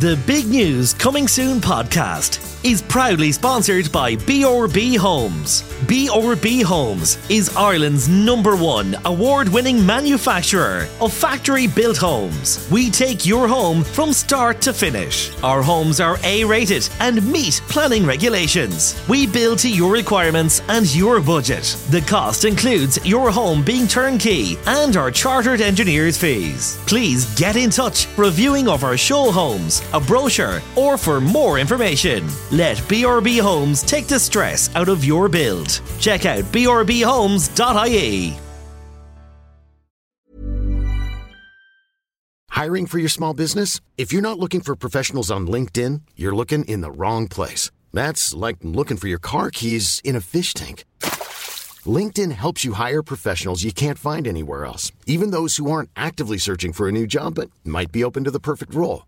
The Big News Coming Soon podcast is proudly sponsored by BRB Homes. BRB Homes is Ireland's number one award winning manufacturer of factory built homes. We take your home from start to finish. Our homes are A rated and meet planning regulations. We build to your requirements and your budget. The cost includes your home being turnkey and our chartered engineers' fees. Please get in touch reviewing of our show homes, a brochure, or for more information. Let BRB Homes take the stress out of your build. Check out brbhomes.ie. Hiring for your small business? If you're not looking for professionals on LinkedIn, you're looking in the wrong place. That's like looking for your car keys in a fish tank. LinkedIn helps you hire professionals you can't find anywhere else, even those who aren't actively searching for a new job but might be open to the perfect role.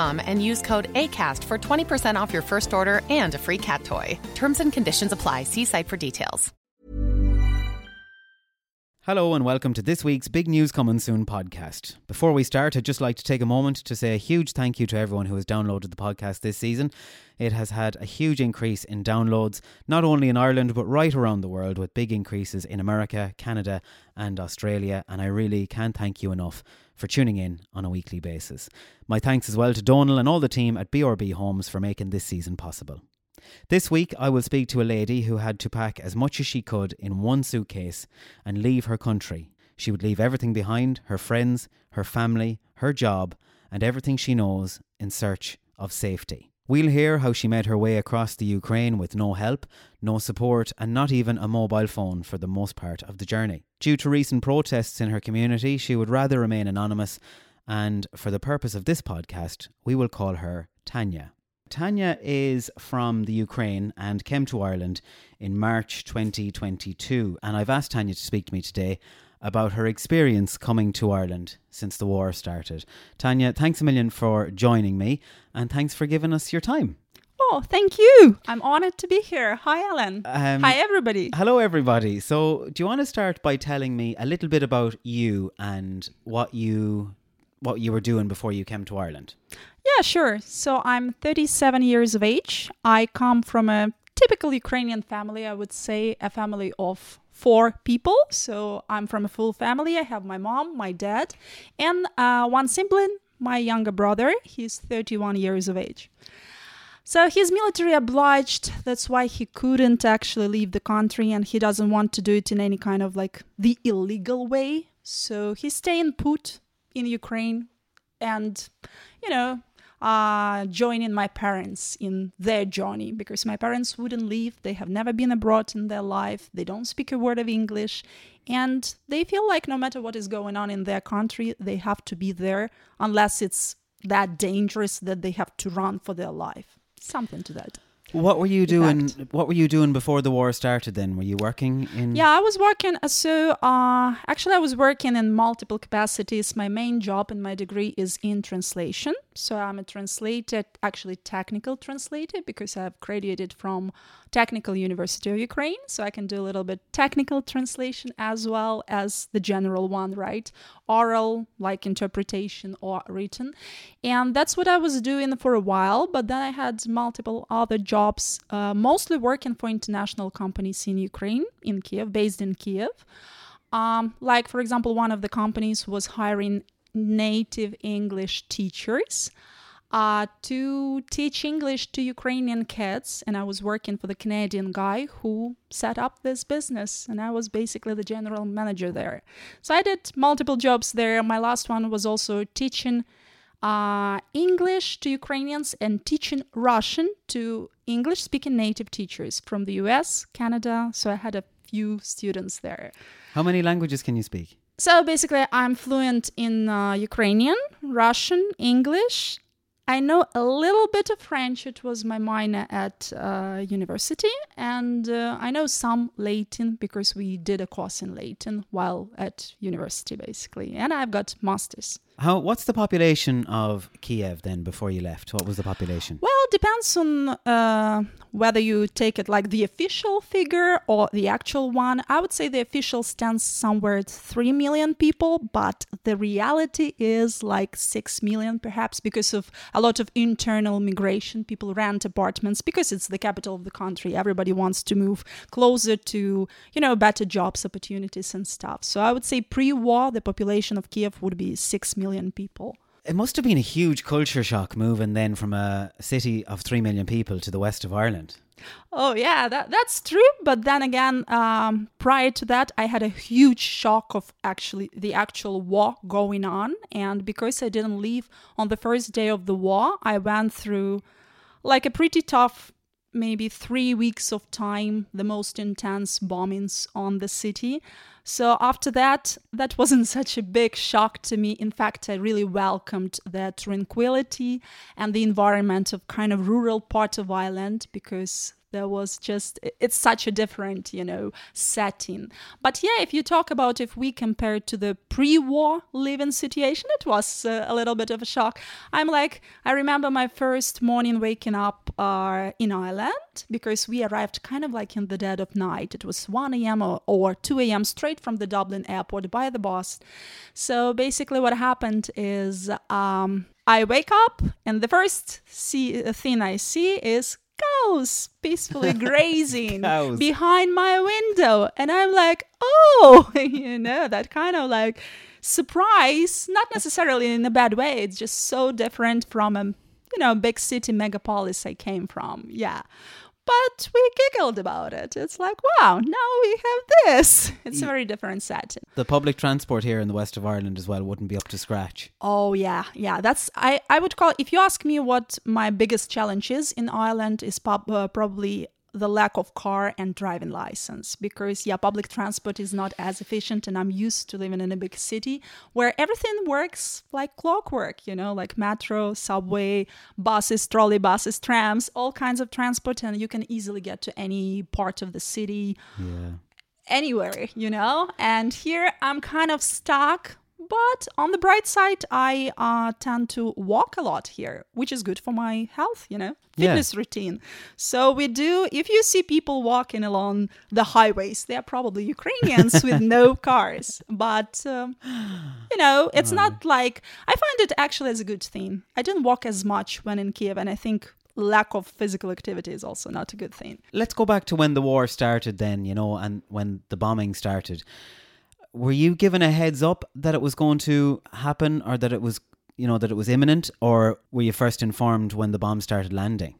and use code ACAST for 20% off your first order and a free cat toy. Terms and conditions apply. See site for details. Hello and welcome to this week's Big News Coming Soon podcast. Before we start, I'd just like to take a moment to say a huge thank you to everyone who has downloaded the podcast this season. It has had a huge increase in downloads, not only in Ireland, but right around the world, with big increases in America, Canada, and Australia. And I really can't thank you enough for tuning in on a weekly basis. My thanks as well to Donal and all the team at BRB Homes for making this season possible. This week, I will speak to a lady who had to pack as much as she could in one suitcase and leave her country. She would leave everything behind her friends, her family, her job, and everything she knows in search of safety. We'll hear how she made her way across the Ukraine with no help, no support, and not even a mobile phone for the most part of the journey. Due to recent protests in her community, she would rather remain anonymous, and for the purpose of this podcast, we will call her Tanya. Tanya is from the Ukraine and came to Ireland in March 2022. And I've asked Tanya to speak to me today about her experience coming to Ireland since the war started. Tanya, thanks a million for joining me and thanks for giving us your time. Oh, thank you. I'm honored to be here. Hi, Ellen. Um, Hi, everybody. Hello, everybody. So, do you want to start by telling me a little bit about you and what you what you were doing before you came to Ireland? Yeah, sure. So I'm 37 years of age. I come from a typical Ukrainian family. I would say a family of four people. So I'm from a full family. I have my mom, my dad, and uh, one sibling, my younger brother. He's 31 years of age. So he's military obliged. That's why he couldn't actually leave the country and he doesn't want to do it in any kind of like the illegal way. So he's staying put in Ukraine and, you know, uh, joining my parents in their journey because my parents wouldn't leave. They have never been abroad in their life. They don't speak a word of English. And they feel like no matter what is going on in their country, they have to be there unless it's that dangerous that they have to run for their life. Something to that. What were you doing? fact. What were you doing before the war started? Then were you working in? Yeah, I was working. uh, So, uh, actually, I was working in multiple capacities. My main job in my degree is in translation. So, I'm a translator, actually technical translator, because I've graduated from Technical University of Ukraine. So, I can do a little bit technical translation as well as the general one, right? Oral, like interpretation or written. And that's what I was doing for a while. But then I had multiple other jobs, uh, mostly working for international companies in Ukraine, in Kiev, based in Kiev. Um, like, for example, one of the companies was hiring native English teachers uh, to teach English to Ukrainian kids. And I was working for the Canadian guy who set up this business. And I was basically the general manager there. So I did multiple jobs there. My last one was also teaching uh, English to Ukrainians and teaching Russian to English speaking native teachers from the US, Canada. So I had a few students there. How many languages can you speak? So basically, I'm fluent in uh, Ukrainian, Russian, English. I know a little bit of French. It was my minor at uh, university, and uh, I know some Latin because we did a course in Latin while at university, basically. And I've got masters. How? What's the population of Kiev then? Before you left, what was the population? Well, depends on uh, whether you take it like the official figure or the actual one. I would say the official stands somewhere at three million people, but the reality is like six million, perhaps, because of a lot of internal migration. People rent apartments because it's the capital of the country. Everybody wants to move closer to you know better jobs opportunities and stuff. So I would say pre-war, the population of Kiev would be six million million people. It must have been a huge culture shock moving then from a city of 3 million people to the west of Ireland. Oh, yeah, that, that's true. But then again, um, prior to that, I had a huge shock of actually the actual war going on. And because I didn't leave on the first day of the war, I went through like a pretty tough maybe three weeks of time, the most intense bombings on the city. So after that, that wasn't such a big shock to me. In fact, I really welcomed the tranquility and the environment of kind of rural part of Ireland because there was just it's such a different you know setting. But yeah if you talk about if we compare to the pre-war living situation it was uh, a little bit of a shock. I'm like i remember my first morning waking up uh, in ireland because we arrived kind of like in the dead of night. It was 1 a.m or, or 2 a.m straight from the dublin airport by the bus. So basically what happened is um, I wake up and the first see, thing I see is cows peacefully grazing Cows. behind my window. And I'm like, oh, you know, that kind of like surprise, not necessarily in a bad way. It's just so different from a, you know, big city megapolis I came from. Yeah but we giggled about it. It's like, wow, now we have this. It's a very different set. The public transport here in the west of Ireland as well wouldn't be up to scratch. Oh yeah, yeah. That's I I would call. If you ask me what my biggest challenge is in Ireland, is pub, uh, probably the lack of car and driving license because yeah public transport is not as efficient and i'm used to living in a big city where everything works like clockwork you know like metro subway buses trolley buses trams all kinds of transport and you can easily get to any part of the city Yeah. anywhere you know and here i'm kind of stuck but on the bright side, I uh, tend to walk a lot here, which is good for my health, you know, Yeah. fitness routine. So we do, if you see people walking along the highways, they're probably Ukrainians with no cars. But, um, you know, it's not like, I find it actually as a good thing. I didn't walk as much when in Kiev, and I think lack of physical activity is also not a good thing. Let's go back to when the war started then, you know, and when the bombing started. Were you given a heads up that it was going to happen or that it was, you know, that it was imminent or were you first informed when the bomb started landing?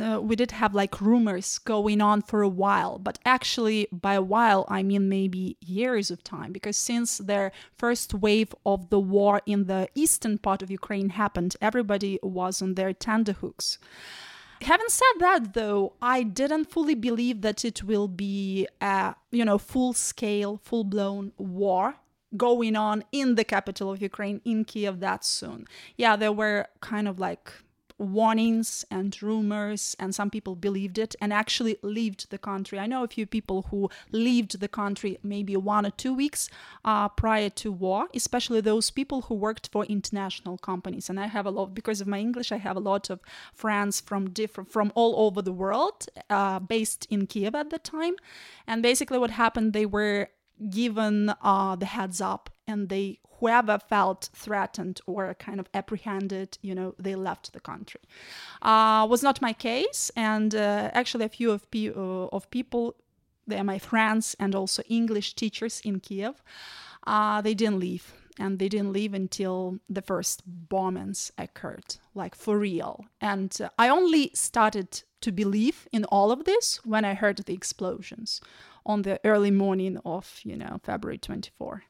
uh, we did have like rumors going on for a while, but actually, by a while, I mean maybe years of time, because since their first wave of the war in the eastern part of Ukraine happened, everybody was on their tenterhooks. Having said that, though, I didn't fully believe that it will be a you know full scale, full blown war going on in the capital of Ukraine, in Kiev, that soon. Yeah, there were kind of like warnings and rumors, and some people believed it and actually left the country. I know a few people who left the country maybe one or two weeks uh, prior to war, especially those people who worked for international companies. And I have a lot because of my English. I have a lot of friends from different from all over the world, uh, based in Kiev at the time. And basically, what happened? They were given uh, the heads up and they whoever felt threatened or kind of apprehended you know they left the country uh, was not my case and uh, actually a few of, pe- uh, of people they're my friends and also English teachers in Kiev. Uh, they didn't leave and they didn't leave until the first bombings occurred, like for real. And uh, I only started to believe in all of this when I heard the explosions on the early morning of, you know, February 24.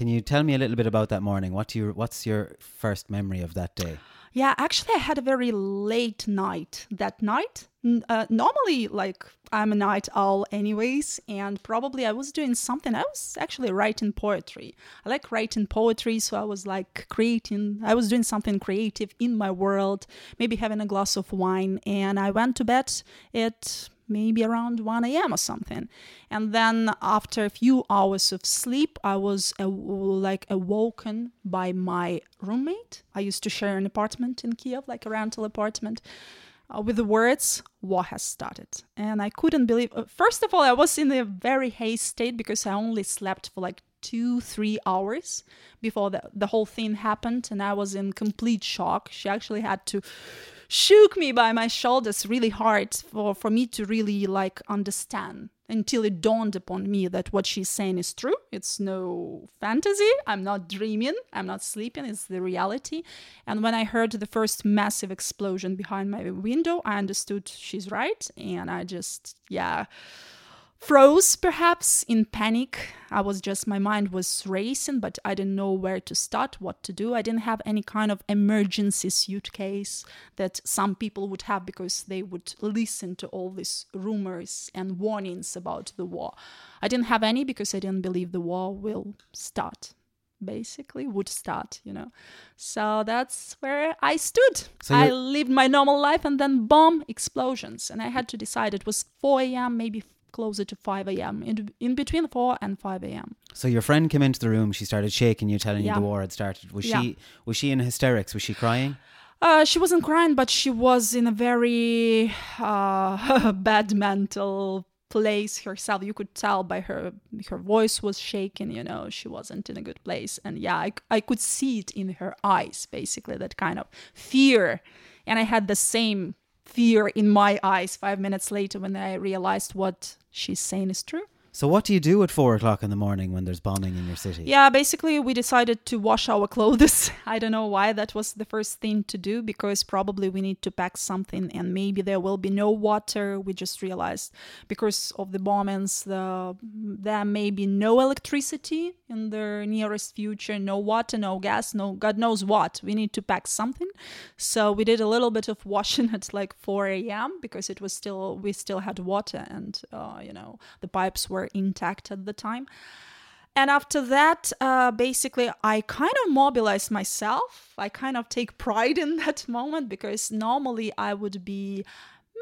Can you tell me a little bit about that morning? What do you, what's your first memory of that day? Yeah, actually, I had a very late night that night. Uh, normally, like, I'm a night owl, anyways, and probably I was doing something. I was actually writing poetry. I like writing poetry, so I was like creating, I was doing something creative in my world, maybe having a glass of wine, and I went to bed at maybe around 1 a.m. or something. And then after a few hours of sleep, I was uh, like awoken by my roommate. I used to share an apartment in Kiev, like a rental apartment. Uh, with the words war has started and i couldn't believe uh, first of all i was in a very haste state because i only slept for like two three hours before the, the whole thing happened and i was in complete shock she actually had to shook me by my shoulders really hard for, for me to really like understand until it dawned upon me that what she's saying is true. It's no fantasy. I'm not dreaming. I'm not sleeping. It's the reality. And when I heard the first massive explosion behind my window, I understood she's right. And I just, yeah froze perhaps in panic. I was just my mind was racing but i didn't know where to start what to do. I didn't have any kind of emergency suitcase that some people would have because they would listen to all these rumors and warnings about the war. I didn't have any because i didn't believe the war will start basically would start you know. So that's where i stood. So i lived my normal life and then bomb explosions. And i had to decide it was 4 a.m maybe closer to 5 a.m. In, in between 4 and 5 a.m. So your friend came into the room. She started shaking you, telling yeah. you the war had started. Was yeah. she was she in hysterics? Was she crying? Uh, she wasn't crying, but she was in a very uh, bad mental place herself. You could tell by her her voice was shaking. You know, she wasn't in a good place, and yeah, I I could see it in her eyes, basically that kind of fear. And I had the same fear in my eyes five minutes later when I realized what she's saying is true. So, what do you do at four o'clock in the morning when there's bombing in your city? Yeah, basically, we decided to wash our clothes. I don't know why that was the first thing to do because probably we need to pack something and maybe there will be no water. We just realized because of the bombings, the, there may be no electricity in the nearest future, no water, no gas, no God knows what. We need to pack something. So, we did a little bit of washing at like 4 a.m. because it was still, we still had water and, uh, you know, the pipes were were intact at the time. And after that, uh, basically, I kind of mobilized myself. I kind of take pride in that moment because normally I would be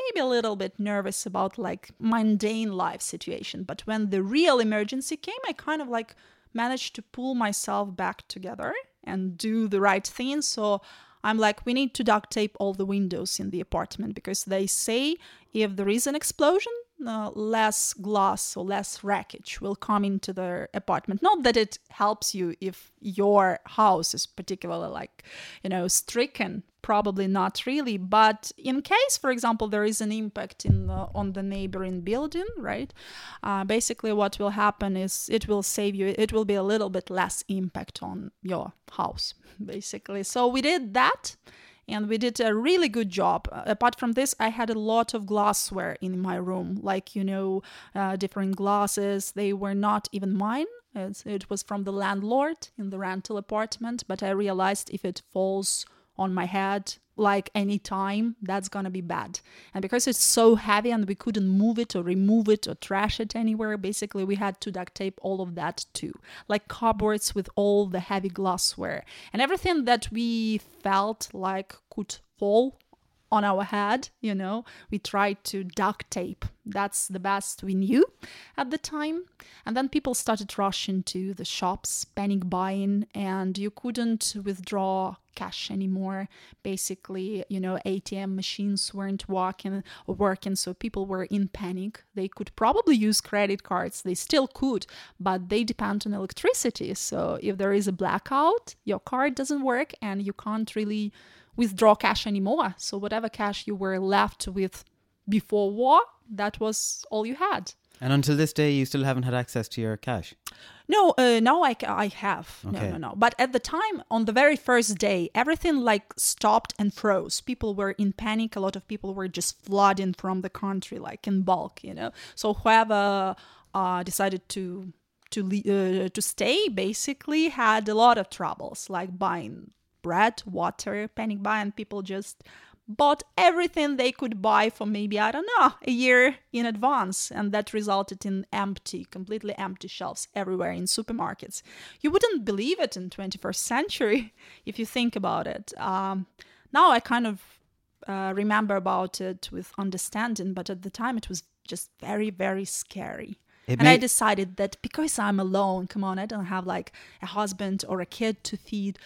maybe a little bit nervous about like mundane life situation. But when the real emergency came, I kind of like managed to pull myself back together and do the right thing. So I'm like, we need to duct tape all the windows in the apartment because they say if there is an explosion, uh, less glass or less wreckage will come into the apartment. Not that it helps you if your house is particularly like, you know, stricken. Probably not really, but in case, for example, there is an impact in the, on the neighboring building, right? Uh, basically, what will happen is it will save you. It will be a little bit less impact on your house, basically. So we did that and we did a really good job. Uh, apart from this, I had a lot of glassware in my room, like, you know, uh, different glasses. They were not even mine. It's, it was from the landlord in the rental apartment, but I realized if it falls on my head like any time that's gonna be bad. And because it's so heavy and we couldn't move it or remove it or trash it anywhere basically we had to duct tape all of that too. Like cupboards with all the heavy glassware. And everything that we felt like could fall on our head, you know, we tried to duct tape. That's the best we knew at the time. And then people started rushing to the shops, panic buying, and you couldn't withdraw cash anymore. Basically, you know, ATM machines weren't working working, so people were in panic. They could probably use credit cards. They still could, but they depend on electricity. So if there is a blackout, your card doesn't work and you can't really withdraw cash anymore. So whatever cash you were left with before war, that was all you had. And until this day, you still haven't had access to your cash. No, uh, now I, I have. Okay. No, no, no. But at the time, on the very first day, everything like stopped and froze. People were in panic. A lot of people were just flooding from the country, like in bulk, you know. So whoever uh, decided to to uh, to stay basically had a lot of troubles, like buying bread, water, panic buying. People just bought everything they could buy for maybe I don't know a year in advance, and that resulted in empty, completely empty shelves everywhere in supermarkets. You wouldn't believe it in 21st century if you think about it. Um, now I kind of uh, remember about it with understanding, but at the time it was just very, very scary. It and I decided that because I'm alone, come on, I don't have like a husband or a kid to feed.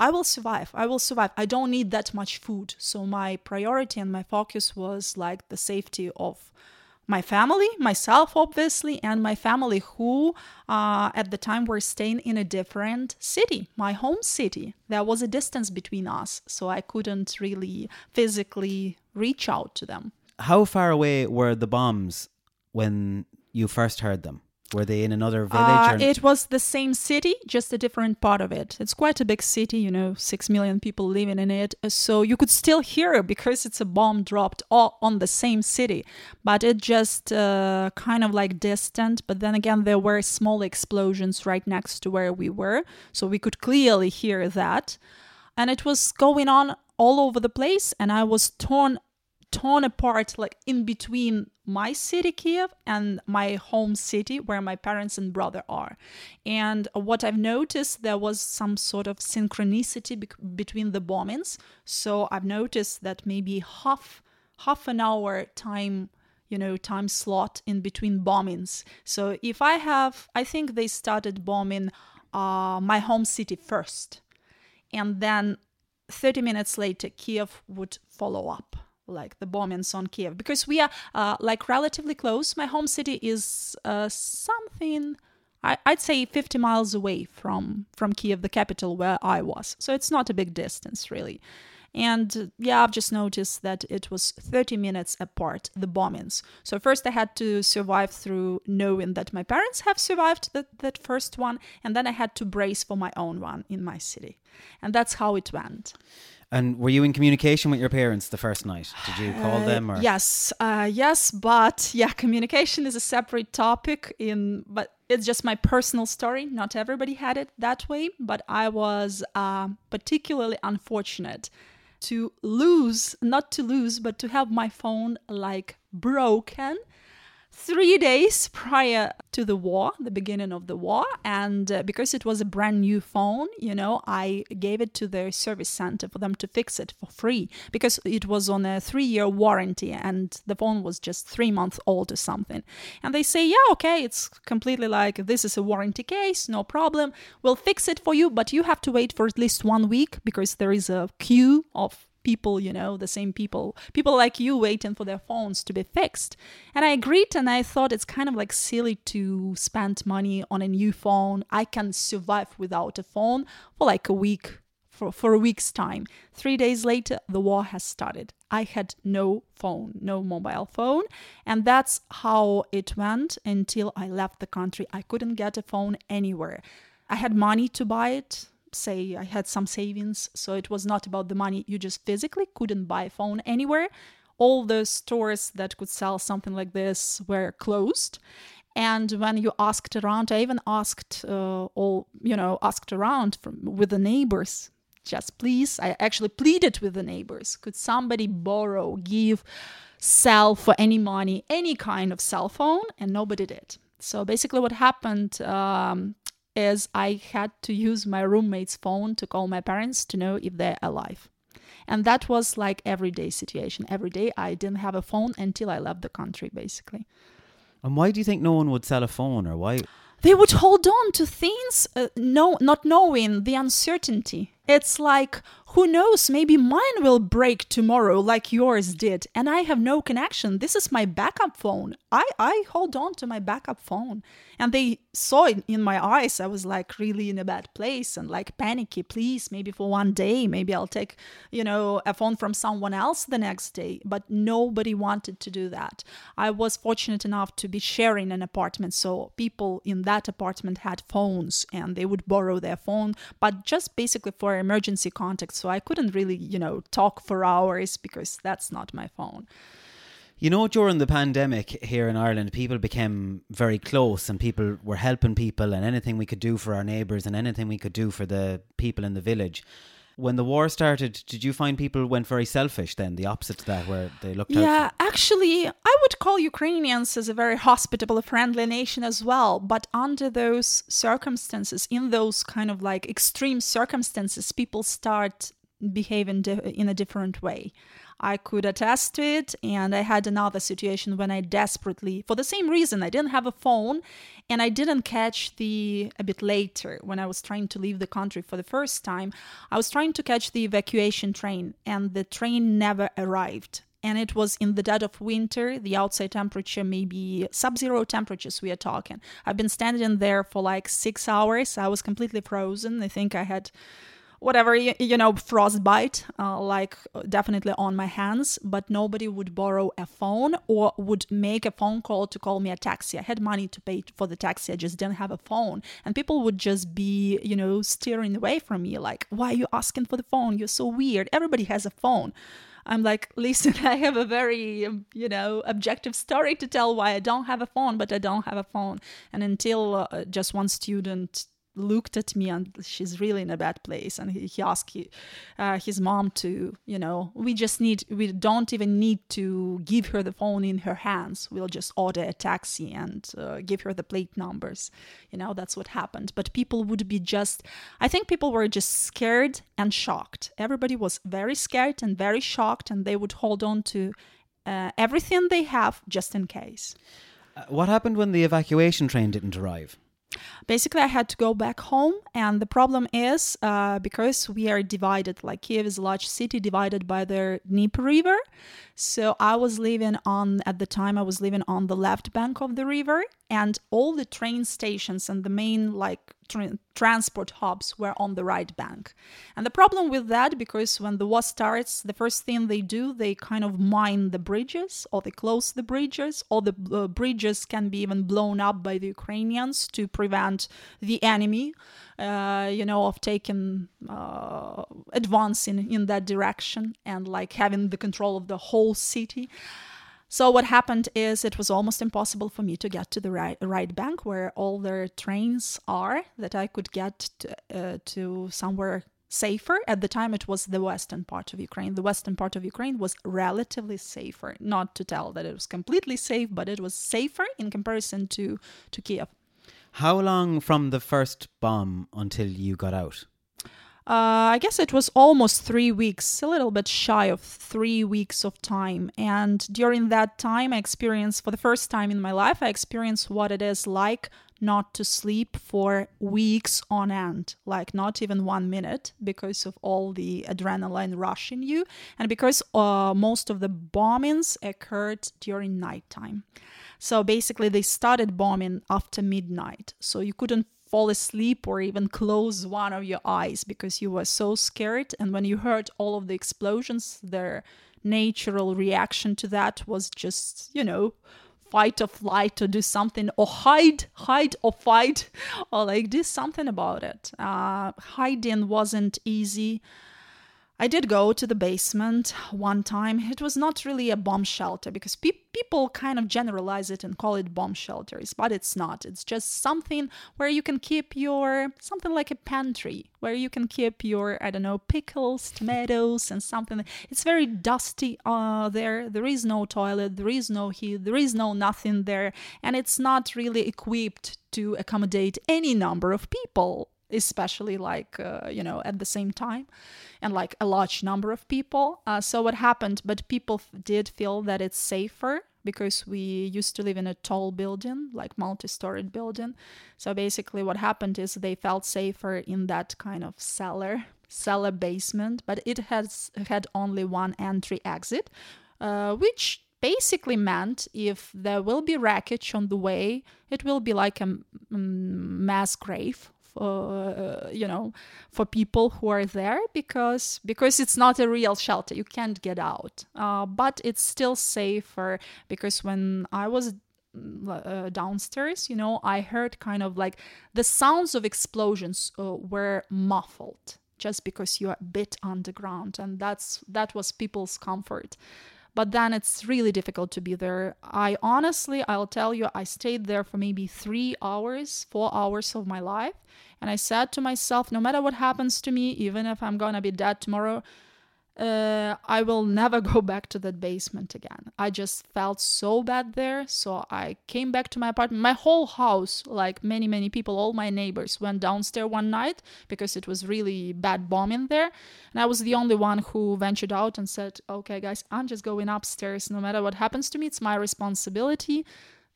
I will survive. I will survive. I don't need that much food. So my priority and my focus was like the safety of my family, myself, obviously, and my family who uh, at the time were staying in a different city, my home city. There was a distance between us, so I couldn't really physically reach out to them. How far away were the bombs when you first heard them? Were they in another village? Uh, it was the same city, just a different part of it. It's quite a big city, you know, six million people living in it. So you could still hear it because it's a bomb dropped all on the same city, but it just uh, kind of like distant. But then again, there were small explosions right next to where we were, so we could clearly hear that, and it was going on all over the place, and I was torn torn apart like in between my city kiev and my home city where my parents and brother are. And what i've noticed there was some sort of synchronicity between the bombings. So i've noticed that maybe half half an hour time you know time slot in between bombings. So if i have i think they started bombing uh, my home city first. And then 30 minutes later kiev would follow up like the bombings on Kiev because we are uh, like relatively close. My home city is uh, something I, I'd say 50 miles away from from Kiev, the capital where I was. So it's not a big distance really. And uh, yeah, I've just noticed that it was 30 minutes apart, the bombings. So first I had to survive through knowing that my parents have survived that, that first one, and then I had to brace for my own one in my city. And that's how it went. And were you in communication with your parents the first night? Did you call Uh, them or Yes, uh, yes, but yeah, communication is a separate topic. In but it's just my personal story. Not everybody had it that way, but I was uh, particularly unfortunate to lose, not to lose, but to have my phone like broken three days prior to the war, the beginning of the war. And uh, because it was a brand new phone, you know, I gave it to the service center for them to fix it for free because it was on a three year warranty and the phone was just three months old or something. And they say, yeah, okay, it's completely like this is a warranty case, no problem. We'll fix it for you, but you have to wait for at least one week because there is a queue of people, you know, the same people, people like you waiting for their phones to be fixed. And I agreed and I thought it's kind of like silly to spend money on a new phone. I can survive without a phone for like a week. For, for a week's time. Three days later, the war has started. I had no phone, no mobile phone. And that's how it went until I left the country. I couldn't get a phone anywhere. I had money to buy it, say I had some savings, so it was not about the money. You just physically couldn't buy a phone anywhere. All the stores that could sell something like this were closed. And when you asked around, I even asked uh, all, you know, asked around from with the neighbors. Just please, I actually pleaded with the neighbors. Could somebody borrow, give, sell for any money, any kind of cell phone? And nobody did. So basically, what happened um, is I had to use my roommate's phone to call my parents to know if they're alive. And that was like everyday situation. Every day I didn't have a phone until I left the country, basically. And why do you think no one would sell a phone or why? They would hold on to things, uh, no, not knowing the uncertainty. It's like who knows maybe mine will break tomorrow like yours did and i have no connection. This is my backup phone. I i hold on to my backup phone. And they saw it in my eyes. I was like really in a bad place and like panicky. Please maybe for one day maybe i'll take you know a phone from someone else the next day. But nobody wanted to do that. I was fortunate enough to be sharing an apartment so people in that apartment had phones and they would borrow their phone. But just basically for emergency contacts so I couldn't really, you know, talk for hours because that's not my phone. You know, during the pandemic here in Ireland, people became very close and people were helping people, and anything we could do for our neighbours and anything we could do for the people in the village. When the war started, did you find people went very selfish then, the opposite to that, where they looked yeah, out? actually, I would call Ukrainians as a very hospitable, friendly nation as well. But under those circumstances, in those kind of like extreme circumstances, people start behaving in a different way. I could attest to it, and I had another situation when I desperately, for the same reason, I didn't have a phone, and I didn't catch the a bit later when I was trying to leave the country for the first time. I was trying to catch the evacuation train, and the train never arrived. And it was in the dead of winter, the outside temperature, maybe sub zero temperatures, we are talking. I've been standing there for like six hours. I was completely frozen. I think I had whatever you, you know frostbite uh, like definitely on my hands but nobody would borrow a phone or would make a phone call to call me a taxi. I had money to pay for the taxi. I just didn't have a phone. And people would just be you know steering away from me like why are you asking for the phone? You're so weird. Everybody has a phone. I'm like, listen, I have a very, you know, objective story to tell why I don't have a phone, but I don't have a phone. And until uh, just one student looked at me and she's really in a bad place. And he, he asked he, uh, his mom to you know we just need we don't even need to give her the phone in her hands. We'll just order a taxi and uh, give her the plate numbers. You know that's what happened. But people would be just i think people were just scared and shocked. Everybody was very scared and very shocked and they would hold on to uh, everything they have just in case. Uh, what happened when the evacuation train didn't arrive basically i had to go back home and the problem is uh, because we are divided like kiev is a large city divided by the dnieper river so i was living on at the time i was living on the left bank of the river and all the train stations and the main like tra- transport hubs were on the right bank. And the problem with that, because when the war starts, the first thing they do, they kind of mine the bridges or they close the bridges, or the uh, bridges can be even blown up by the Ukrainians to prevent the enemy, uh, you know, of taking uh, advance in, in that direction and like having the control of the whole city. So what happened is it was almost impossible for me to get to the right, right bank where all the trains are that I could get to, uh, to somewhere safer. At the time, it was the western part of Ukraine. The western part of Ukraine was relatively safer. Not to tell that it was completely safe, but it was safer in comparison to, to Kiev. How long from the first bomb until you got out? Uh, I guess it was almost three weeks, a little bit shy of three weeks of time. And during that time, I experienced, for the first time in my life, I experienced what it is like not to sleep for weeks on end, like not even one minute, because of all the adrenaline rush in you, and because uh, most of the bombings occurred during nighttime. So basically, they started bombing after midnight, so you couldn't fall asleep or even close one of your eyes because you were so scared. And when you heard all of the explosions, their natural reaction to that was just, you know, fight or flight or do something or hide, hide or fight or like do something about it. Uh, hiding wasn't easy. I did go to the basement one time. It was not really a bomb shelter because pe- people kind of generalize it and call it bomb shelters, but it's not. It's just something where you can keep your something like a pantry where you can keep your I don't know pickles, tomatoes, and something. It's very dusty uh, there. There is no toilet. There is no heat. There is no nothing there, and it's not really equipped to accommodate any number of people especially like uh, you know at the same time and like a large number of people. Uh, so what happened but people f- did feel that it's safer because we used to live in a tall building like multi-storied building. So basically what happened is they felt safer in that kind of cellar cellar basement, but it has had only one entry exit, uh, which basically meant if there will be wreckage on the way, it will be like a mass grave uh, you know for people who are there because because it's not a real shelter. You can't get out. Uh, but it's still safer because when i was uh, downstairs you know i heard kind of like the sounds of explosions uh, were muffled just because you're a bit underground. And that's that was people's comfort but then it's really difficult to be there. I honestly, I'll tell you, I stayed there for maybe three hours, four hours of my life. And I said to myself, no matter what happens to me, even if I'm gonna be dead tomorrow, uh, I will never go back to that basement again. I just felt so bad there. So I came back to my apartment. My whole house, like many, many people, all my neighbors went downstairs one night because it was really bad bombing there. And I was the only one who ventured out and said, okay, guys, I'm just going upstairs. No matter what happens to me, it's my responsibility.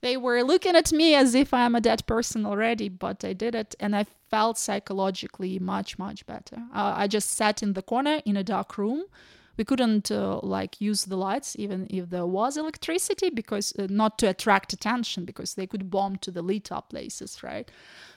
They were looking at me as if I'm a dead person already, but I did it and I felt psychologically much, much better. Uh, I just sat in the corner in a dark room. We couldn't uh, like use the lights even if there was electricity because uh, not to attract attention because they could bomb to the lit up places, right?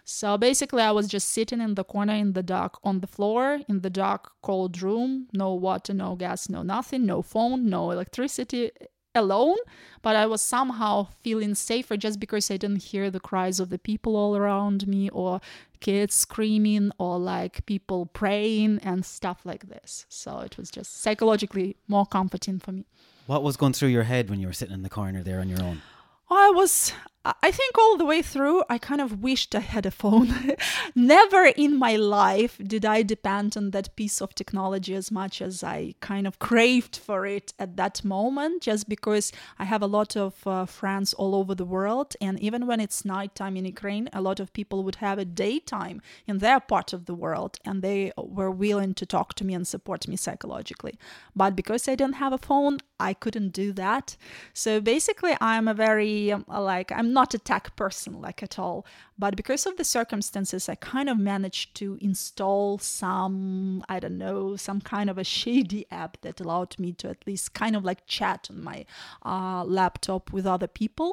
So basically, I was just sitting in the corner in the dark on the floor in the dark, cold room, no water, no gas, no nothing, no phone, no electricity alone, but I was somehow feeling safer just because I didn't hear the cries of the people all around me or kids screaming or like people praying and stuff like this. So it was just psychologically more comforting for me. What was going through your head when you were sitting in the corner there on your own? I was I think all the way through, I kind of wished I had a phone. Never in my life did I depend on that piece of technology as much as I kind of craved for it at that moment, just because I have a lot of uh, friends all over the world. And even when it's nighttime in Ukraine, a lot of people would have a daytime in their part of the world, and they were willing to talk to me and support me psychologically. But because I didn't have a phone, I couldn't do that. So basically, I'm a very, like, I'm not a tech person like at all. But because of the circumstances i kind of managed to install some i don't know some kind of a shady app that allowed me to at least kind of like chat on my uh, laptop with other people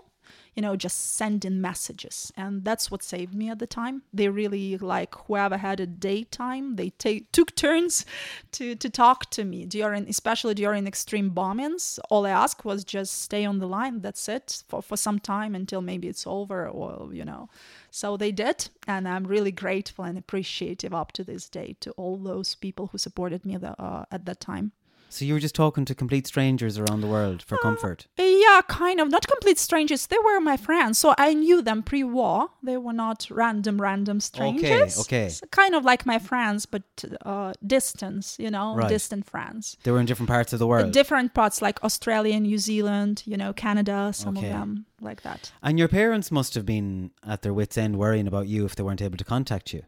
you know, just sending messages. And that's what saved me at the time. They really like whoever had a daytime, they take took turns to to talk to me during especially during extreme bombings. All I asked was just stay on the line. That's it for, for some time until maybe it's over or you know. So they did, and I'm really grateful and appreciative up to this day to all those people who supported me the, uh, at that time. So you were just talking to complete strangers around the world for uh, comfort? Yeah, kind of. Not complete strangers. They were my friends. So I knew them pre war. They were not random, random strangers. Okay, okay. So kind of like my friends, but uh, distance, you know, right. distant friends. They were in different parts of the world? different parts, like Australia, New Zealand, you know, Canada, some okay. of them like that. And your parents must have been at their wits' end worrying about you if they weren't able to contact you.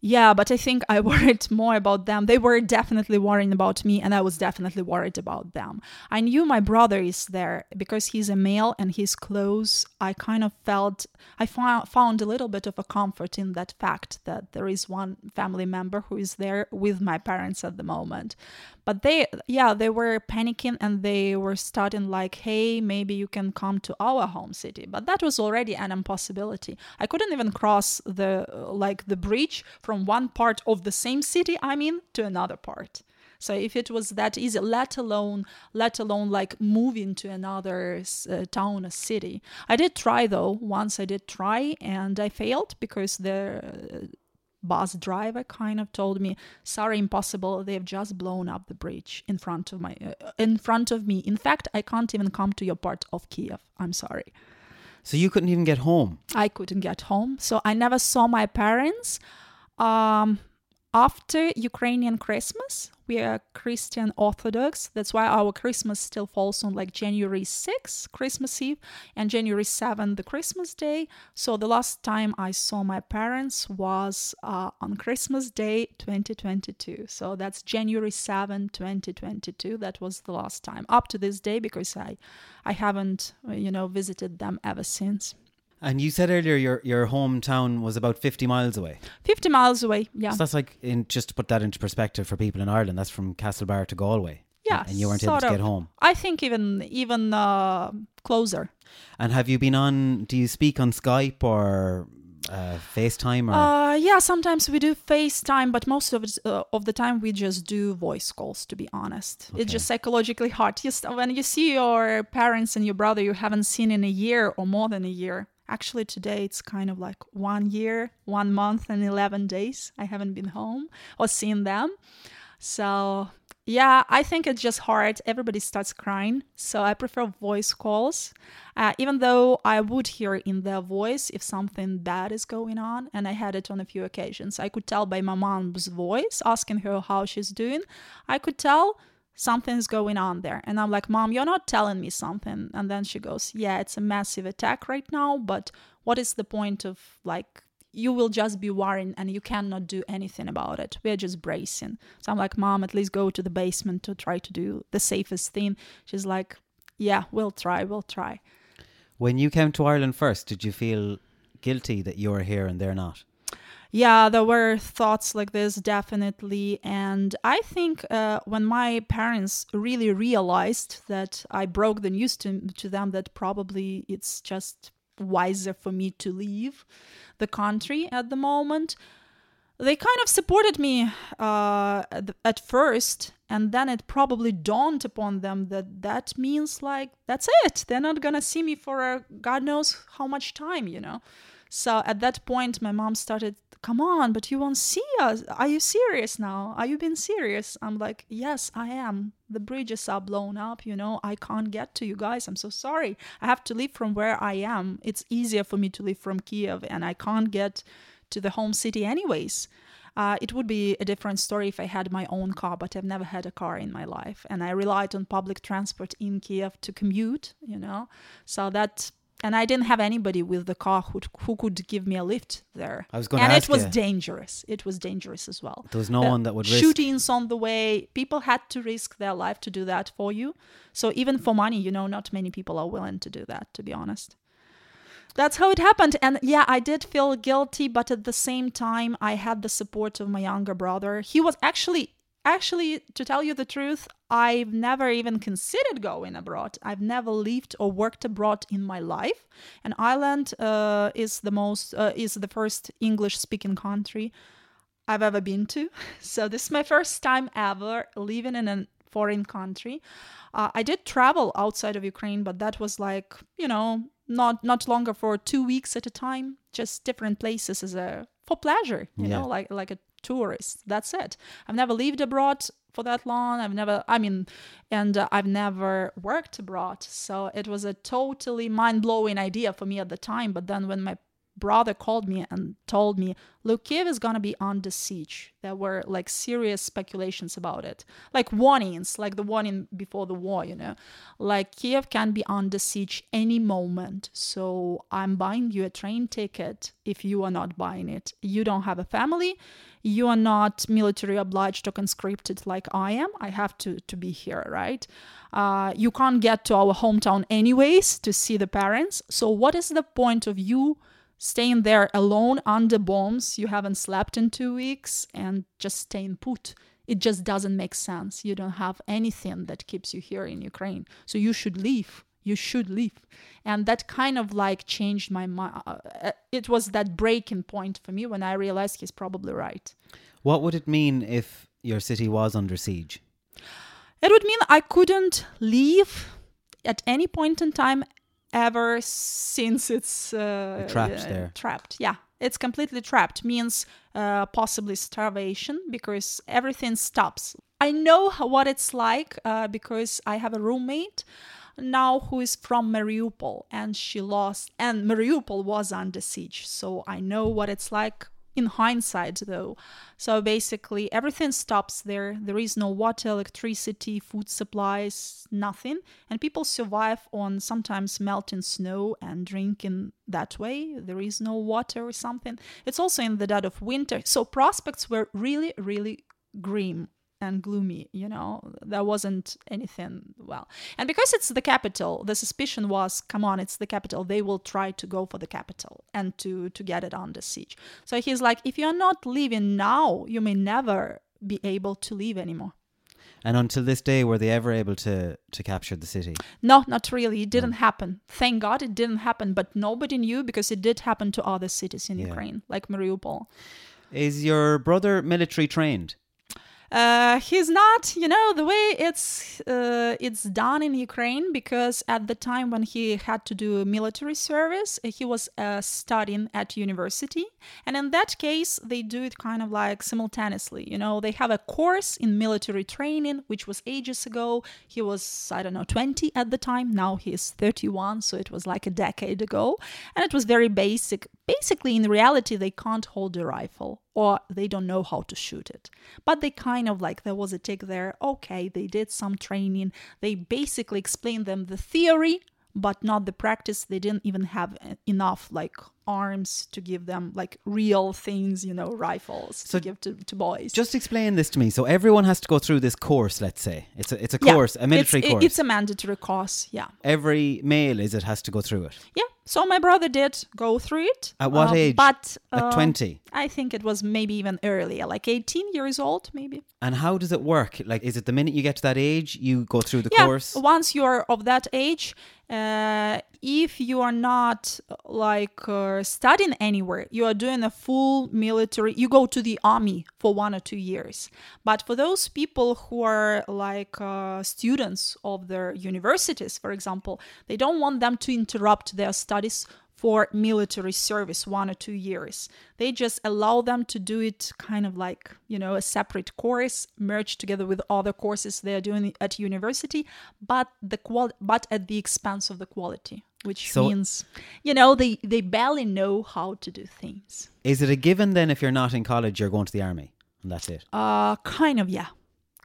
Yeah, but I think I worried more about them. They were definitely worrying about me, and I was definitely worried about them. I knew my brother is there because he's a male and he's close. I kind of felt, I found a little bit of a comfort in that fact that there is one family member who is there with my parents at the moment but they yeah they were panicking and they were starting like hey maybe you can come to our home city. But that was already an impossibility. I couldn't even cross the like the bridge from one part of the same city i'm in to another part. So if it was that easy, let alone let alone like moving to another uh, town, a city, I did try though. Once I did try and I failed because the bus driver kind of told me sorry impossible. They've just blown up the bridge in front of my uh, in front of me. In fact i can't even come to your part of kiev. I'm sorry. So you couldn't even get home? I couldn't get home. So i never saw my parents. Um, after ukrainian christmas we are Christian Orthodox. That's why our Christmas still falls on like January 6th, Christmas Eve, and January 7th, the Christmas Day. So the last time I saw my parents was uh, on Christmas Day 2022. So that's January 7, 2022. That was the last time up to this day because I, I haven't, you know, visited them ever since. And you said earlier your your hometown was about 50 miles away. 50 miles away, yeah. So that's like, in, just to put that into perspective for people in Ireland, that's from Castlebar to Galway. yeah, And you weren't able to get home. I think even even uh, closer. And have you been on, do you speak on Skype or uh, FaceTime or? Uh, yeah, sometimes we do FaceTime, but most of it, uh, of the time we just do voice calls. To be honest, Okay. it's just psychologically hard. You st- when you see your parents and your brother you haven't seen in a year or more than a year. Actually, today it's kind of like one year, one month, and eleven days. I haven't been home or seen them. So yeah, I think it's just hard. Everybody starts crying, so I prefer voice calls. Uh, even though I would hear in their voice if something bad is going on, and I had it on a few occasions. I could tell by my mom's voice, asking her how she's doing. I could tell something's going on there, and I'm like, "Mom, you're not telling me something." And then she goes, "Yeah, it's a massive attack right now, but what is the point of like?" you will just be worrying and you cannot do anything about it. We're just bracing. So I'm like, Mom, at least go to the basement to try to do the safest thing. She's like, Yeah, we'll try, we'll try. when you came to Ireland first, did you feel guilty that you were here and they're not? Yeah, there were thoughts like this, definitely. And I think uh, when my parents really realized that I broke the news to, to them that probably it's just wiser for me to leave the country at the moment, they kind of supported me uh, at, first. And then it probably dawned upon them that that means like, that's it. They're not to see me for uh, God knows how much time, you know? So at that point, my mom started, Come on, but you won't see us. Are you serious now? Are you being serious? I'm like, Yes, I am. The bridges are blown up, you know. I can't get to you guys. I'm so sorry. I have to leave from where I am. It's easier for me to leave from Kiev, and I can't get to the home city anyways. Uh, it would be a different story if I had my own car, but I've never had a car in my life. And I relied on public transport in Kiev to commute, you know. So that and I didn't have anybody with the car who who could give me a lift there. I was gonna and ask it was you. dangerous. It was dangerous as well. There was no one that would risk- shootings on the way. People had to risk their life to do that for you. So even for money, you know, not many people are willing to do that. To be honest. That's how it happened. And yeah, I did feel guilty, but at the same time, I had the support of my younger brother. He was actually, actually, to tell you the truth, I've never even considered going abroad. I've never lived or worked abroad in my life. And Ireland uh, is the most, uh, is the first English speaking country I've ever been to. So this is my first time ever living in a foreign country. Uh, I did travel outside of Ukraine, but that was like you know not not longer for two weeks at a time, just different places as a for pleasure. You Yeah. know, like like a tourist. That's it. I've never lived abroad for that long. I've never, I mean, and uh, I've never worked abroad. So it was a totally mind blowing idea for me at the time. But then when my brother called me and told me, look, Kiev is to be under siege. There were like serious speculations about it, like warnings, like the warning before the war, you know, like Kiev can be under siege any moment. So I'm buying you a train ticket if you are not buying it. You don't have a family. You are not military obliged or conscripted like I am. I have to, to be here, right? Uh, you can't get to our hometown anyways to see the parents. So, what is the point of you staying there alone under bombs you haven't slept in two weeks and just staying put. It just doesn't make sense. You don't have anything that keeps you here in ukraine. So you should leave. You should leave. And that kind of like changed my mind uh, it was that breaking point for me when i realized he's probably right. What would it mean if your city was under siege? it would mean i couldn't leave at any point in time ever since it's uh, trapped there. trapped. Yeah it's completely trapped. Means uh, possibly starvation because everything stops. I know what it's like uh, because i have a roommate now who is from mariupol and she lost and mariupol was under siege. So i know what it's like in hindsight though. So basically everything stops there. There is no water electricity food supplies nothing. And people survive on sometimes melting snow and drinking that way. There is no water or something. It's also in the dead of winter. So prospects were really really grim and gloomy you know? There wasn't anything well. And because it's the capital the suspicion was come on it's the capital. They will try to go for the capital and to to get it under siege. So he's like if you're not leaving now you may never be able to leave anymore. And until this day, were they ever able to to capture the city? no not really. It didn't happen. Thank god it didn't happen but nobody knew because it did happen to other cities in Yeah. ukraine like mariupol. Is your brother military trained? Uh, he's not, you know, the way it's uh, it's done in Ukraine because at the time when he had to do military service, uh, he was uh, studying at university, and in that case, they do it kind of like simultaneously. You know, they have a course in military training, which was ages ago. He was I don't know 20 at the time. Now he's 31, so it was like a decade ago, and it was very basic. Basically, in reality, they can't hold a rifle or they don't know how to shoot it. But they kind of like there was a tick there. Okay, they did some training. They basically explained them the theory, but not the practice. They didn't even have e- enough like arms to give them like real things, you know, rifles So to give to, to boys. Just explain this to me. So everyone has to go through this course. Let's say it's a it's a Yeah, course, a military it's, course. It's a mandatory course. Yeah, Every male is it has to go through it. yeah. So my brother did go through it. At what uh, age? But At uh, 20? I think it was maybe even earlier, like 18 years old, maybe. And how does it work? Like, is it the minute you get to that age, you go through the yeah, course? once you're of that age, uh, if you are not like uh, studying anywhere, you are doing a full military. You go to the army for one or two years. But for those people who are like uh, students of their universities, for example, they don't want them to interrupt their studies for military service one or two years. They just allow them to do it kind of like, you know, a separate course merged together with other courses they are doing at university, but the qual but at the expense of the quality, which So- means, you know, they, they barely know how to do things. Is it a given then if you're not in college, you're going to the army? And that's it. Uh kind of, yeah.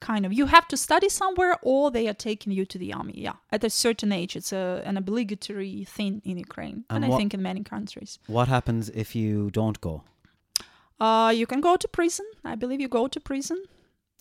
Kind of. You have to study somewhere or they are taking you to the army, yeah. At a certain age. It's a, an obligatory thing in Ukraine. And And, I think in many countries. What happens if you don't go? Uh, you can go to prison. I believe you go to prison.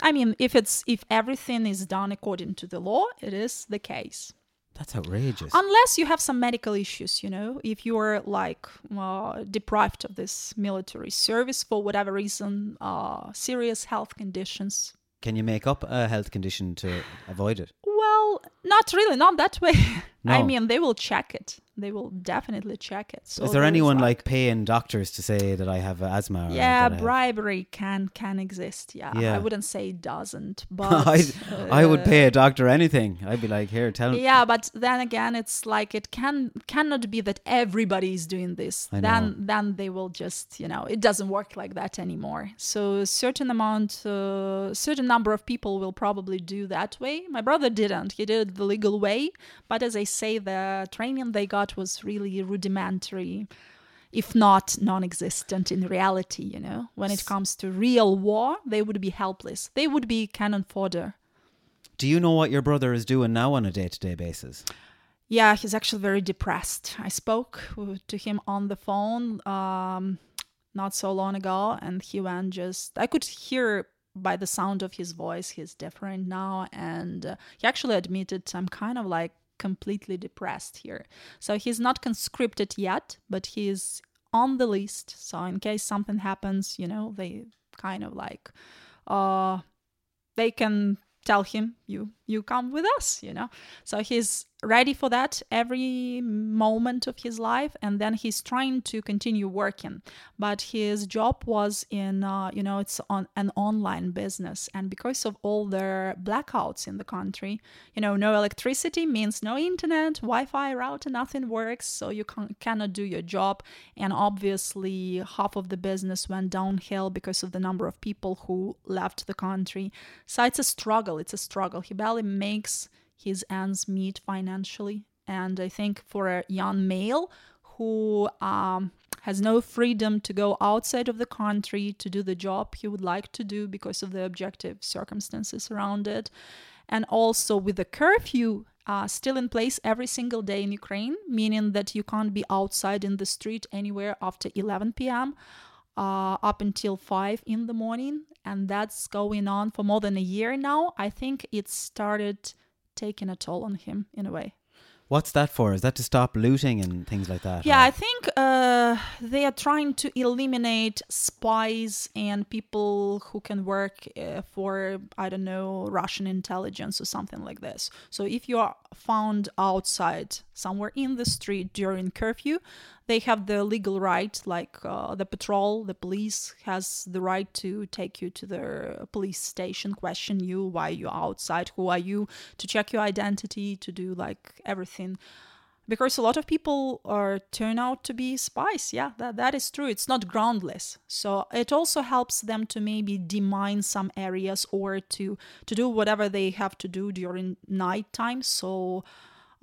I mean, if it's if everything is done according to the law, it is the case. That's outrageous. Unless you have some medical issues, you know, if you are like uh, deprived of this military service for whatever reason, uh, serious health conditions. Can you make up a health condition to avoid it? Well, not really, not that way. I mean, they will check it. They will definitely check it. So Is there anyone like paying doctors to say that I have asthma? Or yeah, bribery can can exist. Yeah, Yeah. I wouldn't say it doesn't, but I, I would uh, pay a doctor anything. I'd be like, here, tell me Yeah, but then again, it's like it can cannot be that everybody is doing this. Then then they will just you know it doesn't work like that anymore. So a certain amount, uh, certain number of people will probably do that way. My brother didn't. He did it the legal way, but as I say, the training they got was really rudimentary. If not non-existent in reality, you know, when it comes to real war, they would be helpless. They would be cannon fodder. Do you know what your brother is doing now on a day to day basis? Yeah, he's actually very depressed. I spoke to him on the phone um, not so long ago, and he went just. I could hear by the sound of his voice he's different now, and uh, he actually admitted I'm kind of like completely depressed here. So he's not conscripted yet, but he's on the list. So in case something happens, you know, they kind of like, uh, they can tell him you you come with us you know? So he's ready for that every moment of his life and then he's trying to continue working. But his job was in uh, you know it's on an online business and because of all the blackouts in the country you know no electricity means no internet wi-fi router nothing works so you can, cannot do your job. And obviously half of the business went downhill because of the number of people who left the country. So it's a struggle it's a struggle. He makes his ends meet financially and i think for a young male who um, has no freedom to go outside of the country to do the job he would like to do because of the objective circumstances around it and also with the curfew uh, still in place every single day in Ukraine, meaning that you can't be outside in the street anywhere after 11 p.m. Uh, up until 5 in the morning. And that's going on for more than a year now. I think it started taking a toll on him in a way. What's that for? Is that to stop looting and things like that? Yeah, or- I think uh, they are trying to eliminate spies and people who can work uh, for, I don't know, Russian intelligence or something like this. So if you are found outside somewhere in the street during curfew, they have the legal right, like uh, the patrol, the police has the right to take you to the police station, question you why you're outside, who are you, to check your identity, to do like everything. Because a lot of people are turn out to be spies. Yeah that, that is true. It's not groundless. So it also helps them to maybe demine some areas or to to do whatever they have to do during night time. so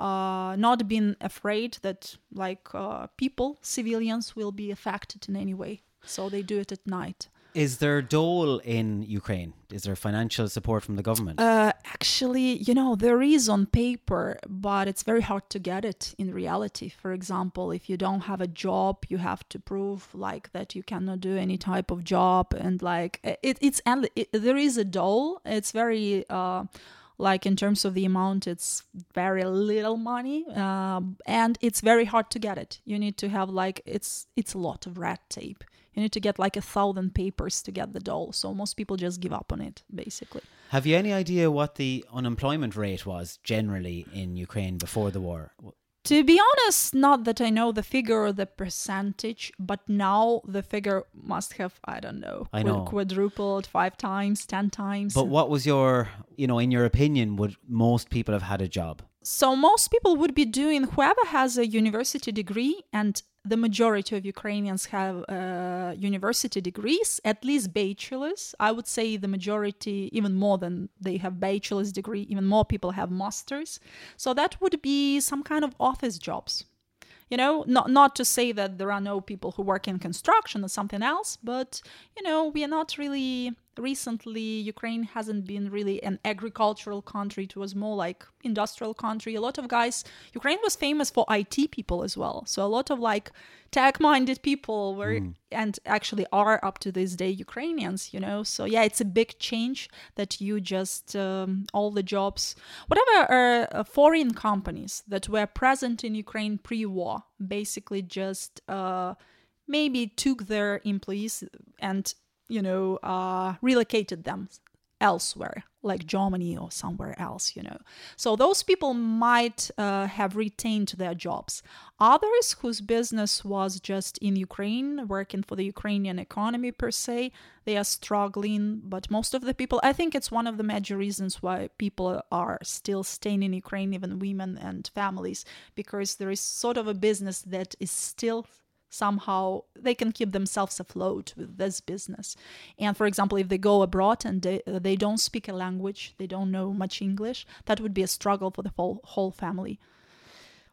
uh, not being afraid that like uh, people civilians will be affected in any way so they do it at night Is there dole in Ukraine? Is there financial support from the government? Uh, actually, you know, there is on paper, but it's very hard to get it in reality. For example, if you don't have a job, you have to prove like that you cannot do any type of job, and like it, it's it, there is a dole. It's very. Uh, like in terms of the amount it's very little money um, and it's very hard to get it. You need to have like it's it's a lot of red tape. You need to get like a thousand papers to get the doll so most people just give up on it basically. Have you any idea what the unemployment rate was generally in Ukraine before the war? To be honest, not that I know the figure or the percentage, but now the figure must have, I don't know, I know. quadrupled five times, ten times. But what was your, you know, in your opinion, would most people have had a job? So most people would be doing whoever has a university degree and the majority of Ukrainians have uh, university degrees, at least bachelors. I would say the majority, even more than they have bachelor's degree, even more people have masters. So that would be some kind of office jobs. You know, not not to say that there are no people who work in construction or something else, but you know, we are not really recently Ukraine hasn't been really an agricultural country. It was more like industrial country. A lot of guys Ukraine was famous for IT people as well. So a lot of like tech-minded people were and actually are up to this day Ukrainians, you know. So yeah, it's a big change that you just um, all the jobs, whatever are uh, foreign companies that were present in Ukraine pre-war, basically just uh, maybe took their employees and you know uh, relocated them elsewhere like germany or somewhere else you know. So those people might uh, have retained their jobs. Others whose business was just in ukraine working for the ukrainian economy per se they are struggling. But most of the people i think it's one of the major reasons why people are still staying in ukraine even women and families because there is sort of a business that is still somehow they can keep themselves afloat with this business and for example if they go abroad and they, they don't speak a language they don't know much english that would be a struggle for the whole, whole family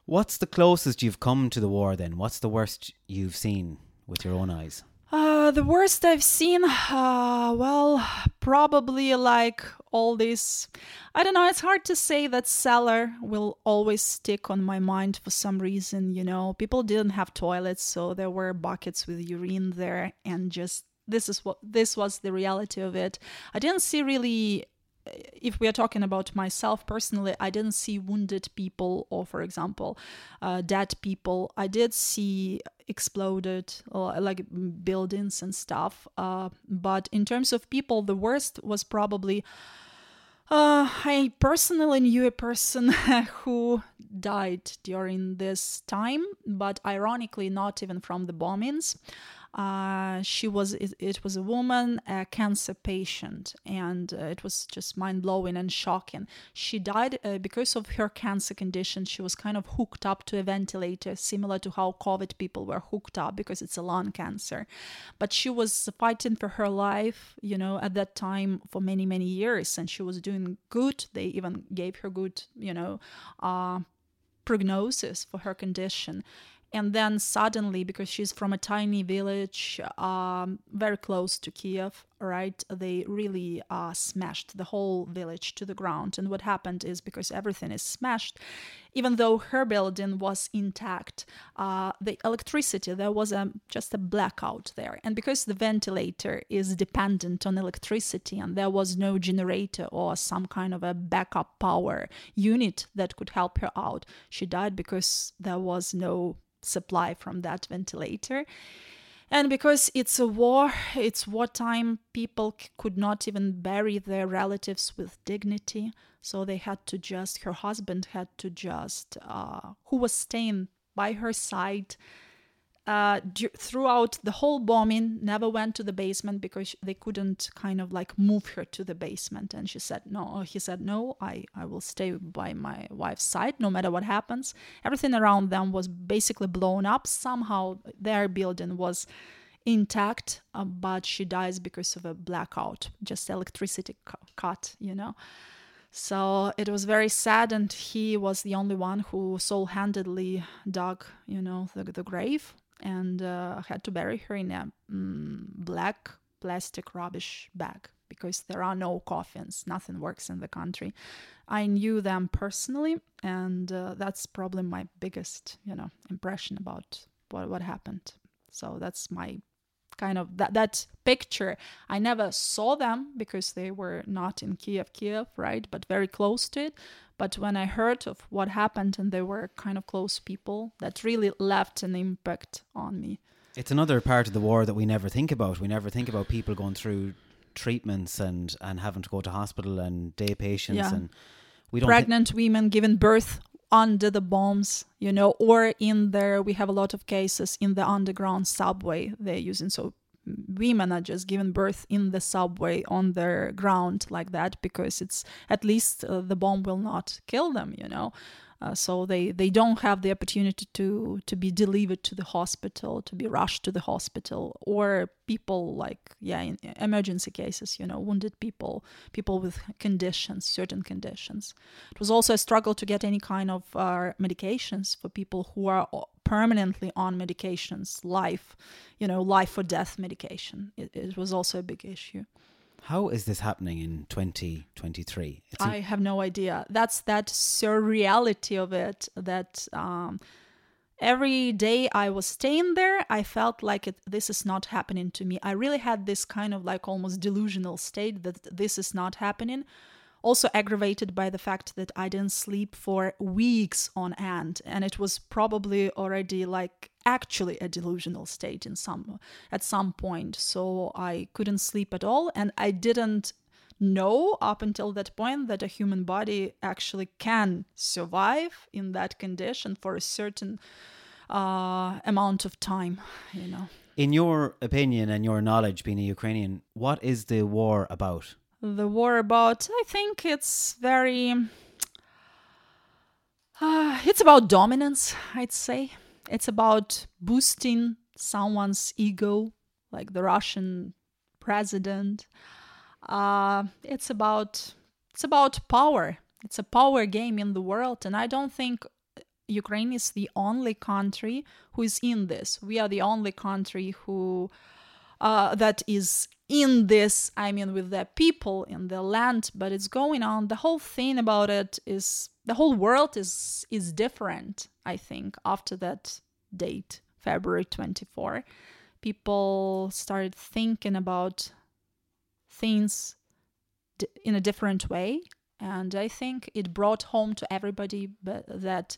What's the closest you've come to the war then? What's the worst you've seen with your own eyes? Uh, the worst I've seen, uh, well, probably like all this. I don't know, it's hard to say that cellar will always stick on my mind for some reason, you know. People didn't have toilets, so there were buckets with urine there, and just this is what this was the reality of it. I didn't see really if we are talking about myself personally, I didn't see wounded people or, for example, uh, dead people. I did see exploded like buildings and stuff. Uh, but in terms of people, the worst was probably. Uh, I personally knew a person who died during this time, but ironically, not even from the bombings. Uh, she was it, it, was a woman, a cancer patient, and uh, it was just mind blowing and shocking. She died uh, because of her cancer condition. She was kind of hooked up to a ventilator, similar to how COVID people were hooked up because it's a lung cancer. But she was fighting for her life, you know, at that time for many many years, and she was doing good. They even gave her good, you know, uh, prognosis for her condition and then suddenly because she's from a tiny village um, very close to kiev right? They really uh, smashed the whole village to the ground. And what happened is because everything is smashed, even though her building was intact, uh, the electricity, there was a, just a blackout there. And because the ventilator is dependent on electricity and there was no generator or some kind of a backup power unit that could help her out, she died because there was no supply from that ventilator. And because it's a war, it's wartime, people c- could not even bury their relatives with dignity. So they had to just, her husband had to just, uh, who was staying by her side uh, du- throughout the whole bombing, never went to the basement because they couldn't kind of like move her to the basement. And she said, no, he said, no, I, I will stay by my wife's side no matter what happens. Everything around them was basically blown up. Somehow their building was intact, uh, but she dies because of a blackout, just electricity cu- cut, you know. So it was very sad, and he was the only one who sole-handedly dug, you know, the, the grave and uh, had to bury her in a mm, black plastic rubbish bag because there are no coffins. Nothing works in the country. I knew them personally, and uh, that's probably my biggest, you know, impression about what what happened. So that's my kind of that that picture i never saw them because they were not in kiev kiev right but very close to it but when i heard of what happened and they were kind of close people that really left an impact on me It's another part of the war that we never think about. We never think about people going through treatments and, and having to go to hospital and day patients Yeah. and we don't pregnant women giving birth under the bombs you know or in there we have a lot of cases in the underground subway. They're using so women are just giving birth in the subway on the ground like that because it's at least uh, the bomb will not kill them you know uh, so they they don't have the opportunity to to be delivered to the hospital to be rushed to the hospital or people like yeah in emergency cases you know wounded people people with conditions certain conditions. It was also a struggle to get any kind of uh, medications for people who are permanently on medications life you know life or death medication. It, it was also a big issue How is this happening in 2023? It's I have no idea. That's that surreality of it. That um, every day I was staying there, I felt like it, this is not happening to me. I really had this kind of like almost delusional state that this is not happening. Also aggravated by the fact that I didn't sleep for weeks on end, and it was probably already like actually a delusional state in some at some point. So I couldn't sleep at all, and I didn't know up until that point that a human body actually can survive in that condition for a certain uh, amount of time you know in your opinion and your knowledge, being a Ukrainian, what is the war about? The war about i think it's very uh, it's about dominance i'd say. It's about boosting someone's ego like the russian president. Uh, it's about it's about power. It's a power game in the world and i don't think ukraine is the only country who is in this. We are the only country who uh, that is in this i mean with the people in the land but it's going on. The whole thing about it is the whole world is is different i think after that date february 24 people started thinking about things in a different way and i think it brought home to everybody that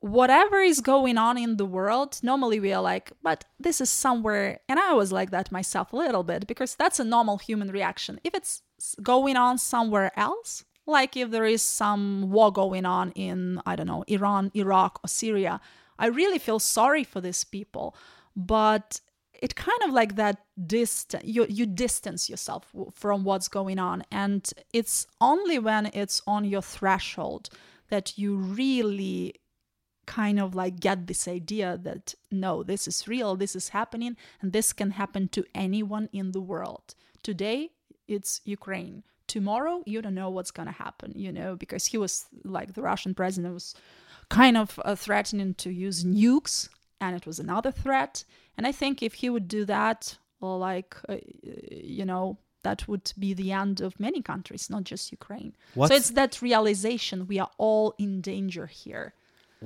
whatever is going on in the world, normally we are like, but this is somewhere, and I was like that myself a little bit because that's a normal human reaction. If it's going on somewhere else, like if there is some war going on in, I don't know, Iran, Iraq, or Syria, I really feel sorry for these people. But it kind of like that dist you you distance yourself from what's going on and it's only when it's on your threshold that you really kind of like get this idea that no, this is real, this is happening, and this can happen to anyone in the world. Today, it's Ukraine. Tomorrow, you don't know what's going to happen, you know, because he was like the Russian president was kind of uh, threatening to use nukes, and it was another threat. And I think if he would do that, or like uh, you know that would be the end of many countries, not just Ukraine. What's- so it's that realization we are all in danger here.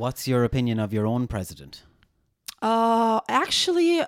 What's your opinion of your own president? Uh, actually,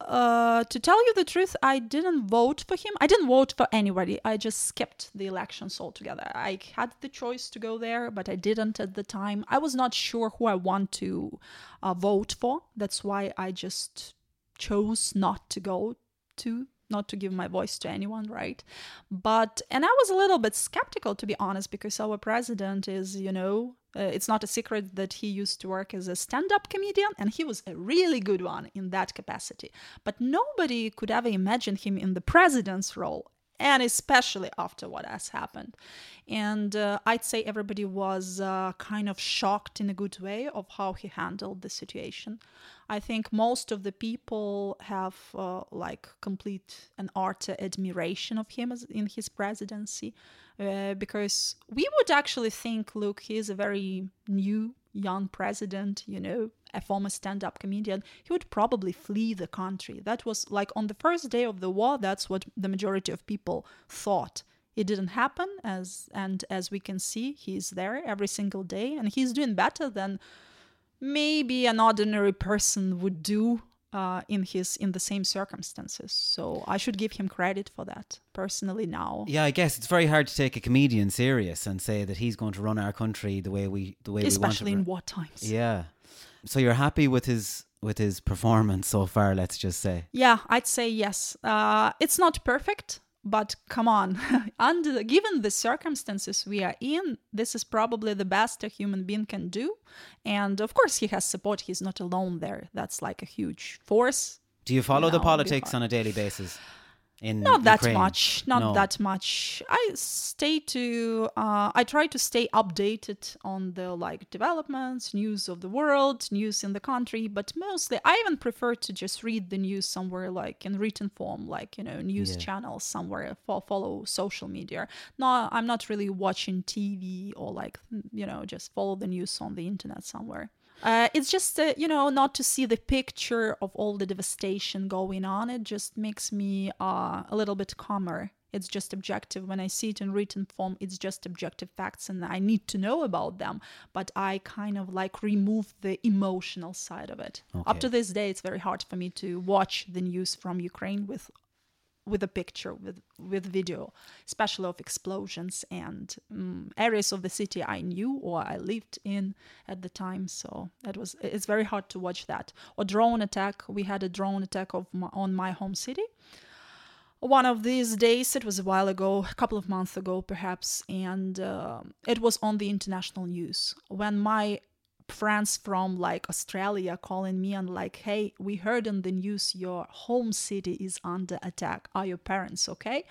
uh, to tell you the truth, I didn't vote for him. I didn't vote for anybody. I just skipped the elections altogether. I had the choice to go there, but I didn't at the time. I was not sure who I want to uh, vote for. That's why I just chose not to go to not to give my voice to anyone right but and i was a little bit skeptical to be honest because our president is you know uh, it's not a secret that he used to work as a stand-up comedian and he was a really good one in that capacity. But nobody could ever imagine him in the president's role and especially after what has happened. And uh, I'd say everybody was uh, kind of shocked in a good way of how he handled the situation. I think most of the people have uh, like complete and utter admiration of him as in his presidency, uh, because we would actually think, look, he's a very new young president, you know, a former stand up comedian, he would probably flee the country. That was like on the first day of the war, that's what the majority of people thought. It didn't happen as and as we can see, he's there every single day and he's doing better than maybe an ordinary person would do uh, in his in the same circumstances. So I should give him credit for that personally now. Yeah, I guess it's very hard to take a comedian serious and say that he's going to run our country the way we the way Especially we want in war times. Yeah. So you're happy with his with his performance so far, let's just say. Yeah, I'd say yes. Uh, it's not perfect, but come on. Under given the circumstances we are in, this is probably the best a human being can do. And of course, he has support. He's not alone there. That's like a huge force. Do you follow the politics on a daily basis? In Not that Ukraine? much. Not No. that much. I stay to. Uh, I try to stay updated on the like developments, news of the world, news in the country. But mostly, I even prefer to just read the news somewhere like in written form, like you know, news Yeah. channels somewhere. Fo- follow social media. No, I'm not really watching TV or like you know, just follow the news on the internet somewhere. Uh, it's just uh, you know not to see the picture of all the devastation going on. It just makes me uh, a little bit calmer. It's just objective. When I see it in written form, it's just objective facts, and I need to know about them. But I kind of like remove the emotional side of it. Up to this day, it's very hard for me to watch the news from Ukraine with with a picture with with video especially of explosions and um, areas of the city i knew or i lived in at the time. So that was it's very hard to watch that. Or drone attack we had a drone attack of my, on my home city. One of these days it was a while ago a couple of months ago perhaps and uh, it was on the international news. When my friends from like australia calling me and like hey we heard in the news your home city is under attack. Are your parents okay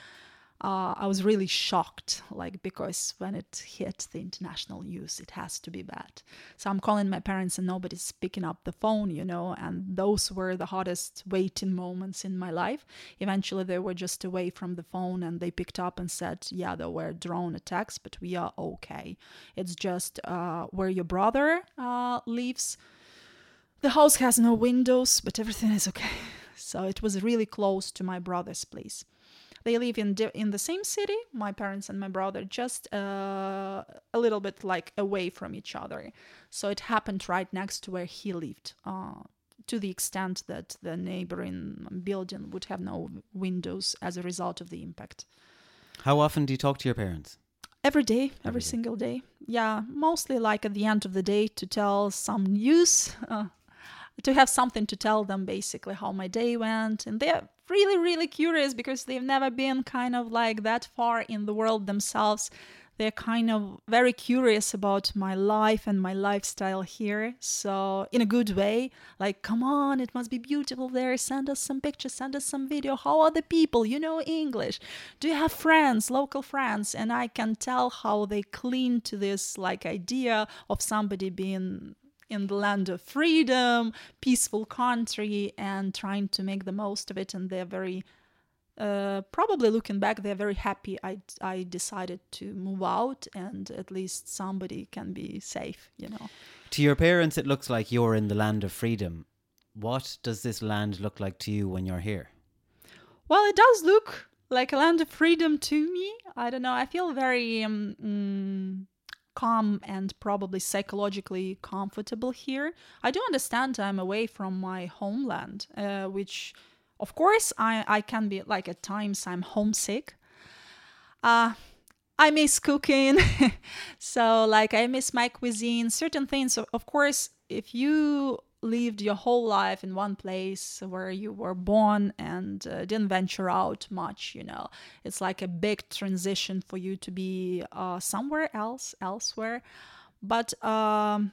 uh, I was really shocked, like because when it hit the international news, it has to be bad. So I'm calling my parents and nobody's picking up the phone, you know, and those were the hardest waiting moments in my life. Eventually, they were just away from the phone and they picked up and said, Yeah, there were drone attacks, but we are okay. It's just uh, where your brother uh, lives. The house has no windows, but everything is okay. So it was really close to my brother's place. They live in di- in the same city, my parents and my brother, just uh, a little bit like away from each other. So it happened right next to where he lived, uh, to the extent that the neighboring building would have no windows as a result of the impact. How often do you talk to your parents? Every day, every, Every day. single day. Yeah, mostly like at the end of the day to tell some news, uh, to have something to tell them basically how my day went. And they're really, really curious because they've never been kind of like that far in the world themselves. They're kind of very curious about my life and my lifestyle here. So, in a good way, like, come on, it must be beautiful there. Send us some pictures, send us some video. How are the people? You know English. Do you have friends, local friends? And I can tell how they cling to this like idea of somebody being in the land of freedom, peaceful country, and trying to make the most of it. And they're very, uh, probably looking back, they're very happy I, I decided to move out and at least somebody can be safe, you know. To your parents, it looks like you're in the land of freedom. What does this land look like to you when you're here? Well, it does look like a land of freedom to me. I don't know. I feel very um, mm, calm and probably psychologically comfortable here. I do understand I'm away from my homeland, uh, which, of course, I, I can be like at times I'm homesick. Uh, I miss cooking. so, like, I miss my cuisine, certain things. Of course, if you lived your whole life in one place where you were born and uh, didn't venture out much you know? It's like a big transition for you to be uh, somewhere else elsewhere. But um,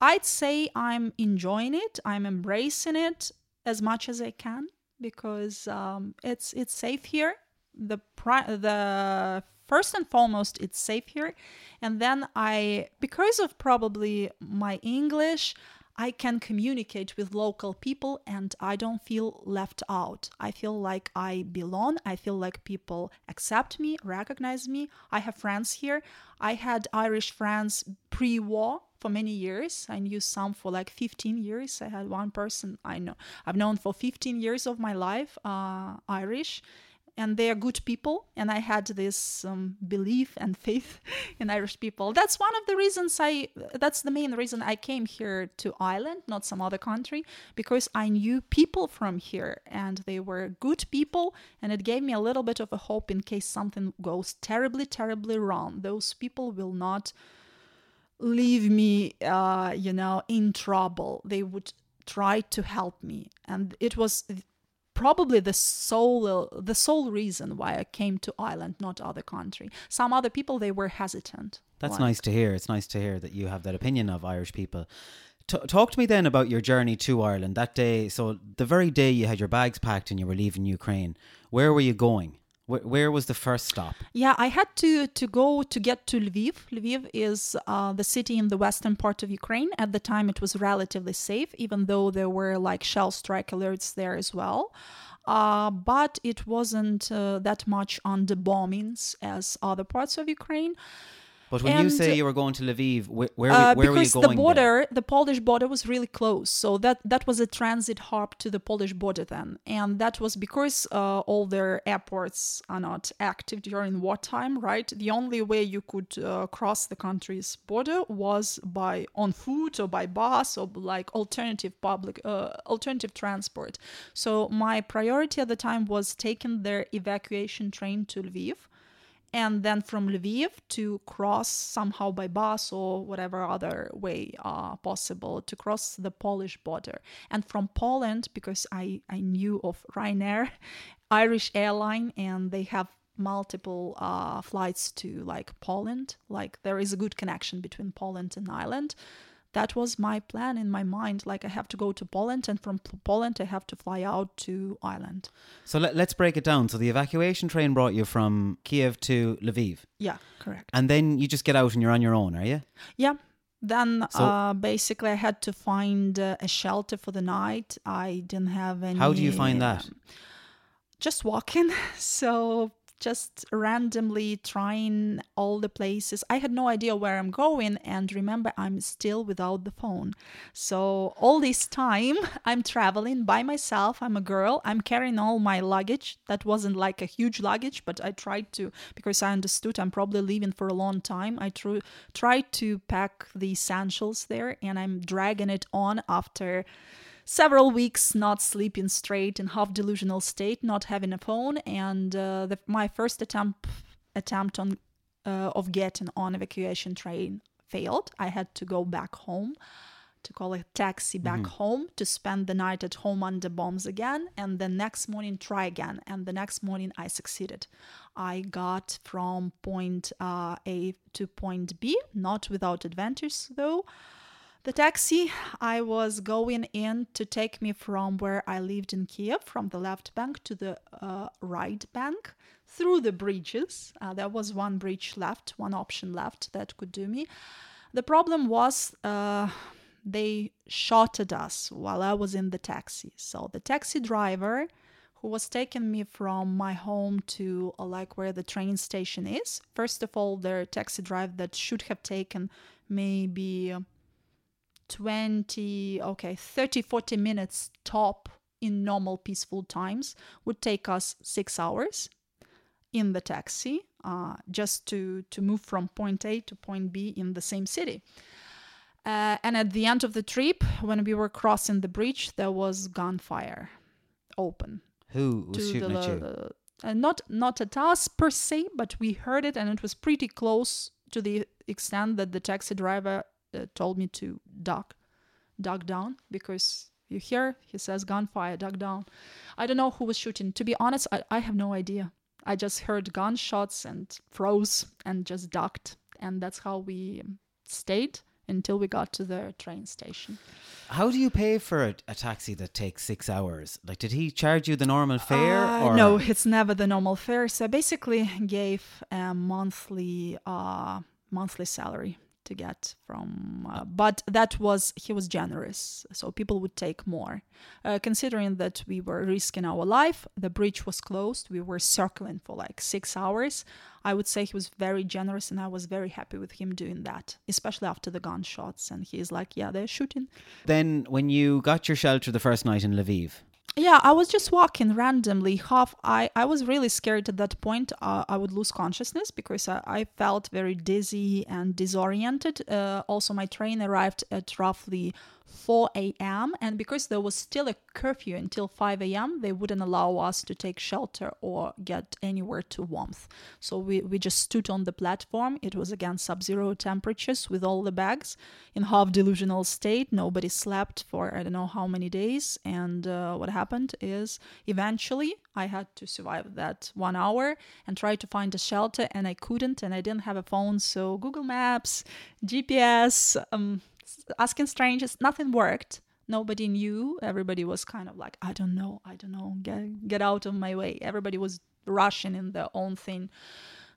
i'd say i'm enjoying it. I'm embracing it as much as i can because um, it's it's safe here. The pri- the first and foremost it's safe here. And then i because of probably my english I can communicate with local people and I don't feel left out. I feel like I belong. I feel like people accept me, recognize me. I have friends here. I had Irish friends pre war for many years. I knew some for like 15 years. I had one person I know I've known for 15 years of my life, uh, Irish, and they are good people and i had this um, belief and faith in irish people. That's one of the reasons i that's the main reason i came here to ireland not some other country because i knew people from here and they were good people and it gave me a little bit of a hope in case something goes terribly terribly wrong. Those people will not leave me uh, you know in trouble. They would try to help me. And it was probably the sole the sole reason why I came to Ireland, not other country. Some other people they were hesitant. That's like, nice to hear. It's nice to hear that you have that opinion of Irish people. T- talk to me then about your journey to Ireland that day. So the very day you had your bags packed and you were leaving Ukraine, where were you going? Where, where was the first stop? Yeah, I had to to go to get to Lviv. Lviv is uh, the city in the western part of Ukraine. At the time, it was relatively safe, even though there were like shell strike alerts there as well. Uh, but it wasn't uh, that much on the bombings as other parts of Ukraine. But when And, you say you were going to Lviv, where, where, Uh, where were you because the border, the Polish border was really close, so that that was a transit hub to the Polish border then, and that was because uh, all their airports are not active during wartime, right? The only way you could uh, cross the country's border was by on foot or by bus or like alternative public uh, alternative transport. So my priority at the time was taking their evacuation train to Lviv and then from Lviv to cross somehow by bus or whatever other way uh, possible to cross the Polish border. And from Poland, because I, I knew of Ryanair, Irish airline, and they have multiple uh, flights to like Poland. Like there is a good connection between Poland and Ireland. That was my plan in my mind. Like I have to go to Poland, and from Poland I have to fly out to Ireland. So let, let's break it down. So the evacuation train brought you from Kiev to Lviv, Yeah, correct. and then you just get out and you're on your own, are you? Yeah. Then So- uh, basically, I had to find uh, a shelter for the night. I didn't have any. How do you find that? um, just walking. So just randomly trying all the places. I had no idea where I'm going, and remember, I'm still without the phone. So all this time, I'm traveling by myself. I'm a girl. I'm carrying all my luggage. That wasn't like a huge luggage, but I tried to because I understood I'm probably leaving for a long time. I tr- tried to pack the essentials there, and I'm dragging it on after several weeks not sleeping straight in half delusional state not having a phone and uh, the, my first attempt attempt on uh, of getting on evacuation train failed. I had to go back home to call a taxi back home to spend the night at home under bombs again and the next morning try again and the next morning i succeeded. I got from point uh, a to point b not without adventures though the taxi I was going in to take me from where I lived in Kiev, from the left bank to the uh, right bank, through the bridges. Uh, there was one bridge left, one option left that could do me. The problem was uh, they shot at us while I was in the taxi. So the taxi driver who was taking me from my home to uh, like where the train station is. First of all, the taxi drive that should have taken maybe 20 okay 30 40 minutes top in normal peaceful times would take us six hours in the taxi uh, just to, to move from point A to point B in the same city. Uh, and at the end of the trip, when we were crossing the bridge, there was gunfire open. Who was shooting the, at you? the- uh, not not at us per se, but we heard it, and it was pretty close to the extent that the taxi driver uh, told me to duck, duck down because you hear he says gunfire, duck down. I don't know who was shooting. To be honest, I, I have no idea. I just heard gunshots and froze and just ducked, and that's how we stayed until we got to the train station. How do you pay for a, a taxi that takes six hours? Like, did he charge you the normal fare? Uh, or No, it's never the normal fare. So I basically gave a monthly uh, monthly salary to get from, uh, but that was he was generous, so people would take more. Uh, considering that we were risking our life, the bridge was closed. We were circling for like six hours. I would say he was very generous, and I was very happy with him doing that, especially after the gunshots. And he's like, "Yeah, they're shooting." Then, when you got your shelter the first night in Lviv, Yeah, I was just walking randomly. Half, I, I was really scared at that point. Uh, I would lose consciousness because I, I felt very dizzy and disoriented. Uh, also, my train arrived at roughly 4 a.m. And because there was still a curfew until 5 a.m., they wouldn't allow us to take shelter or get anywhere to warmth. So we, we just stood on the platform. It was again sub zero temperatures with all the bags in half delusional state. Nobody slept for I don't know how many days. And uh, what happened is eventually I had to survive that one hour and try to find a shelter, and I couldn't, and I didn't have a phone. So Google Maps, GPS, um, asking strangers, nothing worked. Nobody knew. Everybody was kind of like, I don't know, I don't know, get get out of my way. Everybody was rushing in their own thing.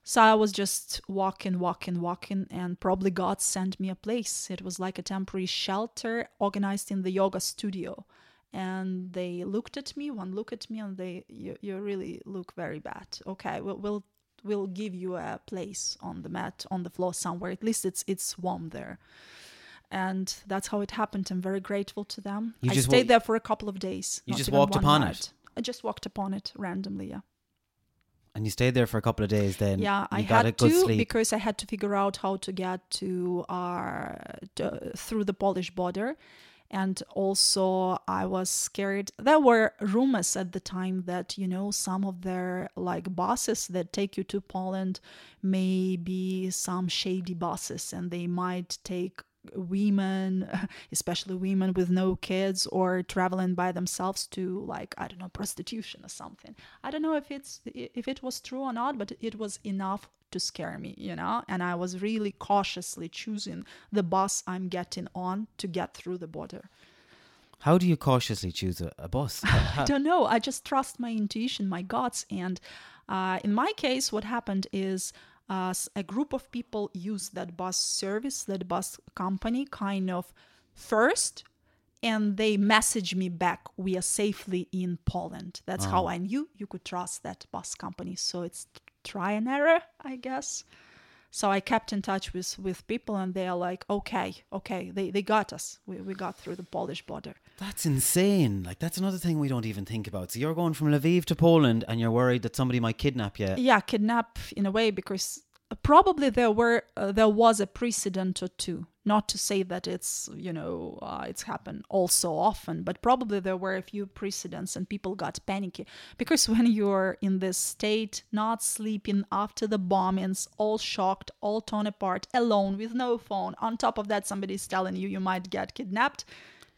So I was just walking, walking, walking, and probably God sent me a place. It was like a temporary shelter organized in the yoga studio. And they looked at me, one look at me, and they, you, you really look very bad. Okay, we'll, we'll we'll give you a place on the mat, on the floor somewhere. At least it's it's warm there. And that's how it happened. I'm very grateful to them. You I stayed there for a couple of days. You just walked upon night. it? I just walked upon it randomly, yeah. and you stayed there for a couple of days, then yeah, you I had good to sleep. because I had to figure out how to get to our to, through the Polish border, and also I was scared. There were rumors at the time that you know some of their like buses that take you to Poland may be some shady buses, and they might take women especially women with no kids or traveling by themselves to like i don't know prostitution or something i don't know if it's if it was true or not but it was enough to scare me you know and i was really cautiously choosing the bus i'm getting on to get through the border How do you cautiously choose a, a bus? I don't know. I just trust my intuition, my guts. And uh, in my case, what happened is uh, s- a group of people use that bus service, that bus company, kind of first, and they message me back, we are safely in Poland. That's how I knew you could trust that bus company. So it's try and error, I guess. So I kept in touch with, with people, and they are like, okay, okay, they, they got us. We, we got through the Polish border. That's insane. Like that's another thing we don't even think about. So you're going from Lviv to Poland, and you're worried that somebody might kidnap you. yeah kidnap in a way because probably there were uh, there was a precedent or two. Not to say that it's you know uh, it's happened all so often but probably there were a few precedents and people got panicky. Because when you're in this state not sleeping after the bombings all shocked all torn apart alone with no phone on top of that somebody's telling you you might get kidnapped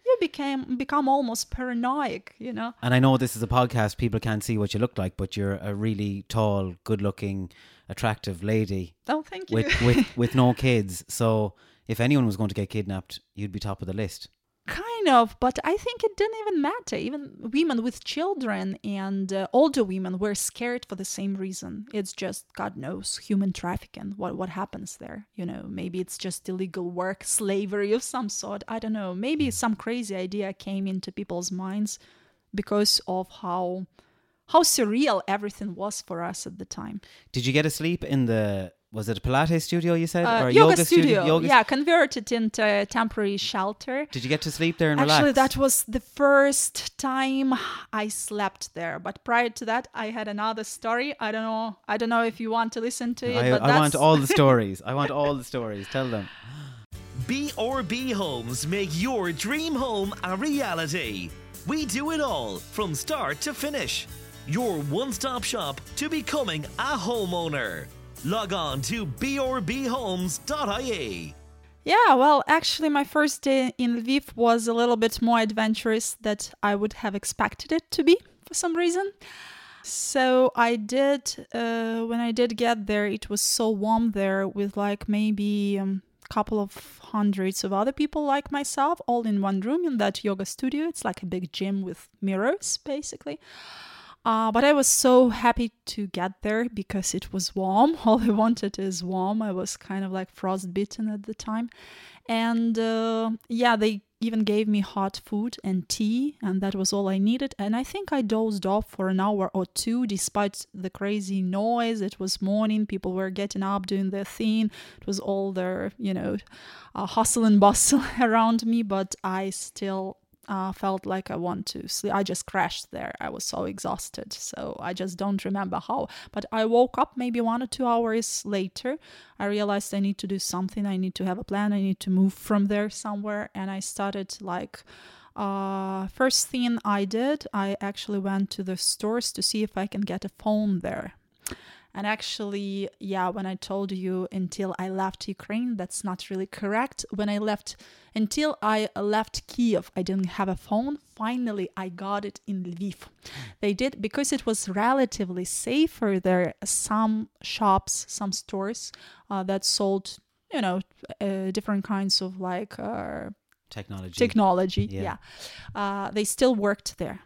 you became become almost paranoid you know? And I know this is a podcast; people can't see what you look like, but you're a really tall, good-looking, attractive lady oh thank you with with with no kids. So if anyone was going to get kidnapped, you'd be top of the list. Kind of, but I think it didn't even matter. Even women with children and uh, older women were scared for the same reason. It's just God knows human trafficking. What what happens there? You know, maybe it's just illegal work, slavery of some sort. I don't know. Maybe some crazy idea came into people's minds because of how how surreal everything was for us at the time. Did you get a sleep in the was it a Pilates studio you said Uh, or a yoga, studio. Yoga yeah, converted into a temporary shelter. Did you get to sleep there and relax? Actually, relax? that was the first time I slept there. But prior to that, I had another story. I don't know. I don't know if you want to listen to it. I, but I want all the stories. I want all the stories. Tell them. B&B Homes make your dream home a reality. We do it all from start to finish. Your one-stop shop to becoming a homeowner. Log on to brbhomes.ie. Yeah, well, actually, my first day in Lviv was a little bit more adventurous that I would have expected it to be for some reason. So I did, uh, when I did get there, it was so warm there with like maybe a um, couple of hundreds of other people like myself, all in one room in that yoga studio. It's like a big gym with mirrors, basically. Uh, but I was so happy to get there because it was warm. All I wanted is warm. I was kind of like frostbitten at the time. And uh, yeah, they even gave me hot food and tea, and that was all I needed. And I think I dozed off for an hour or two despite the crazy noise. It was morning, people were getting up, doing their thing. It was all their, you know, uh, hustle and bustle around me, but I still uh, felt like I want to sleep. I just crashed there. I was so exhausted. So I just don't remember how. But I woke up maybe one or two hours later. I realized I need to do something. I need to have a plan. I need to move from there somewhere. And I started like. Uh, first thing I did, I actually went to the stores to see if I can get a phone there. And actually, yeah, when I told you until I left Ukraine, that's not really correct. When I left, until I left Kiev, I didn't have a phone. Finally, I got it in Lviv. They did, because it was relatively safer there, some shops, some stores uh, that sold, you know, uh, different kinds of like uh, Technology. technology. Yeah. Yeah. Uh, they still worked there.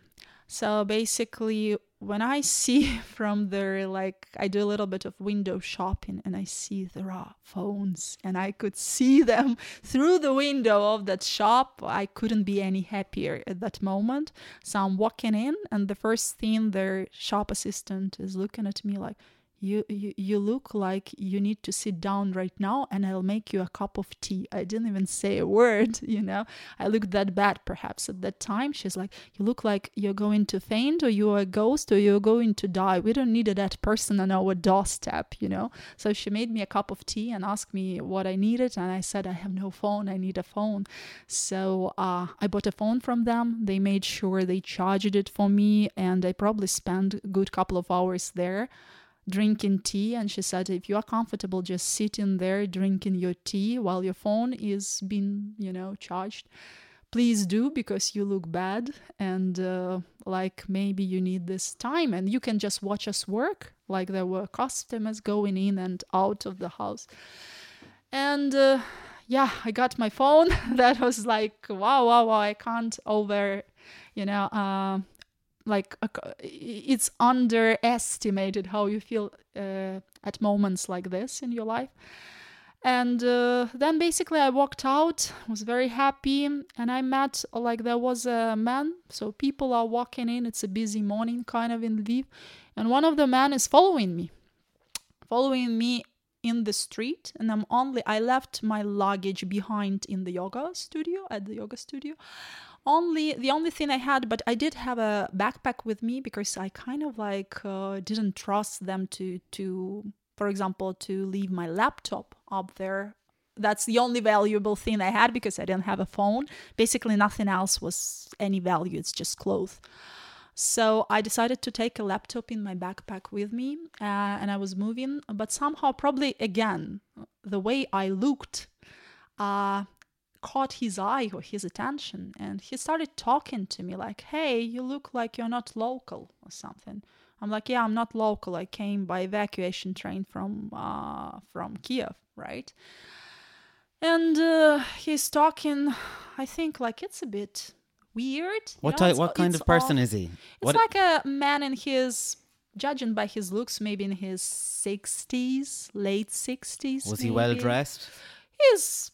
So basically, when I see from there, like I do a little bit of window shopping and I see there are phones and I could see them through the window of that shop, I couldn't be any happier at that moment. So I'm walking in, and the first thing their shop assistant is looking at me like, you, you you look like you need to sit down right now and I'll make you a cup of tea. I didn't even say a word, you know. I looked that bad perhaps at that time. She's like, You look like you're going to faint or you're a ghost or you're going to die. We don't need a that person on our doorstep, you know. So she made me a cup of tea and asked me what I needed and I said I have no phone, I need a phone. So uh, I bought a phone from them. They made sure they charged it for me and I probably spent a good couple of hours there drinking tea and she said if you are comfortable just sitting there drinking your tea while your phone is being you know charged. Please do because you look bad and uh, like maybe you need this time and you can just watch us work. Like there were customers going in and out of the house. And uh, yeah i got my phone. That was like wow wow wow i can't over you know uh, like it's underestimated how you feel uh, at moments like this in your life. And uh, then basically i walked out was very happy and i met like there was a man. So people are walking in it's a busy morning kind of in lviv and one of the men is following me following me in the street and i'm only i left my luggage behind in the yoga studio at the yoga studio only the only thing i had but i did have a backpack with me because i kind of like uh, didn't trust them to to for example to leave my laptop up there. That's the only valuable thing i had because i didn't have a phone. Basically nothing else was any value. It's just clothes. So I decided to take a laptop in my backpack with me uh, and I was moving, but somehow, probably again, the way I looked uh, caught his eye or his attention. And he started talking to me like, hey, you look like you're not local or something. I'm like, yeah, I'm not local. I came by evacuation train from uh, from Kiev, right? And uh, he's talking, I think, like it's a bit weird. What type? What kind of person is he? It's What? like a man in his, judging by his looks, maybe in his 60s, late 60s. was he well dressed? He's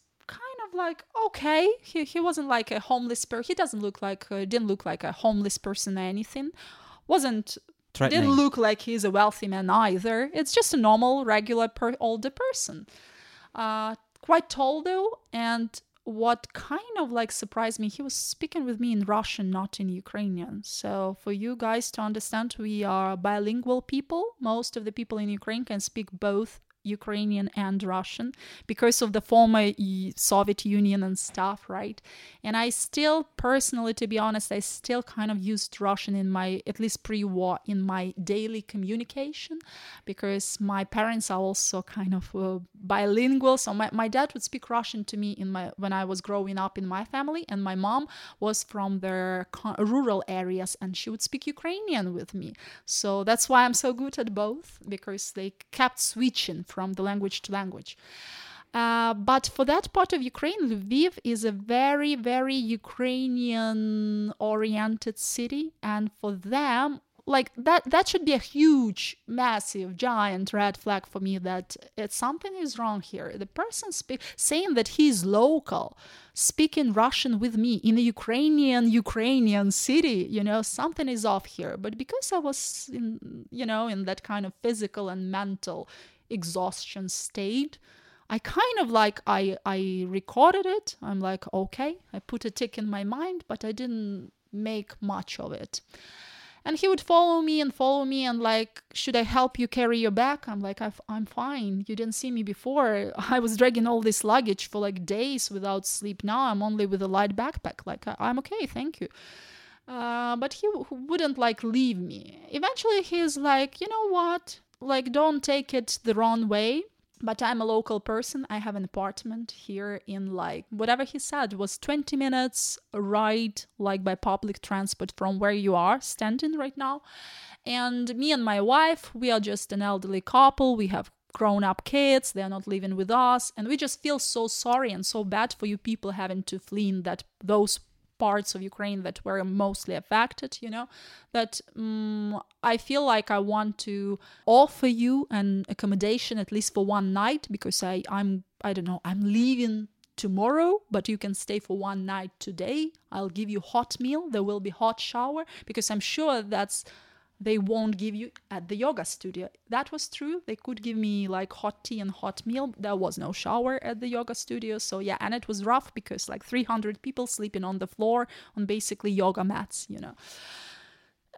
like okay. He he wasn't like a homeless person. He doesn't look like uh, didn't look like a homeless person or anything. Wasn't Didn't look like he's a wealthy man either. It's just a normal, regular, per- older person. Uh, quite tall though, and what kind of like surprised me, he was speaking with me in Russian, not in Ukrainian. So for you guys to understand, we are bilingual people. Most of the people in Ukraine can speak both Ukrainian and Russian because of the former Soviet Union and stuff, right? And I still, personally, to be honest, I still kind of used Russian in my, at least pre war, in my daily communication because my parents are also kind of uh, bilingual. So my, my dad would speak Russian to me in my when I was growing up in my family, and my mom was from the rural areas and she would speak Ukrainian with me. So that's why I'm so good at both because they kept switching from the language to language. Uh, but for that part of Ukraine, Lviv is a very, very Ukrainian oriented city. And for them, like that, that should be a huge, massive, giant red flag for me that it, something is wrong here. The person speak, saying that he's local, speaking Russian with me in a Ukrainian, Ukrainian city, you know, something is off here. But because I was, in, you know, in that kind of physical and mental exhaustion state. I kind of like i i recorded it. I'm like okay i put a tick in my mind but i didn't make much of it. And he would follow me and follow me and like should i help you carry your bag? I'm like i am fine. You didn't see me before. I was dragging all this luggage for like days without sleep. Now i'm only with a light backpack. Like I- i'm okay thank you. Uh, but he wouldn't like leave me. Eventually he's like you know what like don't take it the wrong way but I'm a local person. I have an apartment here in like whatever he said was 20 minutes ride like by public transport from where you are standing right now. And me and my wife, we are just an elderly couple. We have grown up kids. They're not living with us and we just feel so sorry and so bad for you people having to flee in that those parts of Ukraine that were mostly affected, you know, that um, I feel like I want to offer you an accommodation at least for one night because I, I'm, I don't know, I'm leaving tomorrow, but you can stay for one night today. I'll give you hot meal. There will be hot shower because I'm sure that's they won't give you at the yoga studio. That was true. They could give me like hot tea and hot meal. There was no shower at the yoga studio. So yeah, and it was rough because like 300 people sleeping on the floor on basically yoga mats, you know.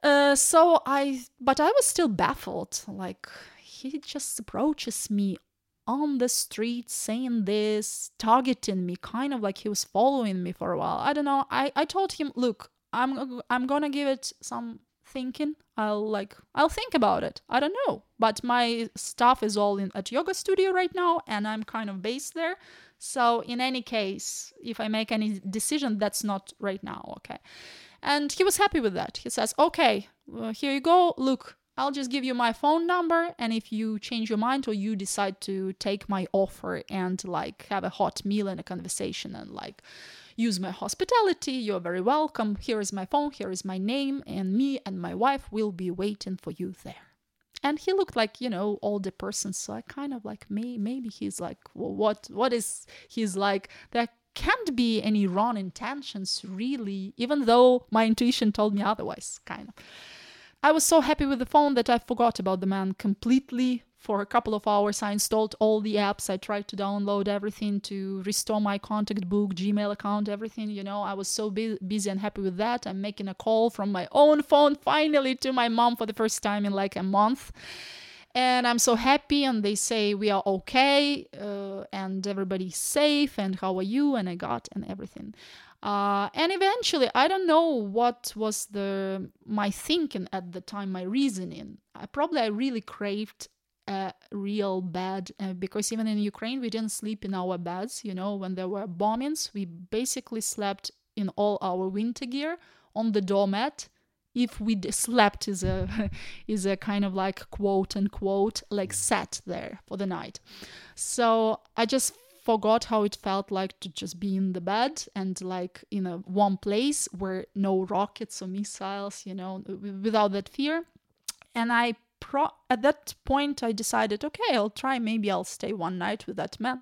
Uh, so I, but I was still baffled. Like he just approaches me on the street saying this, targeting me, kind of like he was following me for a while. I don't know. I, I told him, look, I'm I'm gonna give it some thinking i'll like i'll think about it. I don't know. But my stuff is all in at yoga studio right now and i'm kind of based there. So in any case if i make any decision that's not right now okay? And he was happy with that. He says okay well, here you go. Look I'll just give you my phone number, and if you change your mind or you decide to take my offer and like have a hot meal and a conversation and like use my hospitality. You're very welcome. Here is my phone, here is my name, and me and my wife will be waiting for you there. And he looked like, you know, older person. So I kind of like, may, maybe he's like, well, what, what is, he's like, there can't be any wrong intentions, really, even though my intuition told me otherwise, kind of. I was so happy with the phone that I forgot about the man completely for a couple of hours i installed all the apps. I tried to download everything to restore my contact book gmail account everything you know. I was so bu- busy and happy with that. I'm making a call from my own phone finally to my mom for the first time in like a month. And i'm so happy and they say we are okay uh, and everybody's safe and how are you? And i got and everything. Uh, and eventually i don't know what was the my thinking at the time my reasoning. I, probably i really craved uh, real bed uh, because even in Ukraine we didn't sleep in our beds. You know, when there were bombings, we basically slept in all our winter gear on the doormat. If we slept is a is a kind of like quote unquote like sat there for the night. So I just forgot how it felt like to just be in the bed and like in a warm place where no rockets or missiles, you know, without that fear. And I pro- at that point I decided, okay, I'll try. Maybe I'll stay one night with that man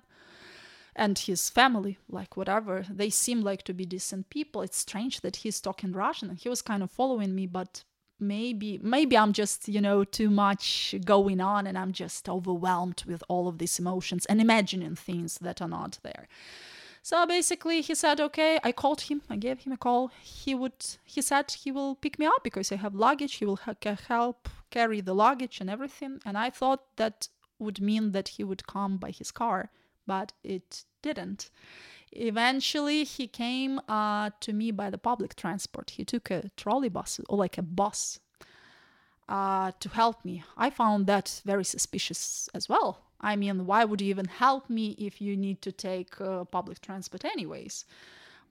and his family, like whatever. They seem like to be decent people. It's strange that he's talking Russian and he was kind of following me, but maybe maybe i'm just you know too much going on and i'm just overwhelmed with all of these emotions and imagining things that are not there so basically he said okay i called him i gave him a call he would he said he will pick me up because i have luggage he will ha- help carry the luggage and everything and i thought that would mean that he would come by his car but it didn't. Eventually he came uh, to me by the public transport. He took a trolley bus or like a bus uh, to help me. I found that very suspicious as well. I mean why would you even help me if you need to take uh, public transport anyways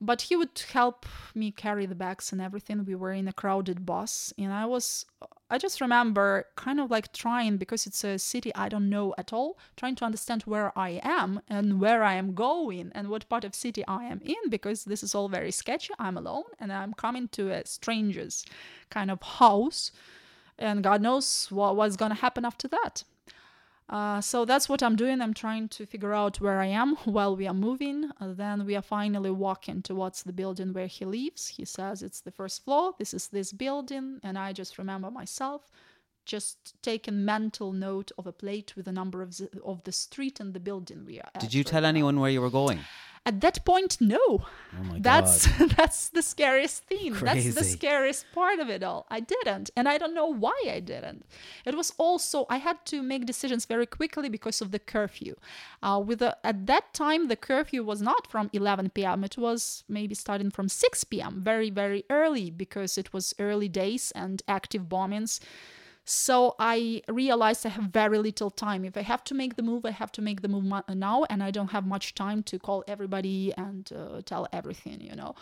but he would help me carry the bags and everything. We were in a crowded bus and i was i just remember kind of like trying because it's a city i don't know at all trying to understand where i am and where i am going and what part of city i am in because this is all very sketchy. I'm alone and i'm coming to a stranger's kind of house and god knows what, what's going to happen after that uh, so that's what I'm doing. I'm trying to figure out where I am while we are moving. Uh, then we are finally walking towards the building where he lives. He says it's the first floor. This is this building. And I just remember myself just taking mental note of a plate with the number of the, of the street and the building we are at. Did you tell anyone where you were going? At that point, no. Oh my that's God. that's the scariest thing. Crazy. That's the scariest part of it all. I didn't, and I don't know why I didn't. It was also I had to make decisions very quickly because of the curfew. Uh, with the, at that time, the curfew was not from 11 p.m. It was maybe starting from 6 p.m. Very very early because it was early days and active bombings. So I realized I have very little time. If I have to make the move, I have to make the move now, and I don't have much time to call everybody and uh, tell everything, you know.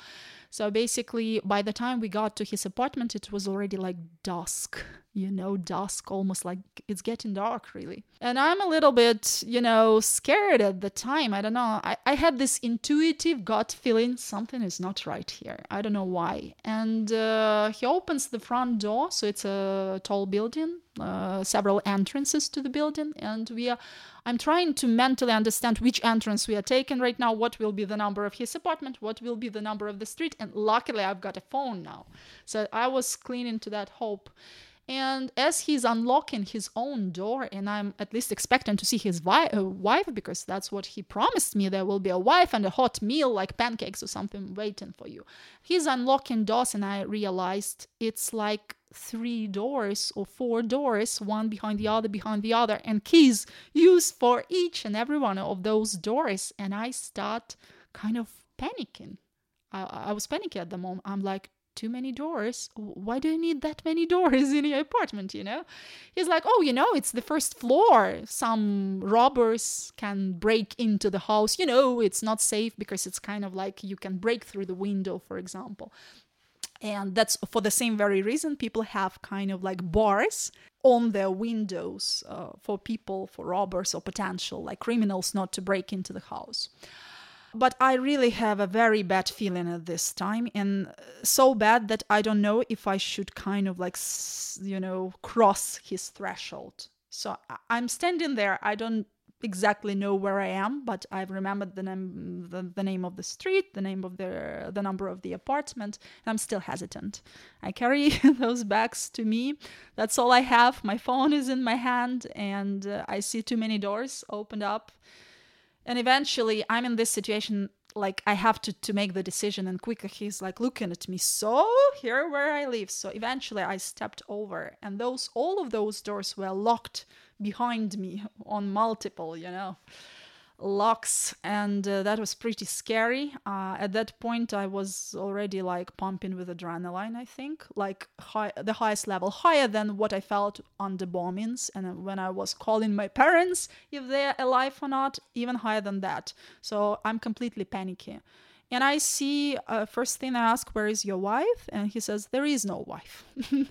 So basically, by the time we got to his apartment, it was already like dusk, you know, dusk, almost like it's getting dark, really. And I'm a little bit, you know, scared at the time. I don't know. I, I had this intuitive gut feeling something is not right here. I don't know why. And uh, he opens the front door, so it's a tall building, uh, several entrances to the building, and we are. I'm trying to mentally understand which entrance we are taking right now, what will be the number of his apartment, what will be the number of the street, and luckily I've got a phone now. So I was clinging to that hope. And as he's unlocking his own door, and I'm at least expecting to see his vi- uh, wife because that's what he promised me there will be a wife and a hot meal like pancakes or something waiting for you. He's unlocking doors, and I realized it's like three doors or four doors, one behind the other, behind the other, and keys used for each and every one of those doors. And I start kind of panicking. I, I was panicking at the moment. I'm like, too many doors. Why do you need that many doors in your apartment? You know, he's like, oh, you know, it's the first floor. Some robbers can break into the house. You know, it's not safe because it's kind of like you can break through the window, for example. And that's for the same very reason people have kind of like bars on their windows uh, for people, for robbers or potential like criminals not to break into the house. But I really have a very bad feeling at this time, and so bad that I don't know if I should kind of like, you know, cross his threshold. So I'm standing there. I don't exactly know where I am, but I've remembered the name, the, the name of the street, the name of the the number of the apartment, I'm still hesitant. I carry those bags to me. That's all I have. My phone is in my hand, and uh, I see too many doors opened up and eventually i'm in this situation like i have to to make the decision and quickly he's like looking at me so here where i live so eventually i stepped over and those all of those doors were locked behind me on multiple you know locks. And uh, that was pretty scary. Uh, at that point i was already like pumping with adrenaline i think. Like high, the highest level higher than what i felt on the bombings and when i was calling my parents if they're alive or not even higher than that. So i'm completely panicky and I see, uh, first thing I ask, where is your wife? And he says, there is no wife.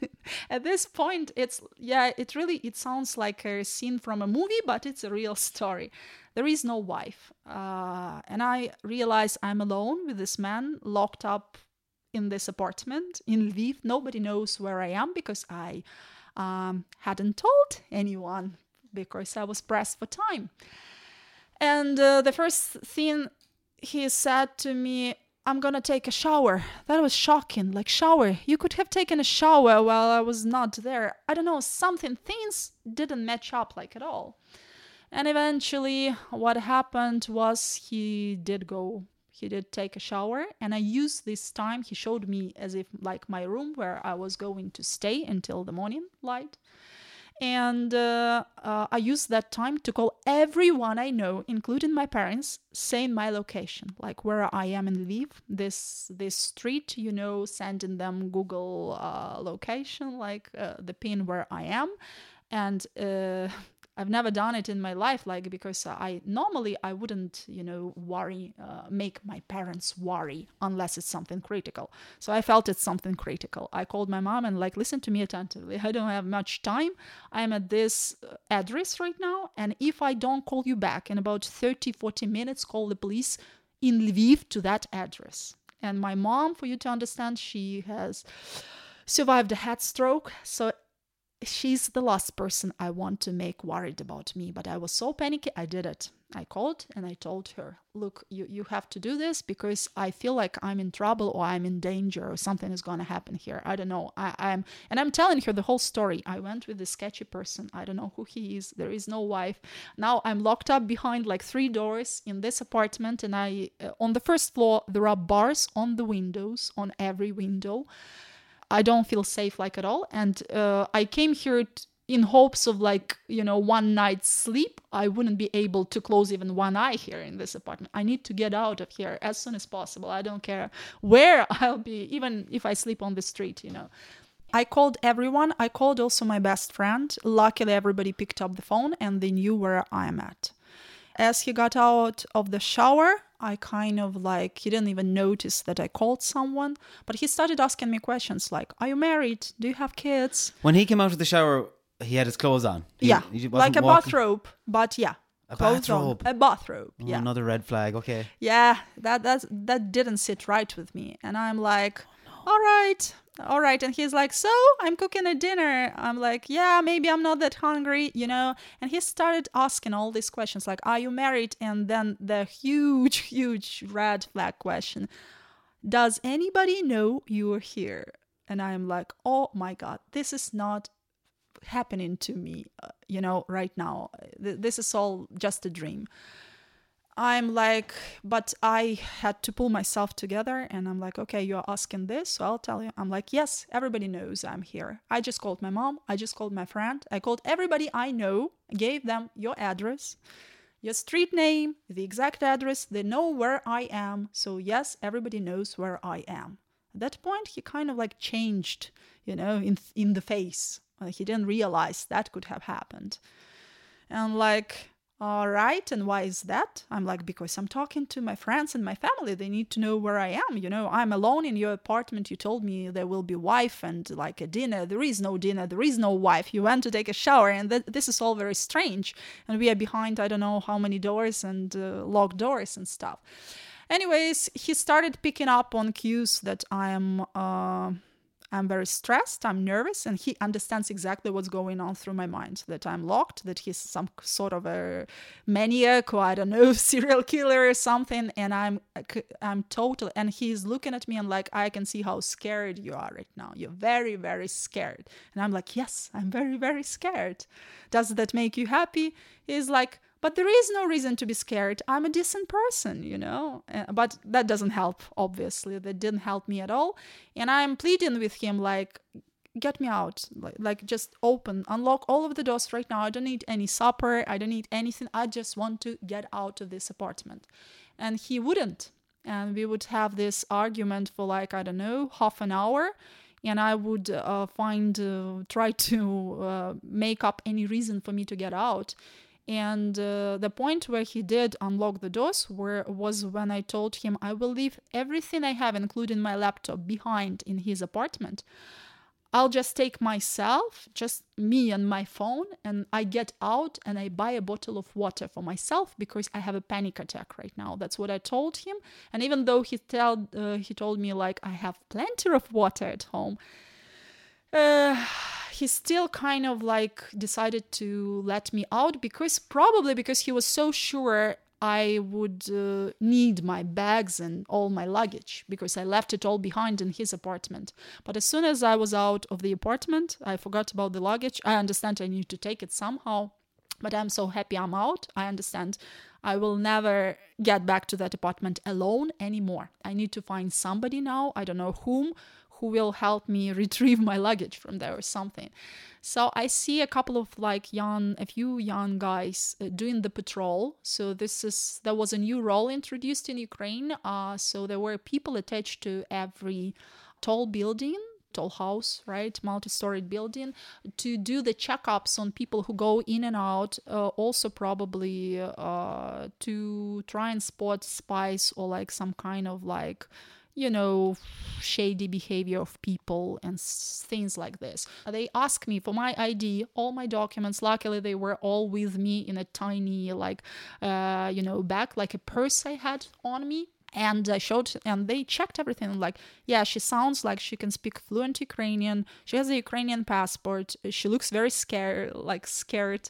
At this point, it's, yeah, it really, it sounds like a scene from a movie, but it's a real story. There is no wife. Uh, and I realize I'm alone with this man locked up in this apartment in Lviv. Nobody knows where I am because I um, hadn't told anyone because I was pressed for time. And uh, the first thing he said to me, I'm gonna take a shower. That was shocking. Like, shower. You could have taken a shower while I was not there. I don't know, something, things didn't match up like at all. And eventually, what happened was he did go, he did take a shower, and I used this time. He showed me as if like my room where I was going to stay until the morning light. And uh, uh, I used that time to call everyone I know, including my parents, saying my location, like where I am in Lviv, this this street, you know, sending them Google uh, location, like uh, the pin where I am, and uh, I've never done it in my life, like because I normally I wouldn't, you know, worry, uh, make my parents worry unless it's something critical. So I felt it's something critical. I called my mom and like, listen to me attentively. I don't have much time. I'm at this uh, address right now, and if I don't call you back in about 30, 40 minutes, call the police in Lviv to that address. And my mom, for you to understand, she has survived a head stroke, so she's the last person I want to make worried about me. But I was so panicky, I did it. I called and I told her, look, you, you have to do this because I feel like I'm in trouble or I'm in danger or something is going to happen here. I don't know. I, I'm and I'm telling her the whole story. I went with this sketchy person. I don't know who he is. There is no wife. Now I'm locked up behind like three doors in this apartment, and I uh, on the first floor there are bars on the windows on every window. I don't feel safe like at all. And uh, I came here t- in hopes of like, you know, one night's sleep. I wouldn't be able to close even one eye here in this apartment. I need to get out of here as soon as possible. I don't care where I'll be, even if I sleep on the street, you know. I called everyone. I called also my best friend. Luckily, everybody picked up the phone and they knew where I'm at. As he got out of the shower, I kind of like, he didn't even notice that I called someone, but he started asking me questions like, Are you married? Do you have kids? When he came out of the shower, he had his clothes on. He- yeah, he like a walking- bathrobe, but yeah. A clothes on. bathrobe? A bathrobe, Oh, yeah. Another red flag. Okay. yeah that that's that didn't sit right with me and i'm like Oh, all right all right. And he's like so i'm cooking a dinner. I'm like yeah maybe i'm not that hungry you know? And he started asking all these questions like are you married? And then the huge huge red flag question does anybody know you're here? And i'm like oh my god this is not happening to me uh, you know right now. Th- this is all just a dream I'm like, but I had to pull myself together and I'm like, okay, you're asking this, so I'll tell you. I'm like, yes, everybody knows I'm here. I just called my mom, I just called my friend, I called everybody I know, gave them your address, your street name, the exact address. They know where I am. So, yes, everybody knows where I am. At that point, he kind of like changed, you know, in, in the face. Uh, he didn't realize that could have happened. And like, all right, and why is that? I'm like, because I'm talking to my friends and my family. They need to know where I am. You know, I'm alone in your apartment. You told me there will be wife and like a dinner. There is no dinner. There is no wife. You went to take a shower, and th- this is all very strange. And we are behind, I don't know how many doors and uh, locked doors and stuff. Anyways, he started picking up on cues that I am. Uh, I'm very stressed, I'm nervous, and he understands exactly what's going on through my mind. That I'm locked, that he's some sort of a maniac or I don't know, serial killer or something, and I'm uh, I'm total. And he's looking at me and like, I can see how scared you are right now. You're very very scared, and I'm like, yes, I'm very very scared. Does that make you happy? He's like. But there is no reason to be scared. I'm a decent person, you know. Uh, but that doesn't help, obviously. That didn't help me at all. And I'm pleading with him, like, get me out. Like, like, just open, unlock all of the doors right now. I don't need any supper. I don't need anything. I just want to get out of this apartment. And he wouldn't. And we would have this argument for, like, I don't know, half an hour and I would uh, find, uh, try to uh, make up any reason for me to get out. And uh, the point where he did unlock the doors were, was when I told him I will leave everything I have, including my laptop, behind in his apartment. I'll just take myself, just me and my phone, and I get out and I buy a bottle of water for myself because I have a panic attack right now. That's what I told him. And even though he told uh, he told me like I have plenty of water at home, uh, he still kind of like decided to let me out because probably because he was so sure I would uh, need my bags and all my luggage because I left it all behind in his apartment. But as soon as I was out of the apartment, I forgot about the luggage. I understand I need to take it somehow, but I'm so happy I'm out. I understand I will never get back to that apartment alone anymore. I need to find somebody now, I don't know whom, who will help me retrieve my luggage from there or something. So I see a couple of like young, a few young guys uh, doing the patrol. So this is there was a new role introduced in Ukraine. Uh, so there were people attached to every tall building tall house, right, multi-storied building, to do the checkups on people who go in and out. Uh, also, probably uh, to try and spot spies or like some kind of like you know, shady behavior of people and things like this. They ask me for my ID, all my documents. Luckily, they were all with me in a tiny, like, uh, you know, bag, like a purse I had on me. And I showed, and they checked everything. Like, yeah, she sounds like she can speak fluent Ukrainian. She has a Ukrainian passport. She looks very scared, like scared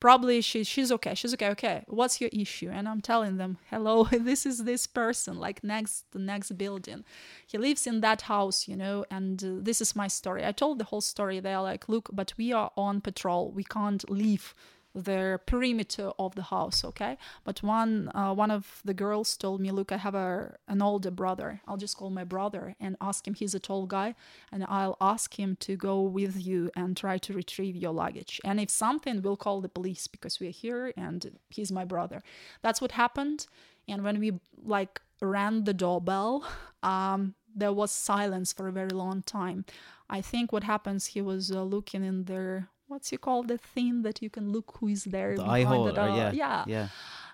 probably she, she's okay she's okay okay what's your issue? And i'm telling them hello this is this person like next the next building. He lives in that house you know and uh, this is my story. I told the whole story they're like look but we are on patrol we can't leave the perimeter of the house okay? But one uh, one of the girls told me look i have a an older brother. I'll just call my brother and ask him. He's a tall guy and i'll ask him to go with you and try to retrieve your luggage. And if something we'll call the police because we're here and he's my brother. That's what happened. And when we like rang the doorbell um there was silence for a very long time. I think what happens he was uh, looking in their what's you call the thing that you can look who is there the eye hole the or yeah yeah. yeah.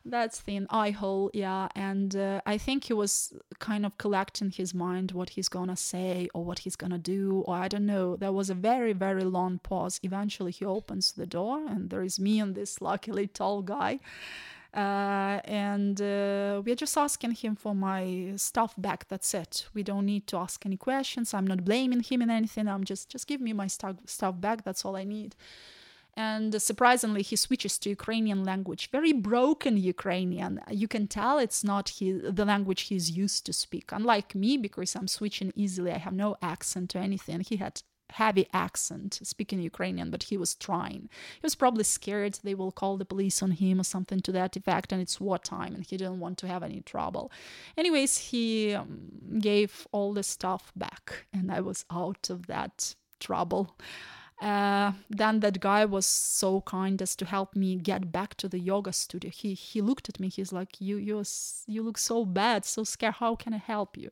That's thin eye hole yeah. And uh, i think he was kind of collecting his mind what he's gonna say or what he's gonna do or i don't know. There was a very very long pause. Eventually he opens the door and there is me and this luckily tall guy uh, and uh, we're just asking him for my stuff back. That's it. We don't need to ask any questions. I'm not blaming him in anything. I'm just just give me my stuff stuff back. That's all I need. And surprisingly, he switches to Ukrainian language, very broken Ukrainian. You can tell it's not his, the language he's used to speak. Unlike me, because I'm switching easily, I have no accent or anything. He had heavy accent speaking Ukrainian, but he was trying. He was probably scared they will call the police on him or something to that effect, and it's wartime and he didn't want to have any trouble. Anyways, he um, gave all the stuff back, and I was out of that trouble. Uh, then that guy was so kind as to help me get back to the yoga studio. He he looked at me. He's like, "You you you look so bad, so scared. How can I help you?"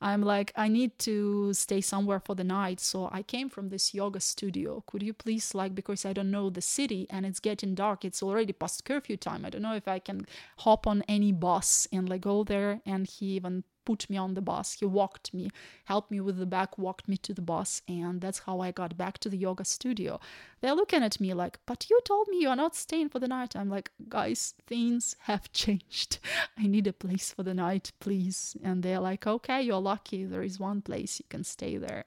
I'm like, "I need to stay somewhere for the night, so I came from this yoga studio. Could you please like because I don't know the city and it's getting dark. It's already past curfew time. I don't know if I can hop on any bus and like go there." And he even put me on the bus. He walked me, helped me with the bag, walked me to the bus, and that's how I got back to the yoga studio. They're looking at me like, But you told me you're not staying for the night. I'm like, Guys, things have changed. I need a place for the night, please. And they're like, Okay, you're lucky. There is one place you can stay there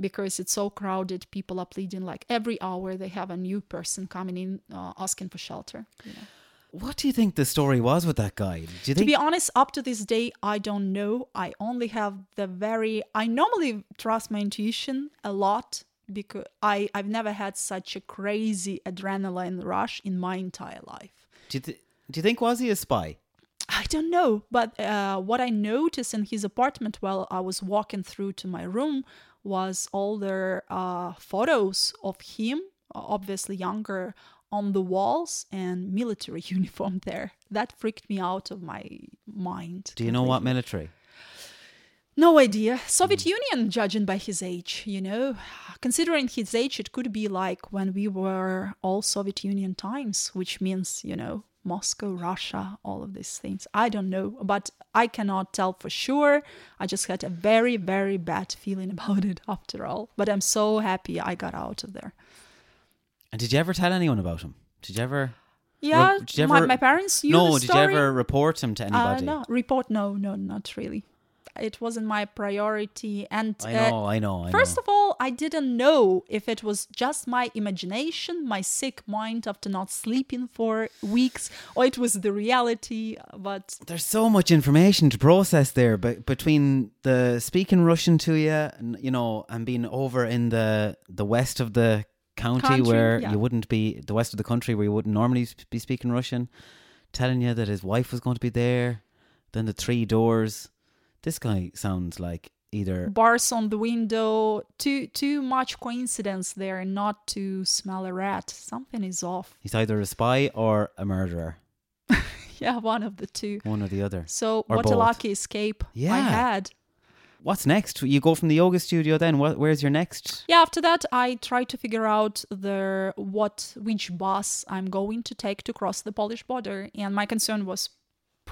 because it's so crowded. People are pleading like every hour they have a new person coming in uh, asking for shelter. You know. What do you think the story was with that guy? Do you think? To be honest, up to this day, I don't know. I only have the very. I normally trust my intuition a lot because I I've never had such a crazy adrenaline rush in my entire life. Do you, th- do you think was he a spy? I don't know, but uh, what I noticed in his apartment while I was walking through to my room was all the uh, photos of him, obviously younger, on the walls and military uniform there. That freaked me out of my mind. Do you know what military? No idea. Soviet mm. Union, judging by his age, you know. Considering his age, it could be like when we were all Soviet Union times, which means, you know, Moscow, Russia, all of these things. I don't know, but I cannot tell for sure. I just had a very, very bad feeling about it after all. But I'm so happy I got out of there. And did you ever tell anyone about him? Did you ever? Yeah, did you ever, my, my parents No, did you ever report him to Uh, anybody? no, report. No, no, not really. it wasn't my priority. And I uh, know, I know. I First know. of all, I didn't know if it was just my imagination, my sick mind after not sleeping for weeks, or it was the reality. But There's so much information to process there, but between the speaking Russian to you, and, you know, and being over in the the west of the county, Country, where yeah. you wouldn't be the west of the country where you wouldn't normally be speaking Russian, telling you that his wife was going to be there, then the three doors. This guy sounds like either bars on the window, too too much coincidence there not to smell a rat. Something is off. he's either a spy or a murderer, Yeah, one of the two. one or the other. So Or what a both. lucky escape I Yeah. had. What's next? You go from the yoga studio, then what? Where's your next? Yeah, after that I tried to figure out the what which bus I'm going to take to cross the Polish border and my concern was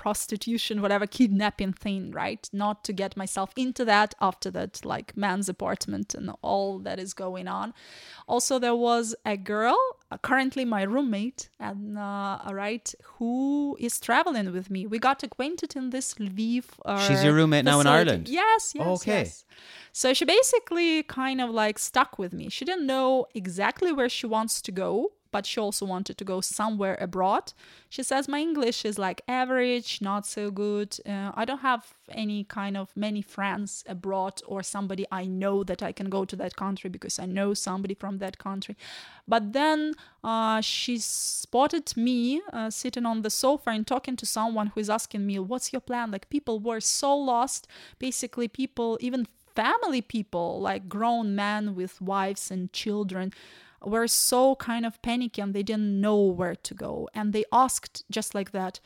prostitution whatever kidnapping thing right not to get myself into that after that like man's apartment and all that is going on also there was a girl uh, currently my roommate and uh, right who is traveling with me we got acquainted in this lviv uh, She's your roommate now in. Ireland? yes yes Okay. yes so she basically kind of like stuck with me. She didn't know exactly where she wants to go, but she also wanted to go somewhere abroad. She says, My English is like average, not so good. Uh, I don't have any kind of many friends abroad or somebody I know that I can go to that country because I know somebody from that country. But then uh, she spotted me uh, sitting on the sofa and talking to someone who is asking me, What's your plan? Like people were so lost. Basically, people, even family people, like grown men with wives and children, were so kind of panicky and they didn't know where to go. And they asked just like that,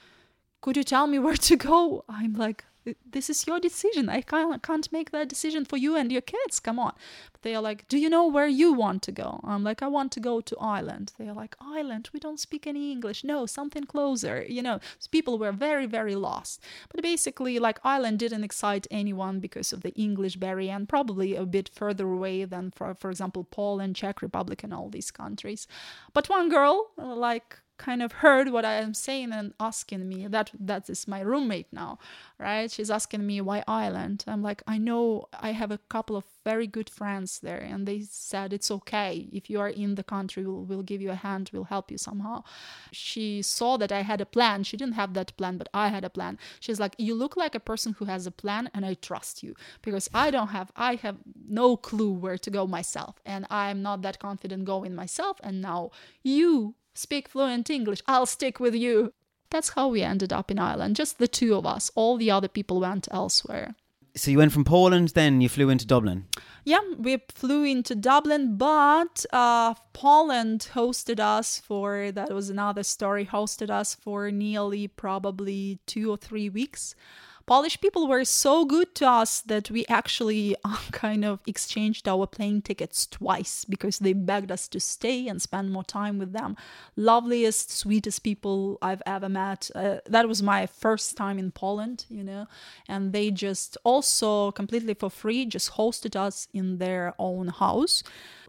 Could you tell me where to go? I'm like, this is your decision. I can't, can't make that decision for you and your kids. Come on. But they are like, Do you know where you want to go? I'm like, I want to go to Ireland. They are like, Ireland? We don't speak any English. No, something closer. You know, people were very, very lost. But basically, like, Ireland didn't excite anyone because of the English barrier and probably a bit further away than, for, for example, Poland, Czech Republic, and all these countries. But one girl, like, kind of heard what I am saying and asking me that that is my roommate now, right? She's asking me why Ireland. I'm like, I know I have a couple of very good friends there, and they said it's okay if you are in the country. We'll we'll give you a hand. We'll help you somehow. She saw that I had a plan. She didn't have that plan, but I had a plan. She's like, you look like a person who has a plan, and I trust you because I don't have. I have no clue where to go myself, and I'm not that confident going myself. And now you speak fluent English. I'll stick with you. That's how we ended up in Ireland, just the two of us. All the other people went elsewhere. So you went from Poland, then you flew into Dublin. Yeah, we flew into Dublin, but uh, Poland hosted us for that was another story. Hosted us for nearly probably two or three weeks. Polish people were so good to us that we actually uh, kind of exchanged our plane tickets twice because they begged us to stay and spend more time with them. Loveliest, sweetest people I've ever met. Uh, that was my first time in Poland, you know, and they just also completely for free just hosted us in their own house.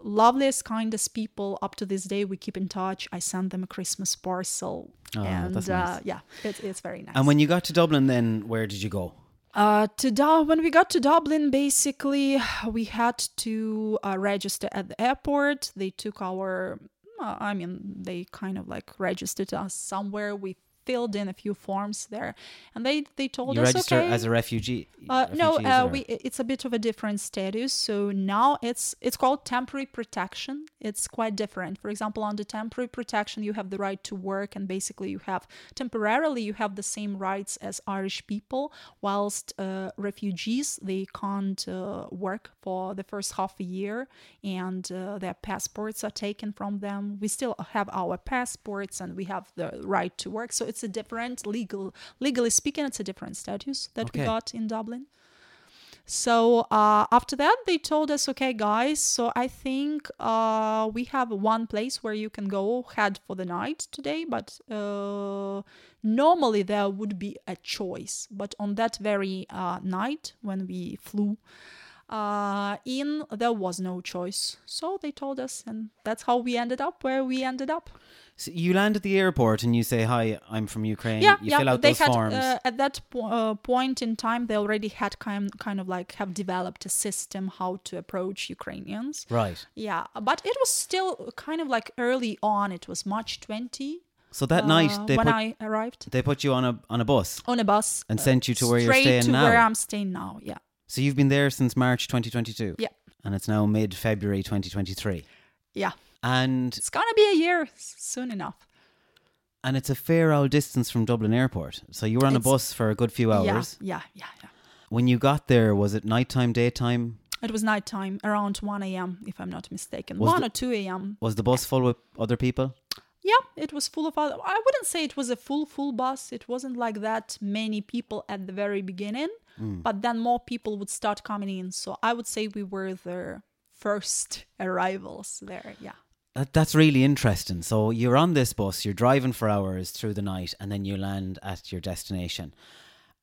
Loveliest, kindest people. Up to this day, we keep in touch. I sent them a Christmas parcel, Oh, and that's uh, yeah, it's it's very nice. And when you got to Dublin, then where did you go? Uh, to Dub- when we got to Dublin, basically we had to uh, register at the airport. They took our, uh, I mean, they kind of like registered us somewhere. We filled in a few forms there, and they they told you us register okay. as a refugee. Uh, no, uh, we it's a bit of a different status. So now it's it's called temporary protection. It's quite different. For example, under temporary protection, you have the right to work, and basically you have temporarily you have the same rights as Irish people. Whilst uh, refugees they can't uh, work for the first half a year, and uh, their passports are taken from them. We still have our passports, and we have the right to work. So it's a different legal legally speaking, it's a different status that we got in Dublin. So uh, after that, they told us, okay, guys, so I think uh, we have one place where you can go head for the night today, but uh, normally there would be a choice. But on that very uh, night when we flew uh, in, there was no choice. So they told us, and that's how we ended up where we ended up. So you land at the airport and you say, "Hi, I'm from Ukraine." yeah, you yeah. fill out they those had forms. Uh, at that po- uh, point in time, they already had kind kind of like have developed a system how to approach Ukrainians. right. Yeah, but it was still kind of like early on. It was March 20. So that uh, night they when put I arrived they put you on a on a bus on a bus and sent you to where you're staying to now. where I'm staying now. Yeah, So you've been there since March 2022. Yeah. And it's now mid February 2023. yeah. And It's gonna be a year soon enough. and it's a fair old distance from Dublin Airport. So you were on a bus for a good few hours. Yeah, yeah, yeah, yeah. When you got there, was it nighttime, daytime? It was nighttime, around 1 a.m., if I'm not mistaken. Was 1 the- or 2 a.m. Was the bus full with other people? Yeah, it was full of other. I wouldn't say it was a full, full bus. It wasn't like that many people at the very beginning, hmm. but then more people would start coming in. So I would say we were the first arrivals there. Yeah. That, that's really interesting. So you're on this bus, you're driving for hours through the night, and then you land at your destination,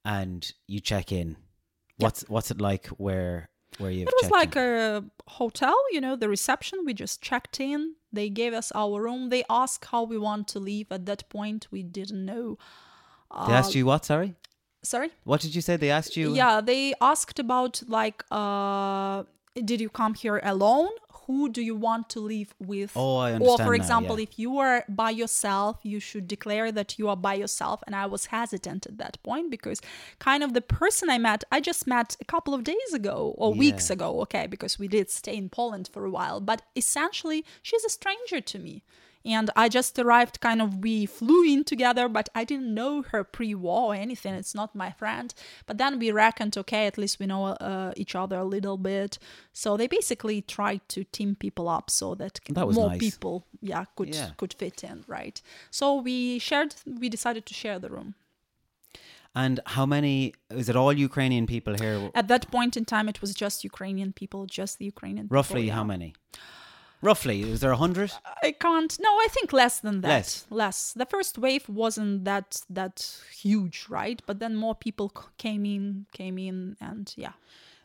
and you check in. What's what's it like where where you've It was like in? a hotel, you know, the reception. We just checked in. They gave us our room. They asked how we want to leave. At that point, we didn't know. They asked you what? Sorry, Sorry? what did you say? They asked you. Yeah, they asked about like, uh, did you come here alone? Who do you want to live with? Oh, I understand. Or for now, example, yeah. if you are by yourself, you should declare that you are by yourself. And I was hesitant at that point because kind of the person I met, I just met a couple of days ago or weeks ago, okay, because we did stay in Poland for a while. But essentially, she's a stranger to me. And I just arrived, kind of, we flew in together, but I didn't know her pre war or anything. It's not my friend. But then we reckoned, okay, at least we know uh, each other a little bit. So they basically tried to team people up so that, That more nice. people, yeah, could Yeah. could fit in, right? So we shared, we decided to share the room. And how many? Is it all Ukrainian people here? At that point in time, it was just Ukrainian people, just the Ukrainian. people, Roughly yeah. how many? Roughly, is there a hundred? I can't. No, I think less than that. Less. Less. The first wave wasn't that that huge, right? But then more people came in, came in, and yeah,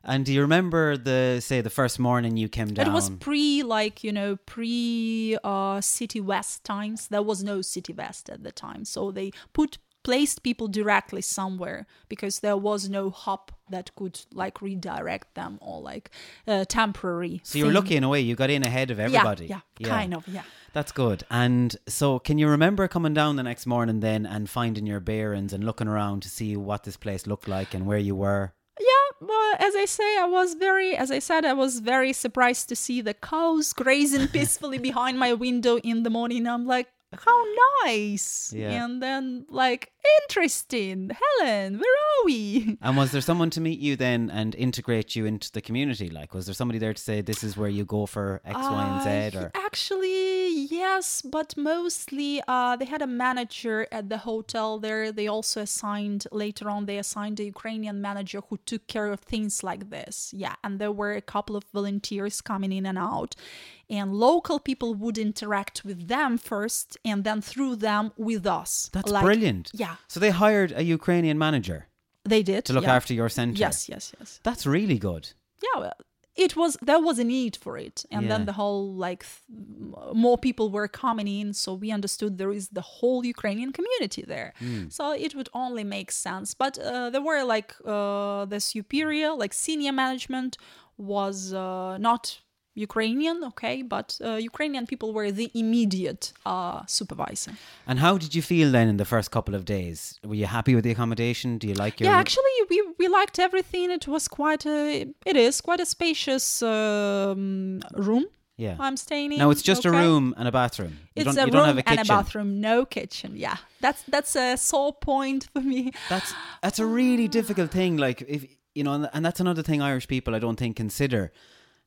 And do you remember the say the first morning you came down? it was pre like you know pre uh, City West times. There was no City West at the time, so they put placed people directly somewhere because there was no hub that could like redirect them or like uh, temporary. so you're lucky in a way. You got in ahead of everybody. Yeah, yeah, kind of, yeah. That's good. And so, can you remember coming down the next morning then and finding your bearings and looking around to see what this place looked like and where you were? Yeah, well, as I say, I was very, as I said, I was very surprised to see the cows grazing peacefully behind my window in the morning. I'm like, how nice. Yeah. And then, like, interesting. Helen, where are we? And was there someone to meet you then and integrate you into the community? Like, was there somebody there to say this is where you go for X, Y, and Z? Uh, Or Actually, yes, but mostly uh, they had a manager at the hotel there. They also assigned, later on, they assigned a Ukrainian manager who took care of things like this. Yeah, and there were a couple of volunteers coming in and out. And local people would interact with them first and then through them with us. that's Like- brilliant. Yeah, So they hired a Ukrainian manager they did. to look yeah. after your centre. Yes, yes, yes. That's really good. yeah well, it was there was a need for it and Yeah. then the whole like th- more people were coming in so we understood there is the whole ukrainian community there Hmm. so it would only make sense but uh, there were like uh, the superior like senior management was uh, not ukrainian okay but uh, ukrainian people were the immediate uh, supervisor And how did you feel then in the first couple of days? Were you happy with the accommodation? Do you like your Yeah, actually, we we liked everything. It was quite a, it is quite a spacious um, room. Yeah. I'm staying in. No, it's just a room and a bathroom. You It's don't, a room a and a bathroom, no kitchen. Yeah, that's that's a sore point for me. That's that's a really difficult thing. Like if you know, and that's another thing Irish people I don't think consider.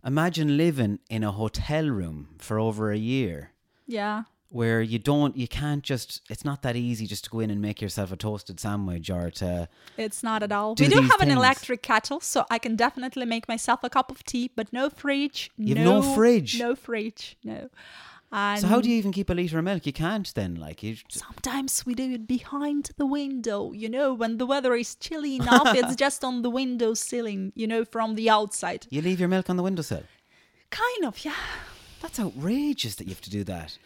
Imagine living in a hotel room for over a year, Yeah, where you don't, you can't just. It's not that easy just to go in and make yourself a toasted sandwich or to. it's not at all. Do we do have an electric kettle, so I can definitely make myself a cup of tea, but no fridge. You've no fridge? No fridge. No. And So how do you even keep a liter of milk? You can't then. Like you. Sometimes we do it behind the window, you know, when the weather is chilly enough, it's just on the window ceiling, you know, from the outside. You leave your milk on the windowsill. Kind of, yeah. That's outrageous that you have to do that.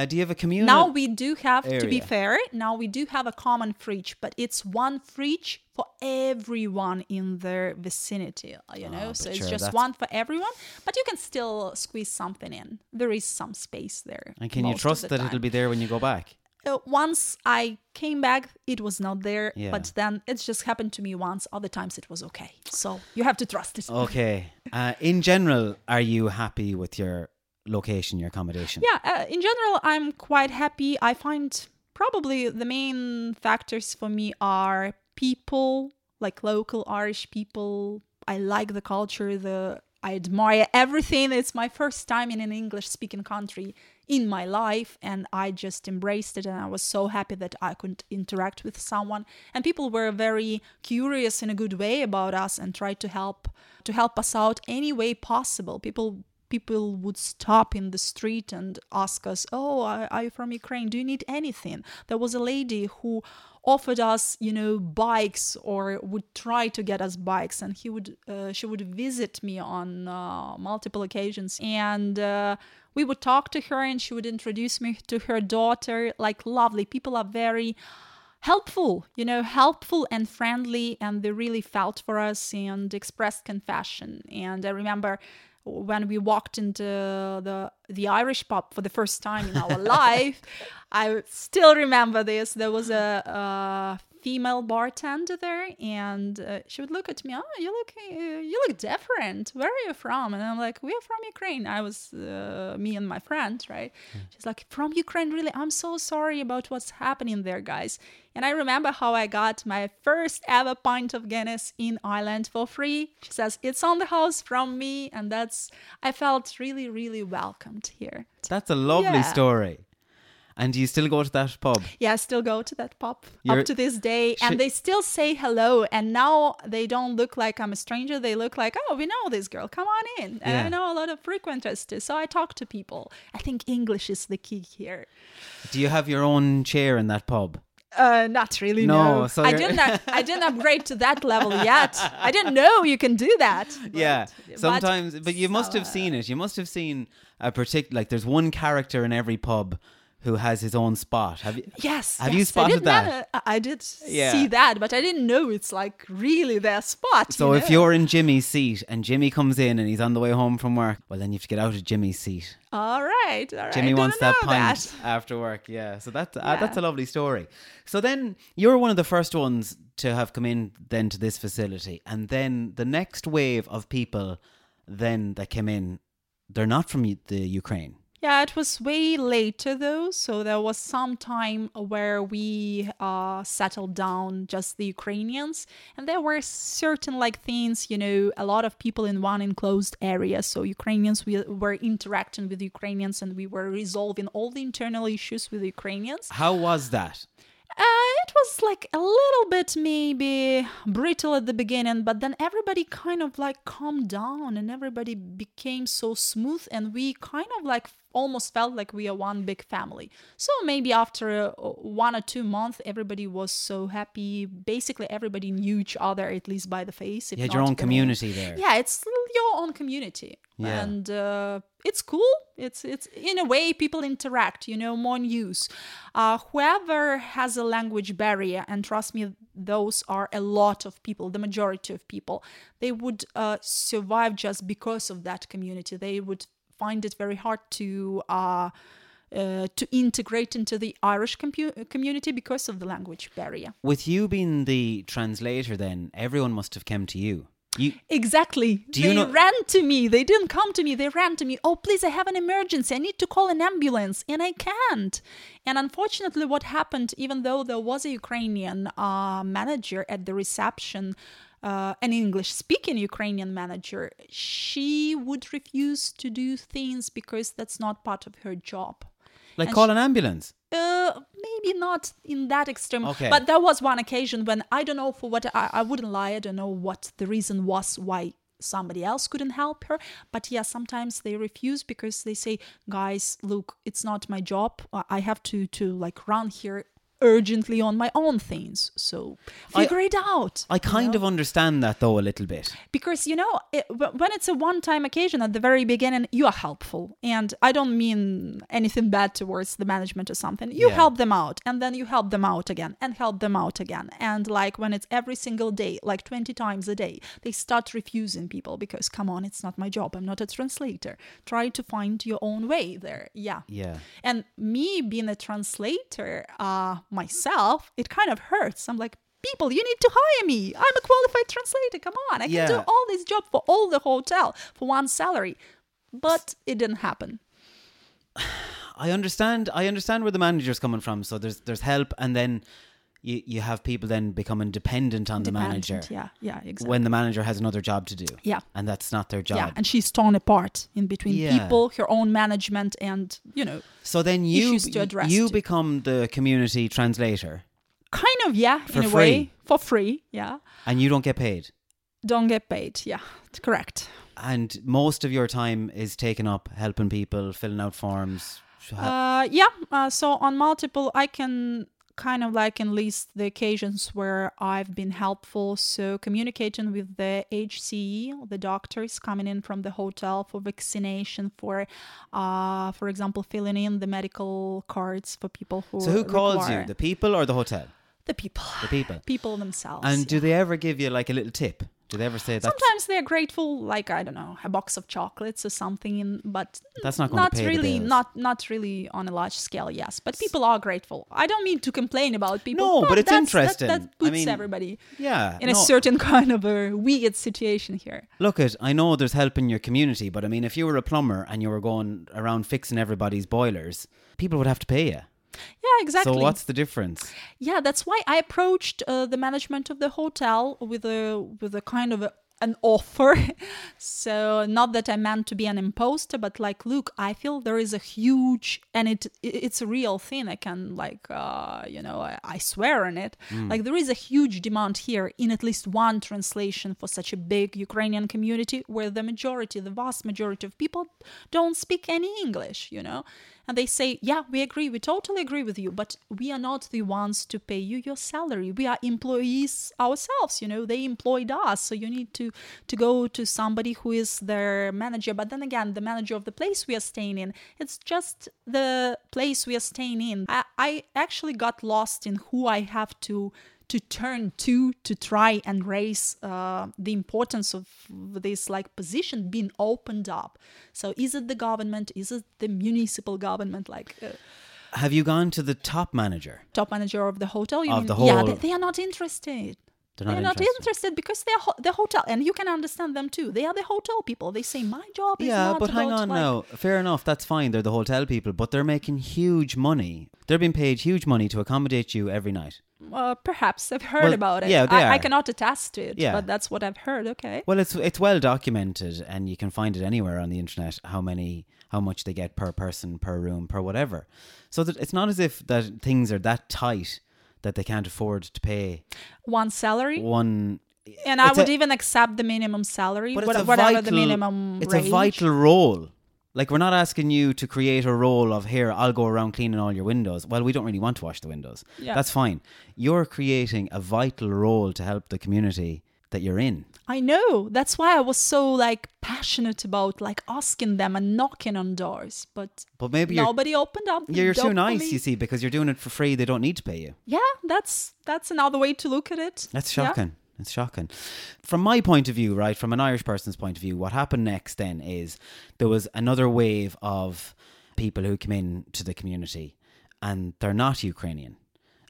Uh, do you have a communal? Now we do have, to be fair, now we do have a common fridge, but it's one fridge for everyone in their vicinity, you know? but so it's sure, just that's- one for everyone, but you can still squeeze something in. There is some space there. and can you trust that time. it'll be there when you go back? Uh, once I came back, it was not there, Yeah. but then it just happened to me once. Other times it was okay. So you have to trust it. Okay. Uh, in general, are you happy with your location, your accommodation? Yeah, uh, in general, I'm quite happy. I find probably the main factors for me are people, like local Irish people. I like the culture, the I admire everything. It's my first time in an English speaking country in my life and I just embraced it and I was so happy that I could interact with someone and people were very curious in a good way about us and tried to help to help us out any way possible. People people would stop in the street and ask us, "Oh, are you from Ukraine? Do you need anything?" There was a lady who offered us, you know, bikes or would try to get us bikes, and he would, uh, she would visit me on uh, multiple occasions, and uh, we would talk to her, and she would introduce me to her daughter. Like lovely people are very helpful, you know, helpful and friendly, and they really felt for us and expressed compassion. And I remember when we walked into the the Irish pub for the first time in our life, I still remember this. There was a, a female bartender there, and uh, she would look at me. Oh, you look uh, you look different. Where are you from? And I'm like, we are from Ukraine. I was uh, me and my friend, right? She's like, from Ukraine, really? I'm so sorry about what's happening there, guys. And I remember how I got my first ever pint of Guinness in Ireland for free. She says, It's on the house from me. And that's, I felt really, really welcomed here. That's a lovely Yeah. story. And do you still go to that pub? Yeah, I still go to that pub You're- up to this day. Sh- and they still say hello. And now they don't look like I'm a stranger. They look like, oh, we know this girl. Come on in. And Yeah. I know a lot of frequenters too. So I talk to people. I think English is the key here. Do you have your own chair in that pub? Uh, not really. No, No, so I didn't. I didn't upgrade to that level yet. I didn't know you can do that. yeah. but- Sometimes, but, you must so, have seen it. You must have seen a particular, like, there's one character in every pub who has his own spot. Have you? Yes. Have yes, you spotted that? I did Yeah. see that, but I didn't know it's like really their spot. So you if know? you're in Jimmy's seat and Jimmy comes in and he's on the way home from work, well, then you have to get out of Jimmy's seat. all right, all right. Jimmy I wants that pint that. after work. Yeah, so that's uh, that's a lovely story. So then you're one of the first ones to have come in then to this facility, and then the next wave of people then that came in, they're not from the Ukraine. Yeah, it was way later though. So there was some time where we uh, settled down, just the Ukrainians, and there were certain like things, you know, a lot of people in one enclosed area. So Ukrainians, we were interacting with Ukrainians, and we were resolving all the internal issues with Ukrainians. How was that? Uh, it was like a little bit maybe brittle at the beginning, but then everybody kind of like calmed down and everybody became so smooth, and we kind of like almost felt like we are one big family. So maybe after uh, one or two months, everybody was so happy. Basically, everybody knew each other at least by the face. if You had your own community there. Yeah, it's your own community, Yeah. and uh, it's cool. It's it's in a way people interact. You know, more news. Uh, whoever has a language barrier, and trust me, those are a lot of people. The majority of people, they would uh, survive just because of that community. They would find it very hard to. Uh, uh, to integrate into the Irish compu- community because of the language barrier. With you being the translator, then everyone must have come to you. You Exactly. They know- ran to me. They didn't come to me. They ran to me. Oh, please, I have an emergency. I need to call an ambulance, and I can't. And unfortunately, what happened, even though there was a Ukrainian uh, manager at the reception, uh, an English speaking Ukrainian manager, she would refuse to do things because that's not part of her job. like And call she- an ambulance. Uh, maybe not in that extreme. Okay. But there was one occasion when I don't know for what I, I wouldn't lie. I don't know what the reason was why somebody else couldn't help her. But yeah, sometimes they refuse because they say, "Guys, look, it's not my job. I have to to like run here." Urgently on my own things. So I- figure it out. I kind know? of understand that though a little bit. because you know it, when it's a one-time occasion at the very beginning you are helpful and i don't mean anything bad towards the management or something you Yeah. help them out and then you help them out again and help them out again and like when it's every single day like 20 times a day they start refusing people because come on it's not my job i'm not a translator try to find your own way there yeah Yeah. and me being a translator uh, myself, it kind of hurts. I'm like, people, you need to hire me. I'm a qualified translator. Come on, I can do all this job for all the hotel for one salary. But it didn't happen. I understand. I understand where the manager's coming from. So there's there's help, and then you you have people then becoming dependent on the manager Yeah, yeah, exactly. when the manager has another job to do. Yeah. and that's not their job. yeah, and she's torn apart in between Yeah. people, her own management, and you know, so then you issues to address you become the community translator, kind of yeah, For in a free. way, for free. Yeah, and you don't get paid. don't get paid. Yeah, correct. And most of your time is taken up helping people, filling out forms. Uh, yeah. Uh, so on multiple, I can kind of like enlist the occasions where I've been helpful. So communicating with the HSE, the doctors coming in from the hotel for vaccination, for, uh, for example, filling in the medical cards for people who. so who calls require- you, the people or the hotel? the people? The people. People themselves. And do they ever give you like a little tip? Do they ever say that? Sometimes they're grateful, like I don't know, a box of chocolates or something, but That's not not really, not not really on a large scale. Yes, but people are grateful. I don't mean to complain about people. No, but it's interesting. That, that puts mean, everybody Yeah, in a certain kind of a weird situation here. Look, at I know there's help in your community, but I mean, if you were a plumber and you were going around fixing everybody's boilers, people would have to pay you. Yeah, exactly. So what's the difference? Yeah, that's why I approached uh, the management of the hotel with a with a kind of a, an offer. so not that I meant to be an imposter, but like, look, I feel there is a huge and it it's a real thing. I can like uh, you know I, I swear on it. Like there is a huge demand here in at least one translation for such a big Ukrainian community where the majority, the vast majority of people don't speak any English. You know and they say, Yeah, we agree, we totally agree with you, but we are not the ones to pay you your salary. We are employees ourselves, you know, they employed us. So you need to to go to somebody who is their manager. But then again, the manager of the place we are staying in, it's just the place we are staying in. I, I actually got lost in who I have to to turn to to try and raise uh, the importance of this like position being opened up. So is it the government? Is it the municipal government? Like uh, Have you gone to the top manager? top manager of the hotel you Of mean? the yeah whole- they, they are not interested They're not They're not interested. interested because they're ho- the hotel, and you can understand them too. They are the hotel people. They say my job is Yeah, but hang on like, now. Fair enough, that's fine. They're the hotel people, but they're making huge money. They're being paid huge money to accommodate you every night. Uh, perhaps I've heard Well, about it. yeah, they I, I cannot attest to it, Yeah. but that's what I've heard. Okay. Well, it's it's well documented, and you can find it anywhere on the internet. How many, how much they get per person, per room, per whatever. So that it's not as if that things are that tight that they can't afford to pay One salary. one. And I would a- even accept the minimum salary, But what- it's a whatever vital, the minimum It's range. a vital role. Like we're not asking you to create a role of here. I'll go around cleaning all your windows. Well, we don't really want to wash the windows. Yeah. That's fine. You're creating a vital role to help the community that you're in. I know. That's why I was so like passionate about like asking them and knocking on doors, but But maybe nobody opened up. Yeah, you're too nice, you see, because you're doing it for free. They don't need to pay you. Yeah, that's that's another way to look at it. That's Yeah. shocking. It's shocking. From my point of view, right, from an Irish person's point of view, what happened next then is there was another wave of people who came in to the community and they're not Ukrainian.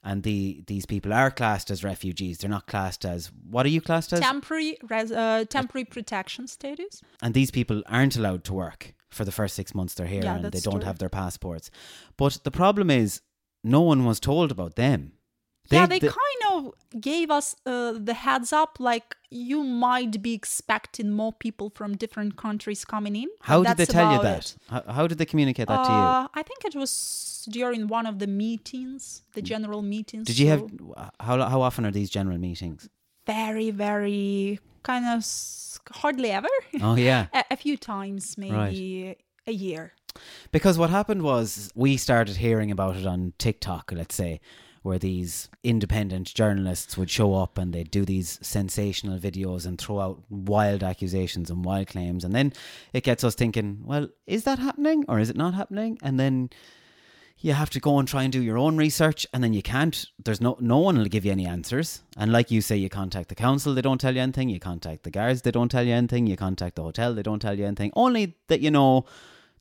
And the these people are classed as refugees. They're not classed as what are you classed as? Temporary res- uh, temporary protection status. and these people aren't allowed to work for the first six months they're here Yeah, and they don't true. have their passports. But the problem is no one was told about them. Yeah, they kind of gave us uh, the heads up, like you might be expecting more people from different countries coming in. How did they tell you that? How, how did they communicate that to you? Uh, I think it was during one of the meetings, the general meetings. Did you have how how often are these general meetings? very, very kind of hardly ever? Oh yeah. a, a few times, maybe a year. Because what happened was we started hearing about it on TikTok, let's say, where these independent journalists would show up and they'd do these sensational videos and throw out wild accusations and wild claims. And then it gets us thinking, well, is that happening or is it not happening? And then you have to go and try and do your own research and then you can't there's no no one will give you any answers and like you say you contact the council they don't tell you anything you contact the guards they don't tell you anything you contact the hotel they don't tell you anything only that you know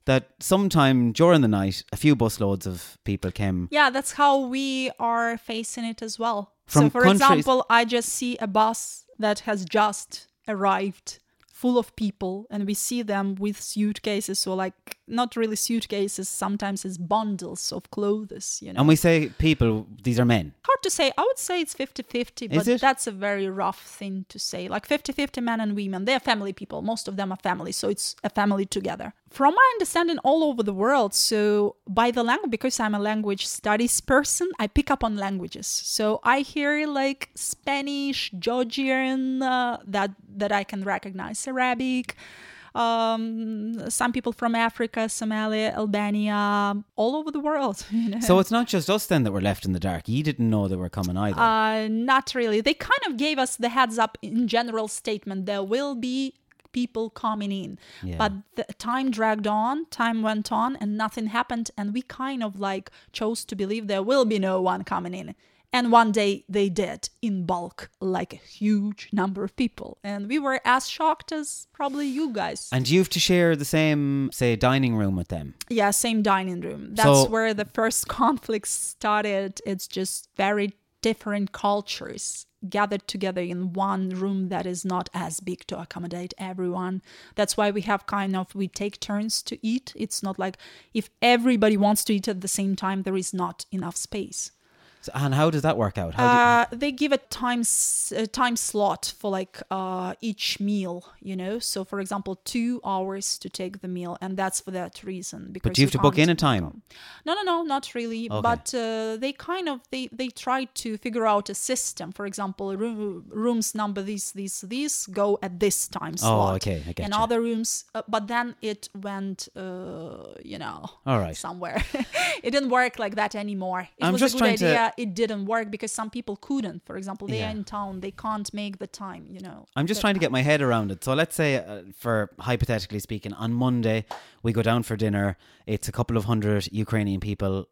that sometime during the night a few busloads of people came Yeah, that's how we are facing it as well. From so, for countries- example, I just see a bus that has just arrived full of people and we see them with suitcases or like not really suitcases sometimes it's bundles of clothes you know? and we say people these are men. Hard to say. I would say it's 50-50 but that's a very rough thing to say. Like 50-50 men and women they're family people. Most of them are family so it's a family together. From my understanding all over the world so by the language because i'm a language studies person i pick up on languages. So i hear like spanish georgian uh, that that i can recognize arabic um, some people from Africa, Somalia, Albania, all over the world. You know? so it's not just us then that were left in the dark you didn't know they were coming either Uh, not really. They kind of gave us the heads up in general statement. There will be people coming in, Yeah. but the time dragged on, time went on, and nothing happened. And we kind of like chose to believe there will be no one coming in. And one day they did in bulk, like a huge number of people. And we were as shocked as probably you guys. and you have to share the same say dining room with them Yeah, same dining room. That's So- where the first conflicts started. It's just very different cultures gathered together in one room that is not as big to accommodate everyone. That's why we have kind of we take turns to eat. It's not like if everybody wants to eat at the same time, there is not enough space. So, and how does that work out how do Uh, they give a time a time slot for like uh, each meal, you know. So, for example, two hours to take the meal, and that's for that reason. Because but you have to book in a time no, no, no, not really. Okay. But uh, they kind of they they try to figure out a system. For example, room, rooms number these these these go at this time slot. Oh, okay, I get And getcha. other rooms, uh, but then it went, uh, you know, All right. somewhere. it didn't work like that anymore. It I'm was just a good trying to- It didn't work because some people couldn't. For example, they are in town, they can't make the time. You know. I'm just trying to get my head around it. So let's say, uh, for hypothetically speaking, on Monday we go down for dinner. It's a couple of hundred Ukrainian people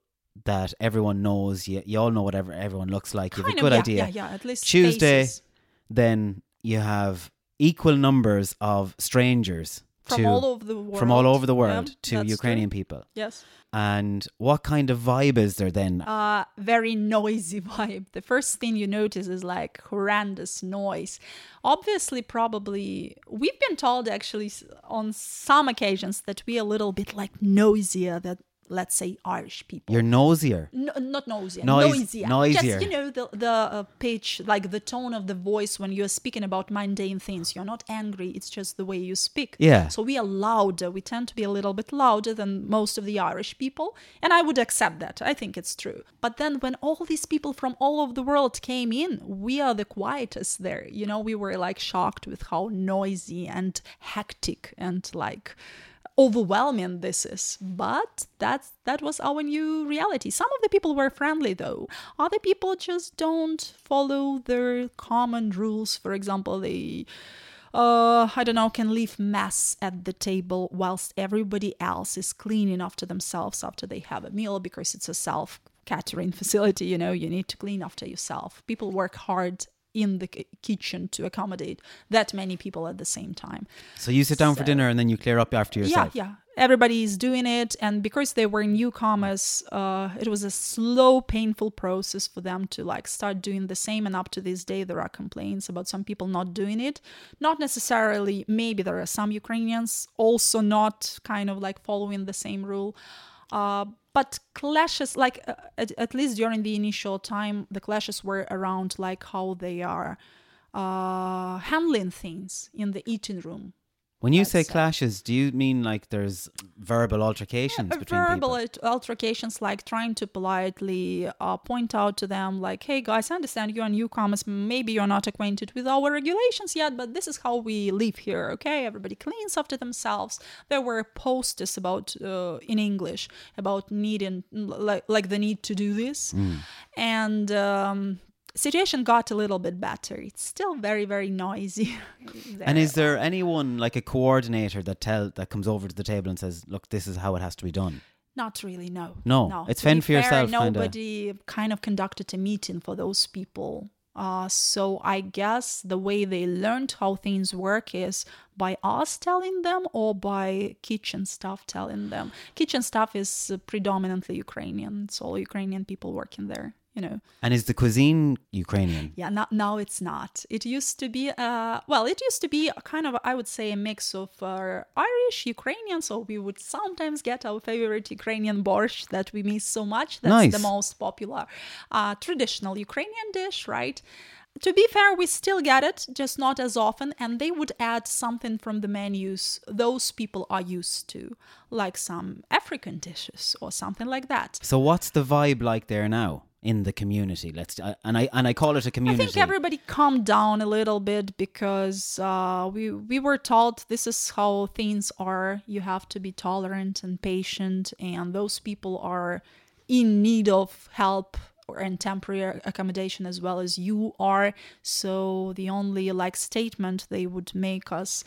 that everyone knows. You, you all know whatever everyone looks like. You have Kind a of, good yeah, idea. yeah, yeah, at least Tuesday, faces. then you have equal numbers of strangers From to, all over the world, from all over the Yeah, world to Ukrainian true. people. Yes. And what kind of vibe is there then? uh, very noisy vibe. The first thing you notice is like horrendous noise. Obviously, probably we've been told actually on some occasions that we are a little bit like noisier than let's say Irish people. You're nosier. No, not nosier. Noise- noisier. noisier. Just you know the the uh, pitch, like the tone of the voice when you're speaking about mundane things. You're not angry. It's just the way you speak. Yeah. So we are louder. We tend to be a little bit louder than most of the Irish people, and I would accept that. I think it's true. But then when all these people from all over the world came in, we are the quietest there. You know, we were like shocked with how noisy and hectic and like overwhelming this is but that's that was our new reality. Some of the people were friendly though. Other people just don't follow their common rules. For example they uh i don't know can leave mess at the table whilst everybody else is cleaning after themselves after they have a meal because it's a self catering facility you know you need to clean after yourself. People work hard in the ki- kitchen to accommodate that many people at the same time So you sit down for dinner and then you clear up after yourself. yeah, yeah. Everybody is doing it, and because they were newcomers, uh, it was a slow, painful process for them to like start doing the same. And up to this day, there are complaints about some people not doing it. Not necessarily. Maybe there are some Ukrainians also not kind of like following the same rule. Uh, but clashes, like uh, at, at least during the initial time, the clashes were around like how they are uh, handling things in the eating room When you say clashes, do you mean like there's verbal altercations Uh, between verbal people? alt- altercations like trying to politely uh, point out to them like hey guys i understand you're newcomers. Maybe you're not acquainted with our regulations yet but this is how we live here okay? Everybody cleans after themselves. There were posters about uh, in english about needing like, like the need to do this. And um, situation got a little bit better it's still very very noisy And is there anyone like a coordinator that tell that comes over to the table and says, "Look, this is how it has to be done"? Not really, no. No, it's To fend for fair, yourself, kinda. Nobody kind of conducted a meeting for those people. Uh, so I guess the way they learned how things work is by us telling them or by kitchen staff telling them. Kitchen staff is uh, predominantly Ukrainian. It's all Ukrainian people working there, you know. And is the cuisine Ukrainian? Yeah, now, now it's not. It used to be, uh, well, it used to be a kind of, I would say, a mix of uh, Irish, Ukrainian. So we would sometimes get our favorite Ukrainian borscht that we miss so much. That's Nice. the most popular uh, traditional Ukrainian dish, right? To be fair, we still get it, just not as often, and they would add something from the menus those people are used to, like some African dishes or something like that. So what's the vibe like there now in the community? Let's uh, and I and I call it a community. I think everybody calmed down a little bit because uh, we we were told this is how things are. You have to be tolerant and patient, and those people are in need of help and temporary accommodation as well as you are. So the only like statement they would make us,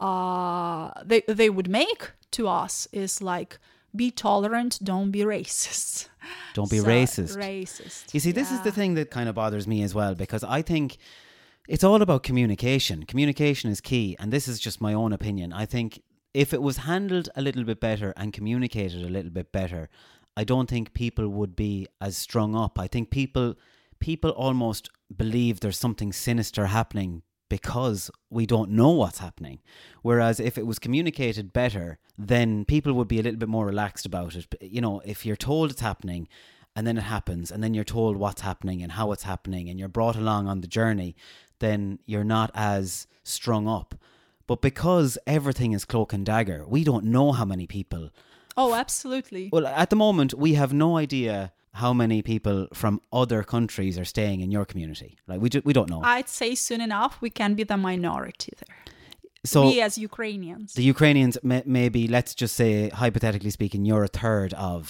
uh, they they would make to us is like. Be tolerant, don't be racist. Don't be So, racist. Racist. You see, this is the thing that kind of bothers me as well because I think it's all about communication. Communication is key, and this is just my own opinion. I think if it was handled a little bit better and communicated a little bit better, I don't think people would be as strung up. I think people people almost believe there's something sinister happening because we don't know what's happening. Whereas if it was communicated better, then people would be a little bit more relaxed about it. You know, if you're told it's happening and then it happens and then you're told what's happening and how it's happening and you're brought along on the journey, then you're not as strung up. But because everything is cloak and dagger, we don't know how many people. Oh, absolutely. Well, at the moment, we have no idea how many people from other countries are staying in your community. Like we, ju- we don't know. I'd say soon enough we can be the minority there. so we as Ukrainians. the Ukrainians, may, maybe let's just say, hypothetically speaking, you're a third of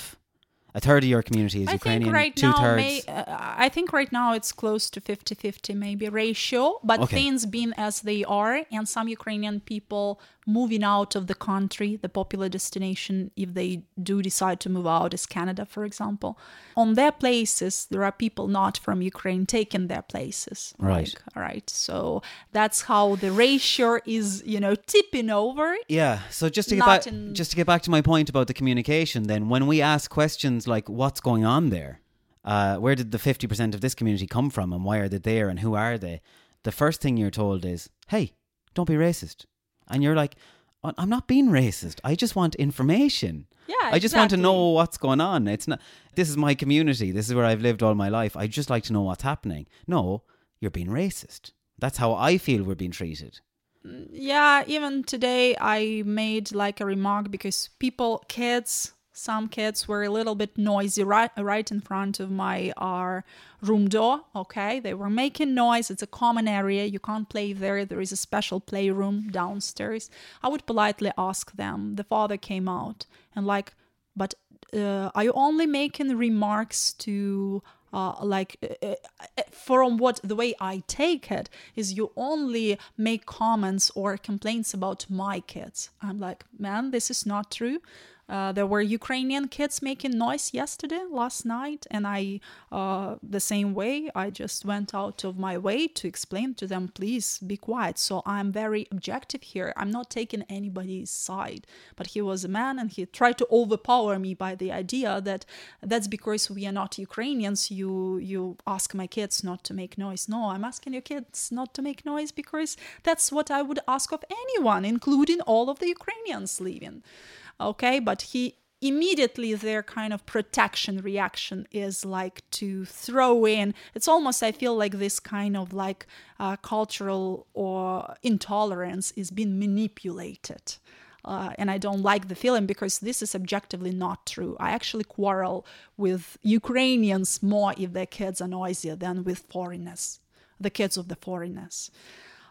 a third of your community is I Ukrainian. think right two now, thirds. may, uh, I think right now it's close to 50-50 maybe ratio. But Okay. things being as they are, and some Ukrainian people moving out of the country, the popular destination, if they do decide to move out, is Canada, for example. On their places, there are people not from Ukraine taking their places. Right. Like, all right. So that's how the ratio is, you know, tipping over. Yeah. So just to get back, in- just to get back to my point about the communication, then when we ask questions like "What's going on there? Uh, where did the fifty percent of this community come from, and why are they there, and who are they?" The first thing you're told is, "Hey, don't be racist," and you're like, "I- "I'm not being racist. I just want information. Yeah, I just want to know what's going on. It's not. This is my community. This is where I've lived all my life. I just like to know what's happening. No, you're being racist. That's how I feel we're being treated." Mm, yeah even today i made like a remark because people kids some kids were a little bit noisy right right in front of my uh, room door okay? They were making noise. It's a common area. You can't play there. There is a special playroom downstairs. I would politely ask them. The father came out and like but uh, are you only making remarks to uh, like uh, uh, uh, from what the way I take it is you only make comments or complaints about my kids. I'm like, man, this is not true. Uh, there were Ukrainian kids making noise yesterday, last night, and I, uh, the same way, I just went out of my way to explain to them, please be quiet. So I'm very objective here. I'm not taking anybody's side. But he was a man and he tried to overpower me by the idea that that's because we are not Ukrainians. You you ask my kids not to make noise. No, I'm asking your kids not to make noise because that's what I would ask of anyone, including all of the Ukrainians living okay but he immediately their kind of protection reaction is like to throw in it's almost i feel like this kind of like uh, cultural or intolerance is being manipulated uh, and I don't like the feeling because this is objectively not true. I actually quarrel with Ukrainians more if their kids are noisier than with foreigners, the kids of the foreigners.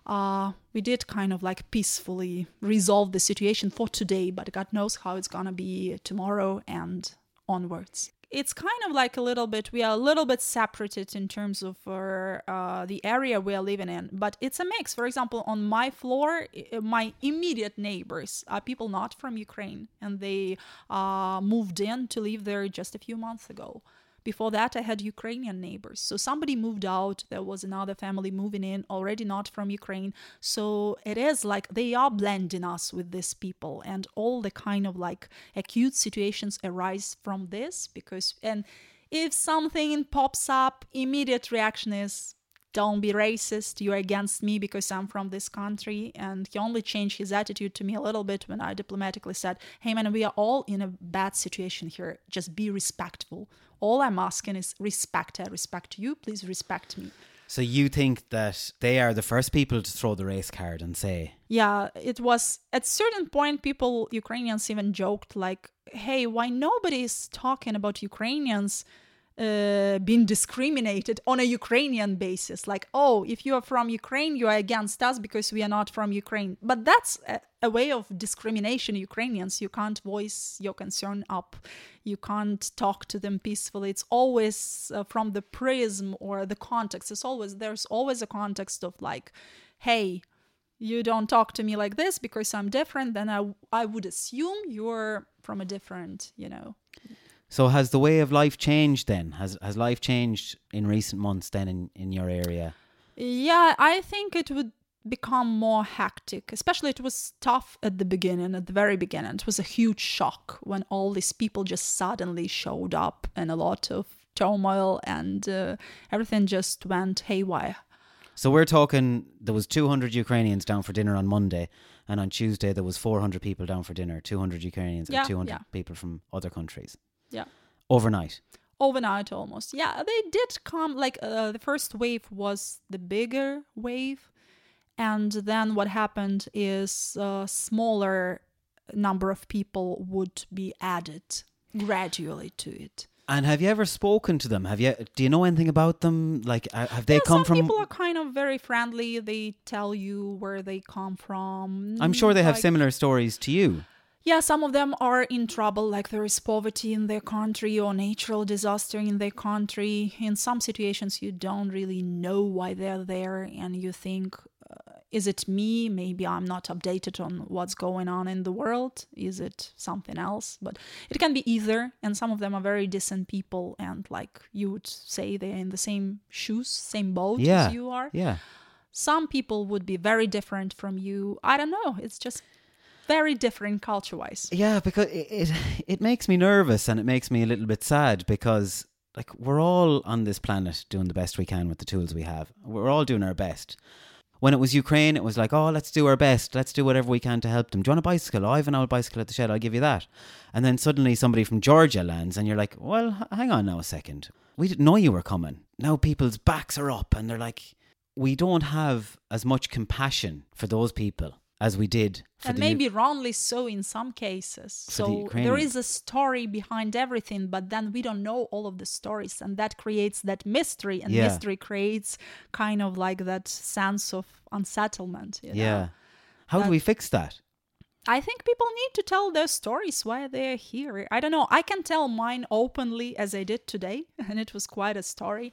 Uh, we did kind of like peacefully resolve the situation for today, but God knows how it's gonna be tomorrow and onwards. It's kind of like a little bit we are a little bit separated in terms of our, uh, the area we are living in but it's a mix. For example on my floor my immediate neighbors are people not from ukraine and they uh, moved in to live there just a few months ago before that, I had Ukrainian neighbors. So somebody moved out. There was another family moving in, already not from Ukraine. So it is like they are blending us with these people, and all the kind of like acute situations arise from this because, and if something pops up, immediate reaction is don't be racist, you're against me because I'm from this country. And he only changed his attitude to me a little bit when I diplomatically said, hey man, we are all in a bad situation here. Just be respectful. All I'm asking is respect. I respect you. Please respect me. So you think that they are the first people to throw the race card and say, Yeah, it was at certain point people Ukrainians even joked like, "Hey, why nobody is talking about Ukrainians uh, being discriminated on a Ukrainian basis. Like, oh, if you are from Ukraine, you are against us because we are not from Ukraine. But that's a, a way of discrimination. Ukrainians, you can't voice your concern up, you can't talk to them peacefully. It's always uh, from the prism or the context. It's always there's always a context of like, hey. You don't talk to me like this because I'm different, then I, I would assume you're from a different, you know, so has the way of life changed then? Has has life changed in recent months then in, in your area? Yeah, I think it would become more hectic. Especially it was tough at the beginning, at the very beginning. It was a huge shock when all these people just suddenly showed up and a lot of turmoil and uh, everything just went haywire. So we're talking there was 200 Ukrainians down for dinner on Monday and on Tuesday there was 400 people down for dinner, 200 Ukrainians yeah, and 200 yeah. people from other countries. Yeah. Overnight. Overnight, almost. Yeah, they did come. Like uh, the first wave was the bigger wave, and then what happened is a smaller number of people would be added gradually to it. And have you ever spoken to them? Have you? Do you know anything about them? Like, uh, have they yeah, come some from? People are kind of very friendly. They tell you where they come from. I'm sure they like, have similar stories to you yeah, some of them are in trouble, like there is poverty in their country or natural disaster in their country. In some situations, you don't really know why they're there, and you think, uh, is it me? Maybe I'm not updated on what's going on in the world. Is it something else? But it can be either, and some of them are very decent people, and like you would say, they're in the same shoes, same boat yeah. as you are. Yeah. Some people would be very different from you. I don't know. It's just very different culture wise. Yeah, because it, it it makes me nervous and it makes me a little bit sad because like we're all on this planet doing the best we can with the tools we have. We're all doing our best. When it was Ukraine, it was like, oh, let's do our best. Let's do whatever we can to help them. Do you want a bicycle? Oh, I have an old bicycle at the shed. I'll give you that. And then suddenly somebody from Georgia lands, and you're like, well, hang on now a second. We didn't know you were coming. Now people's backs are up, and they're like, we don't have as much compassion for those people as we did and maybe U- wrongly so in some cases so the there is a story behind everything but then we don't know all of the stories and that creates that mystery and yeah. mystery creates kind of like that sense of unsettlement yeah know? how that, do we fix that I think people need to tell their stories why they're here. I don't know. I can tell mine openly as I did today, and it was quite a story.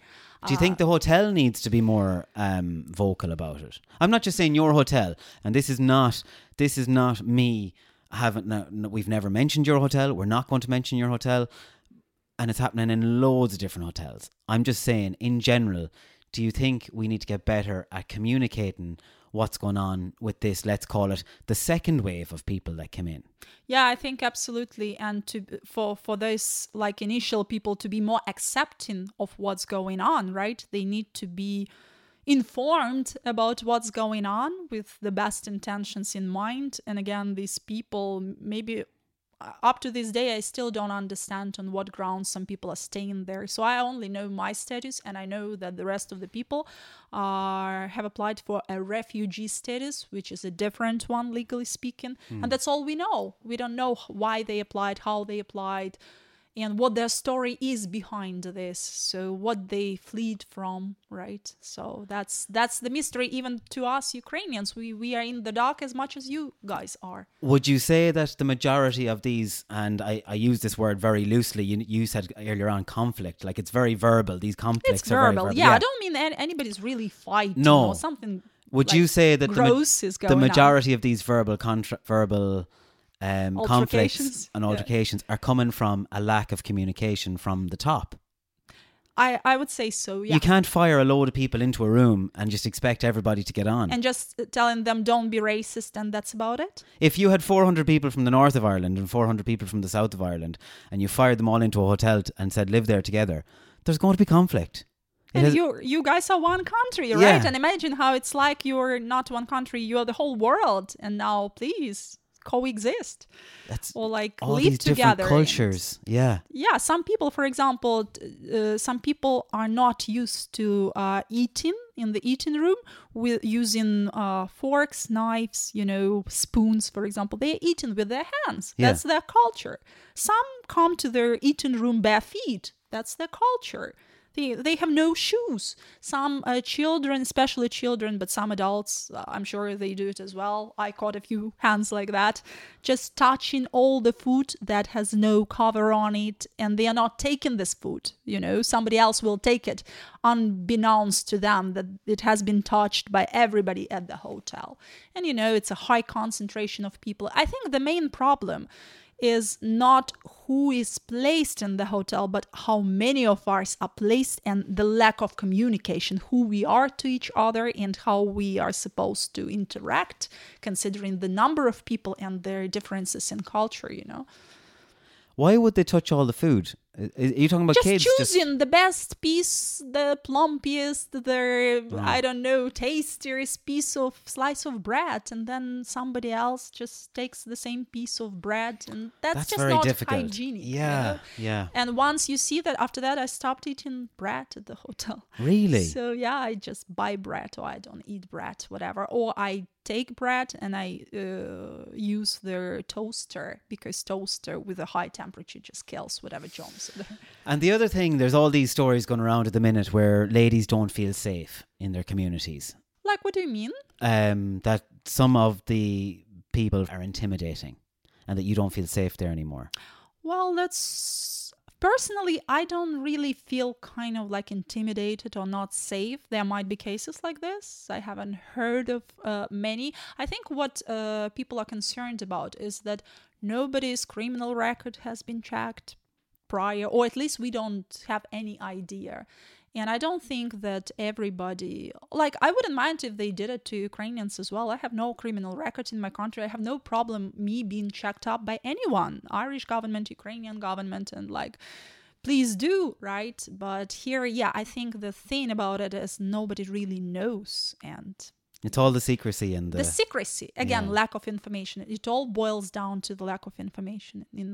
Do you uh, think the hotel needs to be more um, vocal about it? I'm not just saying your hotel, and this is not this is not me. Haven't no, no, we've never mentioned your hotel. We're not going to mention your hotel, and it's happening in loads of different hotels. I'm just saying, in general, do you think we need to get better at communicating what's going on with this let's call it the second wave of people that came in. Yeah i think absolutely. And to for for those like initial people to be more accepting of what's going on right? They need to be informed about what's going on with the best intentions in mind. And again these people maybe up to this day, I still don't understand on what grounds some people are staying there. So I only know my status, and I know that the rest of the people are have applied for a refugee status, which is a different one legally speaking, and hmm. that's all we know. We don't know why they applied, how they applied and what their story is behind this so what they fled from right so that's that's the mystery even to us ukrainians we we are in the dark as much as you guys are Would you say that the majority of these, and I, I use this word very loosely, you, you said earlier on conflict, like it's very verbal, these conflicts it's are very verbal verbal. yeah, i don't mean an- anybody's really fighting No. or something Would like you say that the, ma- gross is going the on. majority of these verbal contra- verbal um, conflicts Altercations? and Yeah. altercations are coming from a lack of communication from the top? i i would say so yeah You can't fire a load of people into a room and just expect everybody to get on. and just telling them don't be racist and that's about it if you had 400 people from the north of Ireland and 400 people from the south of Ireland and you fired them all into a hotel t- and said live there together, there's going to be conflict. It and has- you you guys are one country, Yeah. right? And imagine how it's like you're not one country, you're the whole world, and now please coexist that's or like live together. and- cultures. Yeah. yeah, some people, for example, uh, some people are not used to uh, eating in the eating room with using uh, forks, knives, you know, spoons, for example. They're eating with their hands. Yeah. That's their culture. Some come to their eating room bare feet. That's their culture. They, they have no shoes. Some uh, children, especially children, but some adults, uh, I'm sure they do it as well. I caught a few hands like that, just touching all the food that has no cover on it, and they are not taking this food. You know, somebody else will take it, unbeknownst to them that it has been touched by everybody at the hotel. And you know, it's a high concentration of people. I think the main problem is not who is placed in the hotel, but how many of us are placed and the lack of communication, who we are to each other and how we are supposed to interact, considering the number of people and their differences in culture, you know. Why would they touch all the food? Are you talking about just kids? choosing the best piece, the plumpiest, the ah. I don't know, tastiest piece of slice of bread, and then somebody else just takes the same piece of bread, and that's, That's just not difficult. hygienic. you Yeah, know? yeah. And once you see that, after that, I stopped eating bread at the hotel. Really? So yeah, I just buy bread, or I don't eat bread, whatever, or I take bread and I uh, use the toaster because toaster with a high temperature just kills whatever germs are there. And the other thing, there's all these stories going around at the minute where ladies don't feel safe in their communities. Like, what do you mean? Um, that some of the people are intimidating and that you don't feel safe there anymore. Well, that's personally, I don't really feel kind of like intimidated or not safe. There might be cases like this. I haven't heard of uh, many. I think what uh, people are concerned about is that nobody's criminal record has been checked prior, or at least we don't have any idea. And I don't think that everybody, like, I wouldn't mind if they did it to Ukrainians as well. I have no criminal record in my country. I have no problem me being checked up by anyone Irish government, Ukrainian government, and like, please do, right? But here, yeah, I think the thing about it is nobody really knows. And It's all the secrecy and the. the secrecy again Yeah. lack of information it all boils down to the lack of information in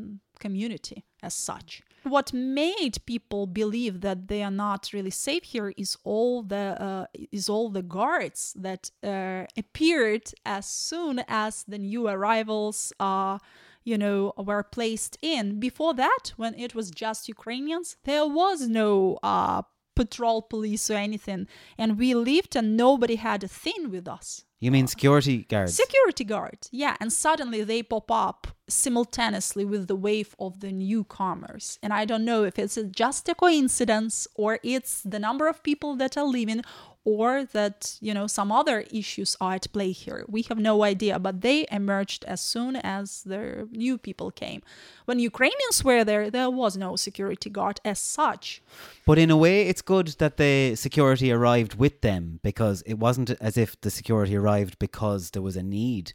community as such what made people believe that they are not really safe here is all the uh, is all the guards that uh, appeared as soon as the new arrivals uh, you know were placed in. Before that when it was just ukrainians there was no uh, patrol police or anything. And we lived and nobody had a thing with us. You mean security guards? security guard yeah. And suddenly they pop up simultaneously with the wave of the newcomers. And i don't know if it's just a coincidence or it's the number of people that are leaving or that you know some other issues are at play here. We have no idea but they emerged as soon as the new people came. When ukrainians were there there was no security guard as such. But in a way, it's good that the security arrived with them because it wasn't as if the security arrived because there was a need.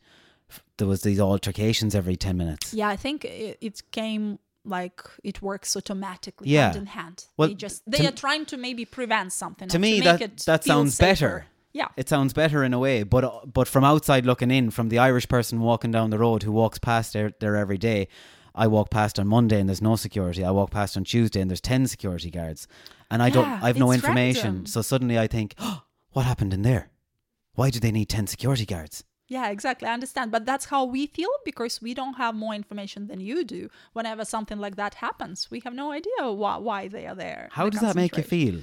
There was these altercations every 10 minutes. Yeah, I think it, it came like it works automatically Yeah. hand in hand. Well, they just they m- are trying to maybe prevent something. To me, make that, that sounds safer. better. Yeah. It sounds better in a way, but uh, but from outside looking in, from the Irish person walking down the road who walks past there, there every day, I walk past on Monday and there's no security. I walk past on Tuesday and there's 10 security guards. And I don't, I've no information. random. So suddenly I think, oh, what happened in there? Why do they need 10 security guards? Yeah, exactly. I understand. But that's how we feel because we don't have more information than you do. Whenever something like that happens, we have no idea why, why they are there. How They does that make you feel?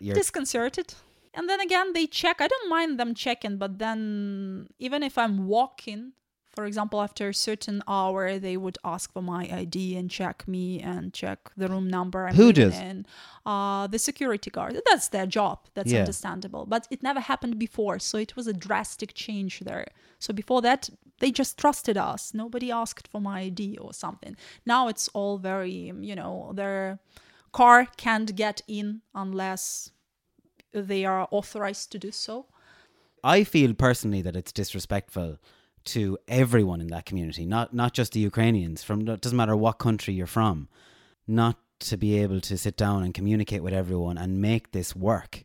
You're, disconcerted. And then again, they check. I don't mind them checking, but then even if I'm walking, for example, after a certain hour, they would ask for my ID and check me and check the room number. I'm Who does? In. Uh, the security guard. That's their job. That's Yeah. understandable. But it never happened before, so it was a drastic change there. So before that, they just trusted us. Nobody asked for my ID or something. Now it's all very, you know, their car can't get in unless they are authorized to do so. I feel personally that it's disrespectful to everyone in that community, not not just the Ukrainians. From it doesn't matter what country you're from, not to be able to sit down and communicate with everyone and make this work.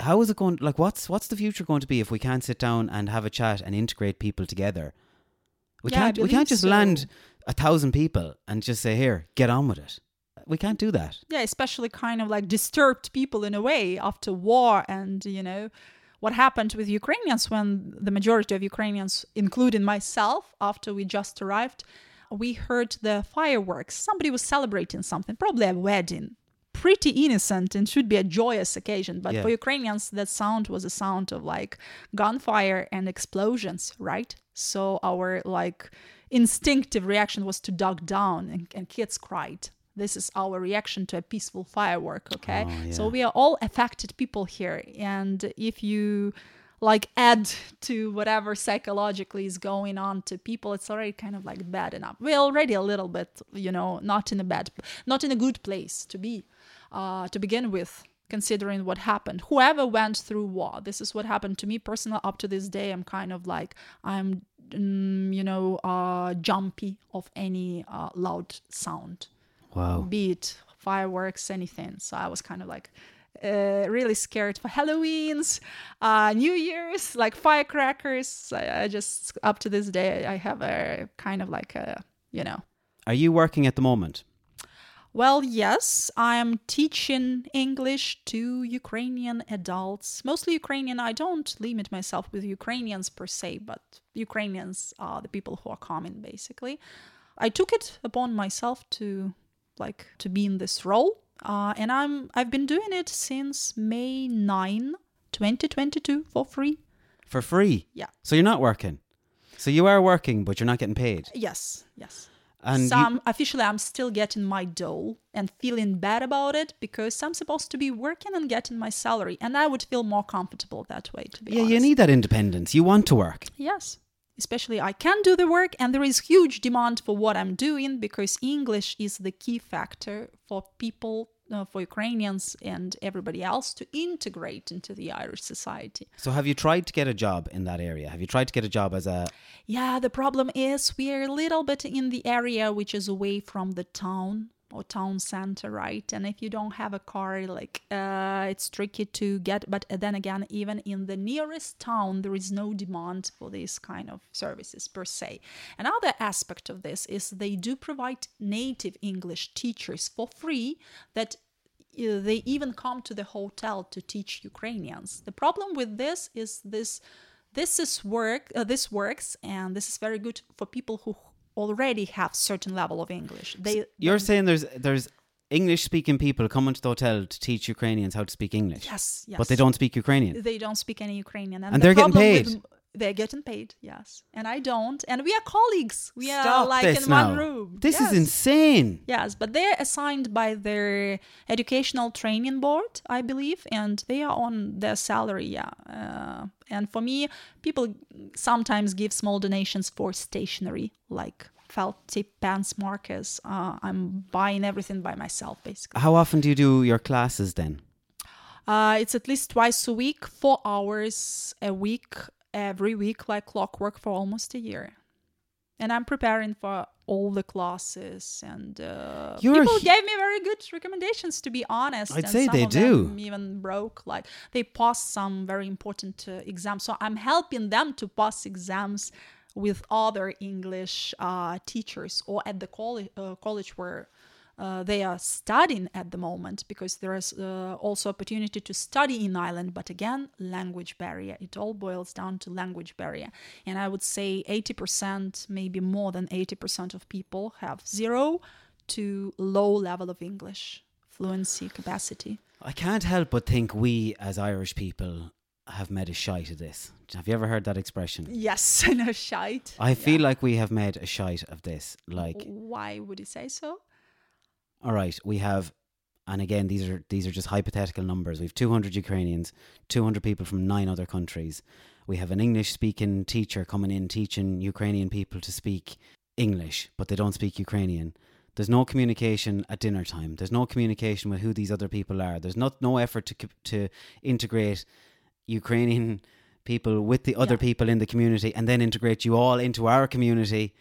How is it going? Like, what's what's the future going to be if we can't sit down and have a chat and integrate people together? We Yeah, can't. We can't just so. land a thousand people and just say, "Here, get on with it." We can't do that. Yeah, especially kind of like disturbed people in a way after war and, you know, what happened with Ukrainians when the majority of Ukrainians, including myself, after we just arrived, we heard the fireworks. Somebody was celebrating something, probably a wedding. Pretty innocent and should be a joyous occasion. But Yeah. for Ukrainians, that sound was a sound of like gunfire and explosions, right? So our like instinctive reaction was to duck down and, and kids cried. This is our reaction to a peaceful firework, okay? So we are all affected people here. And if you like add to whatever psychologically is going on to people, it's already kind of like bad enough. We're already a little bit, you know, not in a bad, not in a good place to be, uh, to begin with considering what happened. Whoever went through war, this is what happened to me personally. Up to this day, I'm kind of like I'm, mm, you know, uh, jumpy of any uh, loud sound, Wow. be it fireworks, anything. So I was kind of like. Uh, really scared for Halloween's, uh, New Year's, like firecrackers. I, I just up to this day I have a kind of like a you know Are you working at the moment? well, yes, I'm teaching English to Ukrainian adults, mostly Ukrainian. I don't limit myself with Ukrainians per se, but Ukrainians are the people who are coming basically. I took it upon myself to like to be in this role, uh, and I'm I've been doing it since May 9, 2022 for free. For free. Yeah. So you're not working. So you are working, but you're not getting paid. Yes, yes. And you- some officially i'm still getting my dole and feeling bad about it because i'm supposed to be working and getting my salary and i would feel more comfortable that way to be yeah, honest you need that independence. You want to work. yes especially i can do the work and there is huge demand for what i'm doing because english is the key factor for people uh, for ukrainians and everybody else to integrate into the irish society So have you tried to get a job in that area? Have you tried to get a job as a Yeah, the problem is we are a little bit in the area which is away from the town or town center, right? And if you don't have a car, like uh, it's tricky to get. But then again, even in the nearest town, there is no demand for these kind of services per se. Another aspect of this is they do provide native English teachers for free that uh, they even come to the hotel to teach Ukrainians. The problem with this is this this is work uh, this works and this is very good for people who already have certain level of English. They You're saying there's there's English speaking people coming to the hotel to teach Ukrainians how to speak English. yes, yes. But they don't speak Ukrainian. they don't speak any Ukrainian And the they're getting with paid. m- they're getting paid, yes. And I don't. And we are colleagues. We are like in now. one room. This Yes. is insane. Yes, but they're assigned by their educational training board, I believe, and they are on their salary. Yeah, uh, and for me, people sometimes give small donations for stationery, like felt tip pens, markers. Uh, I'm buying everything by myself, basically. How often do you do your classes then? Uh, it's at least twice a week, four hours a week, every week, like clockwork, for almost a year. And I'm preparing for all the classes, and uh, people hu- gave me very good recommendations. To be honest, I'd and say some they of do. them even broke, like they passed some very important uh, exams. So I'm helping them to pass exams with other English uh, teachers or at the college, uh, college where uh, they are studying at the moment because there is uh, also opportunity to study in Ireland but again language barrier it all boils down to language barrier and I would say 80% maybe more than 80% of people have zero to low level of English fluency capacity I can't help but think we as Irish people have made a shite of this. Have you ever heard that expression? yes know shite I feel Yeah. like we have made a shite of this. Like, why would you say so all right, we have, and again, these are these are just hypothetical numbers. We have 200 Ukrainians, 200 people from nine other countries. We have an English-speaking teacher coming in teaching Ukrainian people to speak English, but they don't speak Ukrainian. There's no communication at dinner time. There's no communication with who these other people are. There's not no effort to to integrate Ukrainian people with the other Yeah. people in the community and then integrate you all into our community.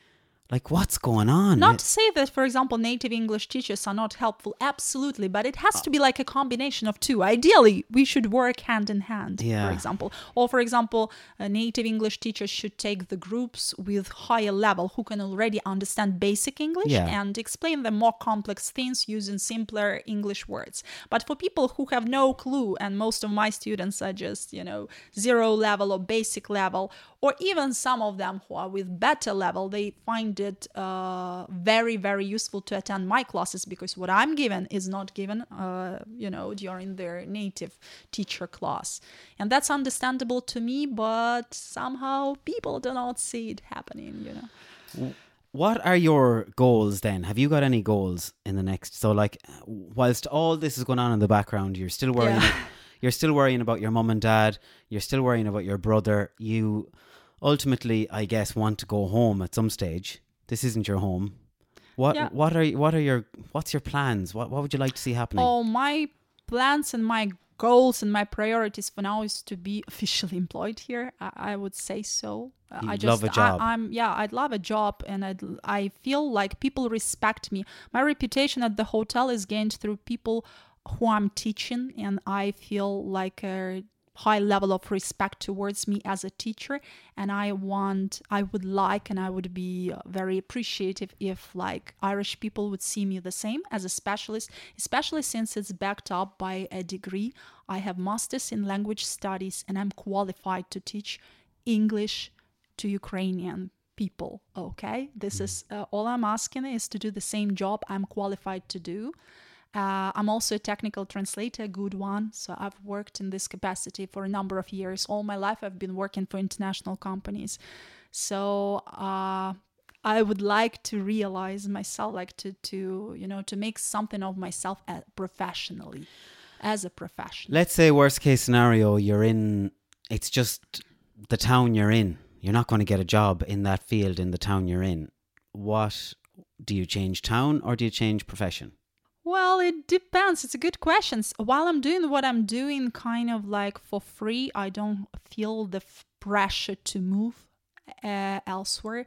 Like, what's going on? Not to say that, for example, native English teachers are not helpful, absolutely, but it has to be like a combination of two. Ideally, we should work hand in hand, Yeah. for example. Or, for example, native English teachers should take the groups with higher level who can already understand basic English Yeah. and explain them more complex things using simpler English words. But for people who have no clue, and most of my students are just, you know, zero level or basic level, or even some of them who are with better level, they find it uh, very, very useful to attend my classes because what I'm given is not given, uh, you know, during their native teacher class. And that's understandable to me, but somehow people do not see it happening, you know. What are your goals then? Have you got any goals in the next? So, like, whilst all this is going on in the background, you're still worrying. Yeah. You're still worrying about your mom and dad. You're still worrying about your brother. You ultimately, I guess, want to go home at some stage. This isn't your home. What Yeah. What are what are your What's your plans? What What would you like to see happening? Oh, my plans and my goals and my priorities for now is to be officially employed here. I, I would say so. Uh, I just love a job. I, am yeah, I'd love a job, and I'd, I feel like people respect me. My reputation at the hotel is gained through people who I'm teaching, and I feel like a high level of respect towards me as a teacher and i want i would like and i would be uh, very appreciative if like irish people would see me the same as a specialist especially since it's backed up by a degree. I have masters in language studies and i'm qualified to teach english to ukrainian people okay? This is uh, all i'm asking is to do the same job i'm qualified to do uh, I'm also a technical translator, a good one. So I've worked in this capacity for a number of years. All my life, I've been working for international companies. So uh, I would like to realize myself, like to to you know to make something of myself professionally, as a professional. Let's say worst case scenario, you're in. It's just the town you're in. You're not going to get a job in that field in the town you're in. What do you change town or do you change profession? Well, it depends. It's a good question. While I'm doing what I'm doing kind of like for free, I don't feel the f- pressure to move uh, elsewhere.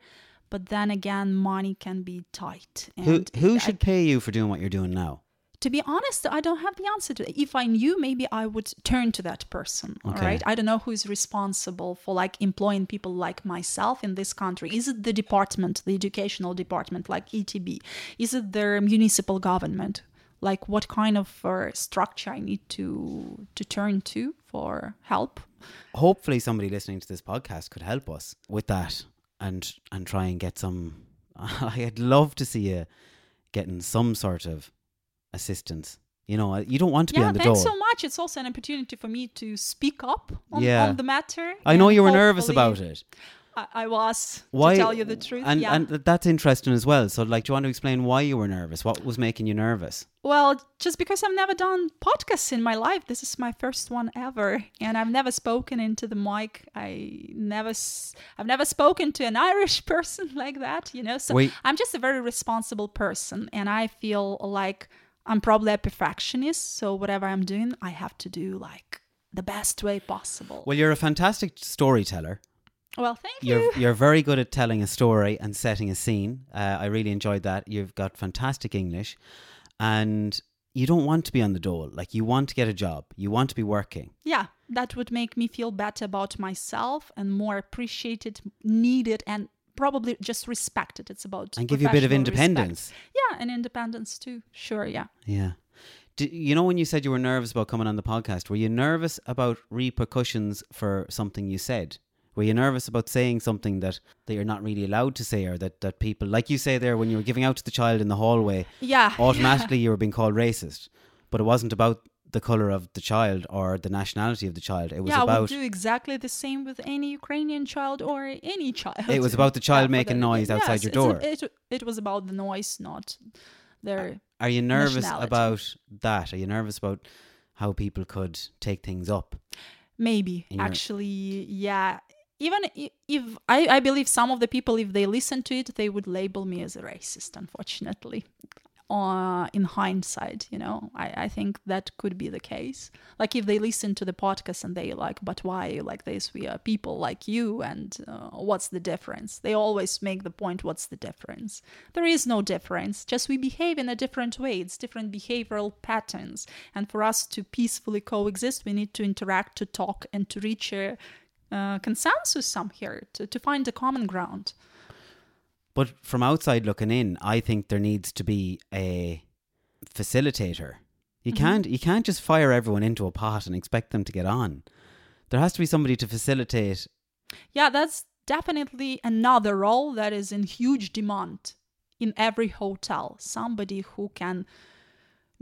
But then again, money can be tight. Who And who I- should pay you for doing what you're doing now? To be honest, I don't have the answer to it. If I knew, maybe I would turn to that person. Okay. right. I don't know who is responsible for like employing people like myself in this country. Is it the department, the educational department, like ETB? Is it the municipal government? Like what kind of uh, structure I need to to turn to for help? Hopefully, somebody listening to this podcast could help us with that and and try and get some. I'd love to see you getting some sort of assistance. You know, you don't want to be on the thanks door. so much. It's also an opportunity for me to speak up on, Yeah. on the matter. I know you were nervous about it. I, I was Why? to tell you the truth. And yeah. and that's interesting as well. So, like, do you want to explain why you were nervous? What was making you nervous? Well, just because I've never done podcasts in my life, this is my first one ever, and I've never spoken into the mic. I never, I've never spoken to an Irish person like that, you know. So Wait. I'm just a very responsible person, and I feel like I'm probably a perfectionist. So whatever I'm doing, I have to do like the best way possible. Well, you're a fantastic storyteller. Well, thank you. You're, you. you're very good at telling a story and setting a scene. Uh, I really enjoyed that. You've got fantastic English, and you don't want to be on the dole. Like you want to get a job. You want to be working. yeah, that would make me feel better about myself and more appreciated, needed, and probably just respect it. It's about And give you a bit of professional respect. independence. Yeah, and independence too. Sure, yeah. Yeah. Do, you know when you said you were nervous about coming on the podcast, were you nervous about repercussions for something you said? Were you nervous about saying something that, that you're not really allowed to say or that, that people, like you say there, when you were giving out to the child in the hallway, Yeah. automatically you were being called racist? But it wasn't about the colour of the child or the nationality of the child. It was yeah, about do exactly the same with any Ukrainian child or any child. It was about the child for making noise outside yes, your door. it, it was about the noise, not their. Are you nervous about that? Are you nervous about how people could take things up? Maybe your- actually, yeah. Even if I, I believe some of the people, if they listen to it, they would label me as a racist. Unfortunately, uh, in hindsight, you know, I, I think that could be the case. Like if they listen to the podcast and they like, but why you like this? We are people like you, and uh, what's the difference? They always make the point, what's the difference? There is no difference. Just we behave in a different way. It's different behavioral patterns, and for us to peacefully coexist, we need to interact, to talk, and to reach a uh, consensus some here to, to find a common ground. But from outside looking in, I think there needs to be a facilitator. You Mm-hmm. can't you can't just fire everyone into a pot and expect them to get on. There has to be somebody to facilitate. Yeah, that's definitely another role that is in huge demand in every hotel. Somebody who can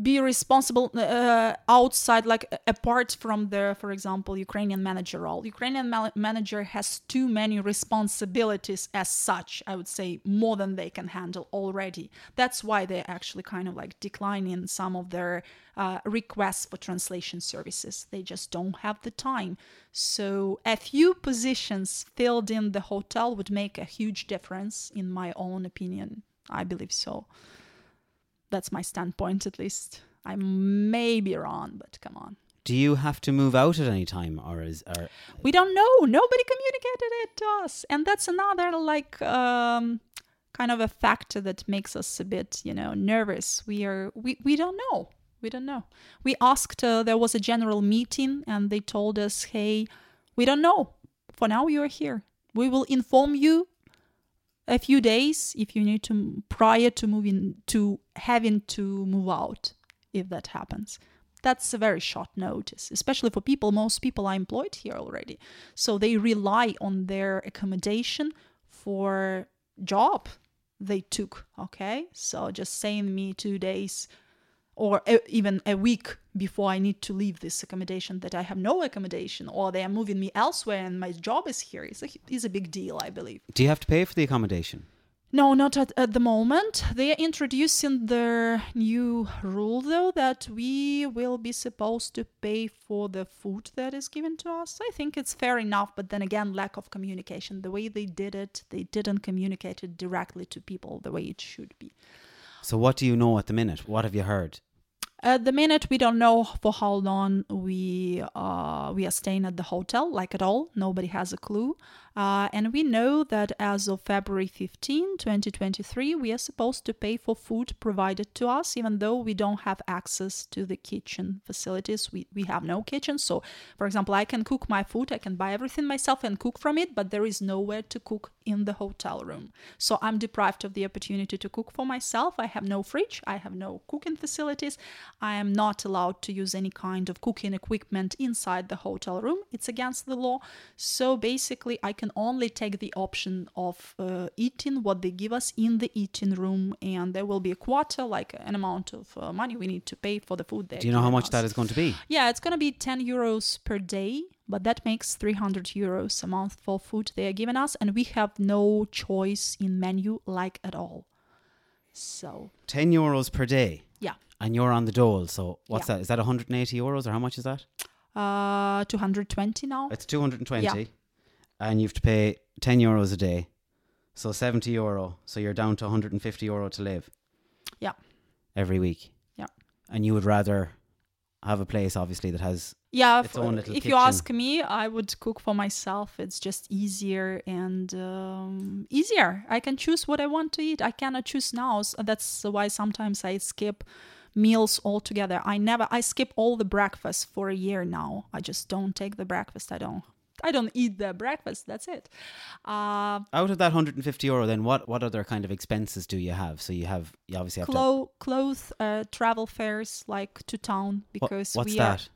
be responsible uh, outside, like apart from the, for example, Ukrainian manager role. Ukrainian ma- manager has too many responsibilities as such. I would say more than they can handle already. That's why they're actually kind of like declining some of their uh, requests for translation services. They just don't have the time. So a few positions filled in the hotel would make a huge difference, in my own opinion. I believe so. That's my standpoint, at least. I may be wrong, but come on. Do you have to move out at any time, or is or We don't know. Nobody communicated it to us, and that's another like um, kind of a factor that makes us a bit, you know, nervous. We are we we don't know. We don't know. We asked. Uh, there was a general meeting, and they told us, "Hey, we don't know. For now, you are here. We will inform you a few days if you need to prior to moving to having to move out if that happens. That's a very short notice especially for people. Most people are employed here already. So they rely on their accommodation for job they took okay? So just saying me two days or a, even a week before I need to leave this accommodation that I have no accommodation or they are moving me elsewhere and my job is here is a, is a big deal, I believe. do you have to pay for the accommodation? No, not at, at the moment. They are introducing the new rule though that we will be supposed to pay for the food that is given to us. I think it's fair enough, but then again, lack of communication. The way they did it, they didn't communicate it directly to people the way it should be. So what do you know at the minute? What have you heard? At the minute, we don't know for how long we uh, we are staying at the hotel, like at all. Nobody has a clue. Uh, and we know that as of February 15, 2023, we are supposed to pay for food provided to us, even though we don't have access to the kitchen facilities. We, we have no kitchen. So, for example, I can cook my food, I can buy everything myself and cook from it, but there is nowhere to cook in the hotel room. So, I'm deprived of the opportunity to cook for myself. I have no fridge, I have no cooking facilities. I am not allowed to use any kind of cooking equipment inside the hotel room. It's against the law. So basically, I can only take the option of uh, eating what they give us in the eating room, and there will be a quota, like an amount of uh, money we need to pay for the food. There. Do you know how much that is going to be? Yeah, it's going to be 10 euros per day, but that makes 300 euros a month for food they are giving us, and we have no choice in menu like at all. So, 10 euros per day. yeah. And you're on the dole. So what's Yeah. that? Is that 180 euros or how much is that? Uh, 220 now. It's 220. Yeah. And you have to pay 10 euros a day. So 70 euro. So you're down to 150 euro to live Yeah. every week. Yeah. And you would rather have a place, obviously, that has. Yeah, its f- own little if you ask me, I would cook for myself. It's just easier and um, easier. I can choose what I want to eat. I cannot choose now. So that's why sometimes I skip meals altogether. I never, I skip all the breakfast for a year now. I just don't take the breakfast. I don't. I don't eat their breakfast. That's it. Uh, Out of that 150 euro, then what, what other kind of expenses do you have? So you have, you obviously have to. clo- clothes, uh, travel fares, like to town, What- because what's we that?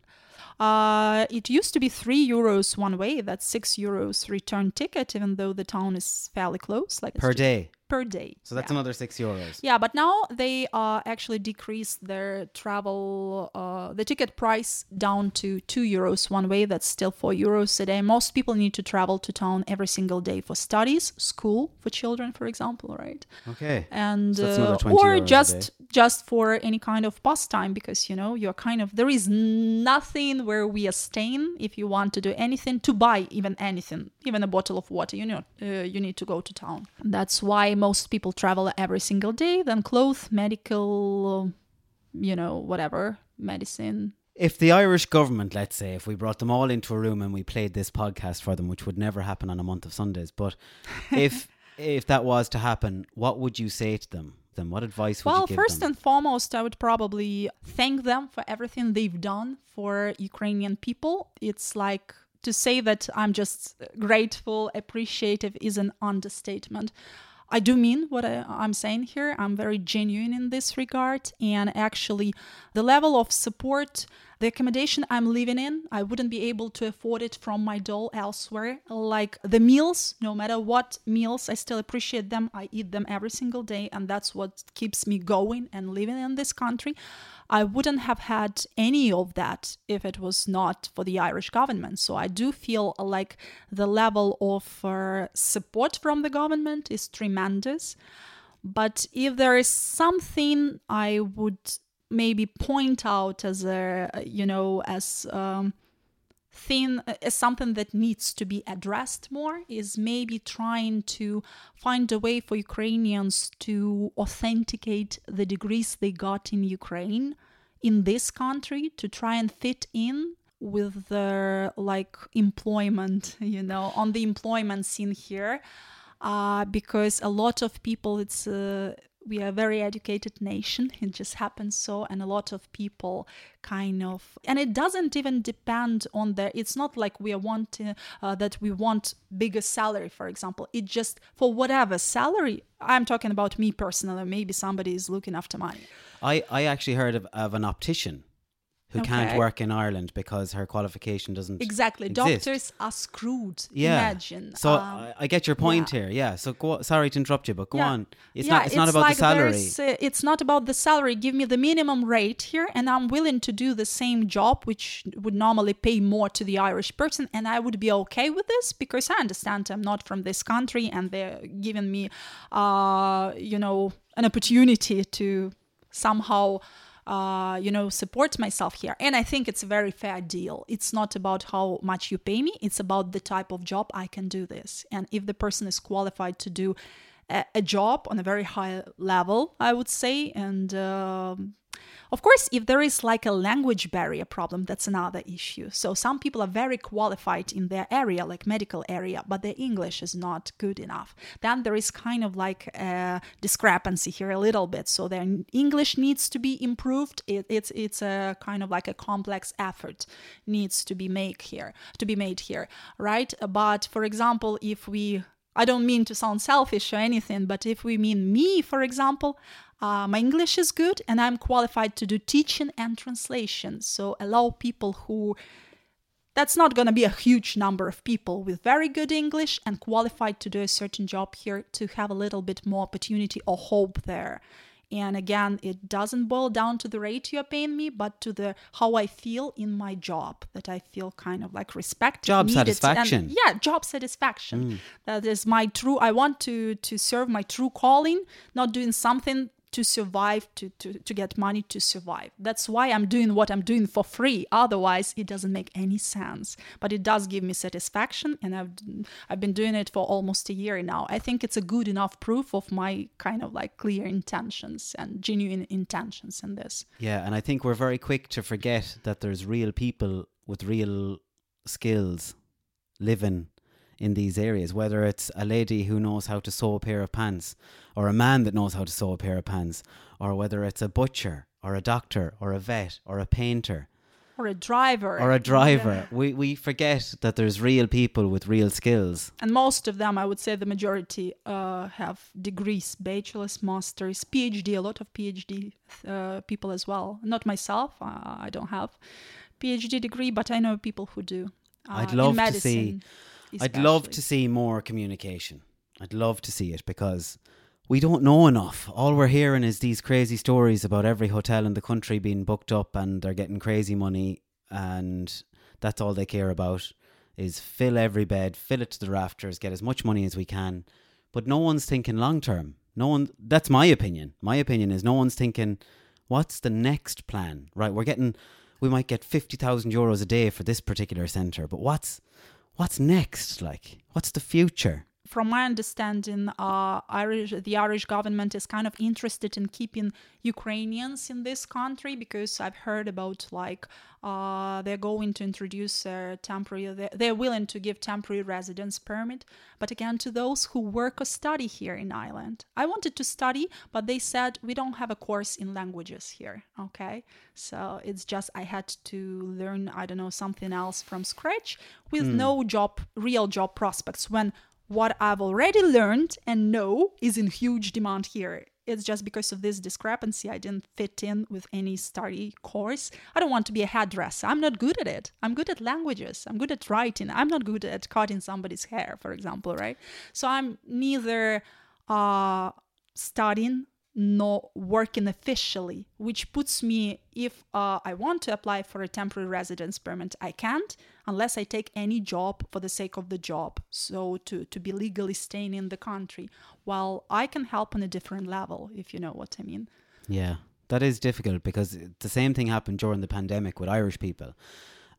Are, uh, it used to be three euros one way. That's six euros return ticket, even though the town is fairly close. Like Per day. Per day. So that's yeah. another six euros. Yeah, but now they uh, actually decreased their travel, uh, the ticket price down to two euros one way. That's still four euros a day. Most people need to travel to town every single day for studies, school for children, for example, right? Okay. And So uh, another 20 euros or just just for any kind of pastime, because you know you're kind of there is nothing where we are staying. If you want to do anything, to buy even anything, even a bottle of water, you know, uh, you need to go to town. That's why most people travel every single day. Then clothes, medical, you know, whatever, medicine. If the Irish government, let's say, if we brought them all into a room and we played this podcast for them, which would never happen on a month of Sundays, but if if that was to happen, what would you say to them? Then what advice would Well, you give first them? and foremost, I would probably thank them for everything they've done for Ukrainian people. It's like to say that I'm just grateful, appreciative is an understatement. I do mean what I, I'm saying here. I'm very genuine in this regard. And actually, the level of support, the accommodation I'm living in, I wouldn't be able to afford it from my doll elsewhere. Like the meals, no matter what meals, I still appreciate them. I eat them every single day. And that's what keeps me going and living in this country. I wouldn't have had any of that if it was not for the Irish government. So I do feel like the level of uh, support from the government is tremendous. But if there is something I would maybe point out as a, you know, as um, thing as something that needs to be addressed more is maybe trying to find a way for Ukrainians to authenticate the degrees they got in Ukraine in this country to try and fit in with their like employment you know on the employment scene here. Uh, because a lot of people it's uh, we are a very educated nation. It just happens so and a lot of people kind of and it doesn't even depend on the it's not like we are wanting uh, that we want bigger salary for example. It just for whatever salary i'm talking about me personally maybe somebody is looking after money. I, I actually heard of, of an optician who can't work in Ireland because her qualification doesn't exactly exist. doctors are screwed Yeah. imagine So Um, I, I get your point here. Yeah. So go. Sorry to interrupt you, but go Yeah. on. It's Yeah, not. It's, not about like the salary. uh, it's not about the salary. Give me the minimum rate here, and I'm willing to do the same job, which would normally pay more to the Irish person, and I would be okay with this because I understand I'm not from this country, and they're giving me, uh, you know, an opportunity to somehow. Uh, you know, support myself here. And I think it's a very fair deal. It's not about how much you pay me, it's about the type of job I can do this. And if the person is qualified to do a, a job on a very high level, I would say. And um, of course, if there is like a language barrier problem, that's another issue. So some people are very qualified in their area, like medical area, but their English is not good enough. Then there is kind of like a discrepancy here a little bit. So their English needs to be improved. It, it's it's a kind of like a complex effort needs to be made here to be made here, right? But for example, if we I don't mean to sound selfish or anything, but if we mean me, for example, uh, my English is good and I'm qualified to do teaching and translation. So allow people who that's not going to be a huge number of people with very good English and qualified to do a certain job here to have a little bit more opportunity or hope there. And again, it doesn't boil down to the rate you're paying me, but to the how I feel in my job. That I feel kind of like respected, Job needed, and- satisfaction. yeah, job satisfaction. That is my true. I want to to serve my true calling, not doing something to survive to, to to get money to survive. That's why i'm doing what i'm doing for free. Otherwise it doesn't make any sense. But it does give me satisfaction and i've i've been doing it for almost a year now. I think it's a good enough proof of my kind of like clear intentions and genuine intentions in this. Yeah, and I think we're very quick to forget that there's real people with real skills living in these areas, whether it's a lady who knows how to sew a pair of pants, or a man that knows how to sew a pair of pants, or whether it's a butcher, or a doctor, or a vet, or a painter. or a driver. or a driver. Yeah. We we forget that there's real people with real skills. And most of them, I would say the majority, uh, have degrees, bachelor's, master's, PhD, a lot of PhD uh, people as well. Not myself, uh, I don't have PhD degree, but I know people who do. Uh, I'd in love to see. Medicine I'd love to see more communication. I'd love to see it because we don't know enough. All we're hearing is these crazy stories about every hotel in the country being booked up and they're getting crazy money and that's all they care about is fill every bed, fill it to the rafters, get as much money as we can. But no one's thinking long term. No one that's my opinion. My opinion is no one's thinking what's the next plan? Right, we're getting we might get 50,000 euros a day for this particular center, but what's what's next? Like, what's the future? From my understanding, uh, Irish, the Irish government is kind of interested in keeping Ukrainians in this country because I've heard about like uh, they're going to introduce a temporary, they're, they're willing to give temporary residence permit, but again to those who work or study here in Ireland. I wanted to study, but they said we don't have a course in languages here. Okay, so it's just I had to learn I don't know something else from scratch with no job, real job prospects when what I've already learned and know is in huge demand here. It's just because of this discrepancy I didn't fit in with any study course. I don't want to be a hairdresser. I'm not good at it. I'm good at languages. I'm good at writing. I'm not good at cutting somebody's hair, for example, right? So I'm neither uh, studying nor working officially, which puts me, if uh, I want to apply for a temporary residence permit, I can't unless I take any job for the sake of the job. So to, to be legally staying in the country, while I can help on a different level, if you know what I mean. Yeah, that is difficult because the same thing happened during the pandemic with Irish people.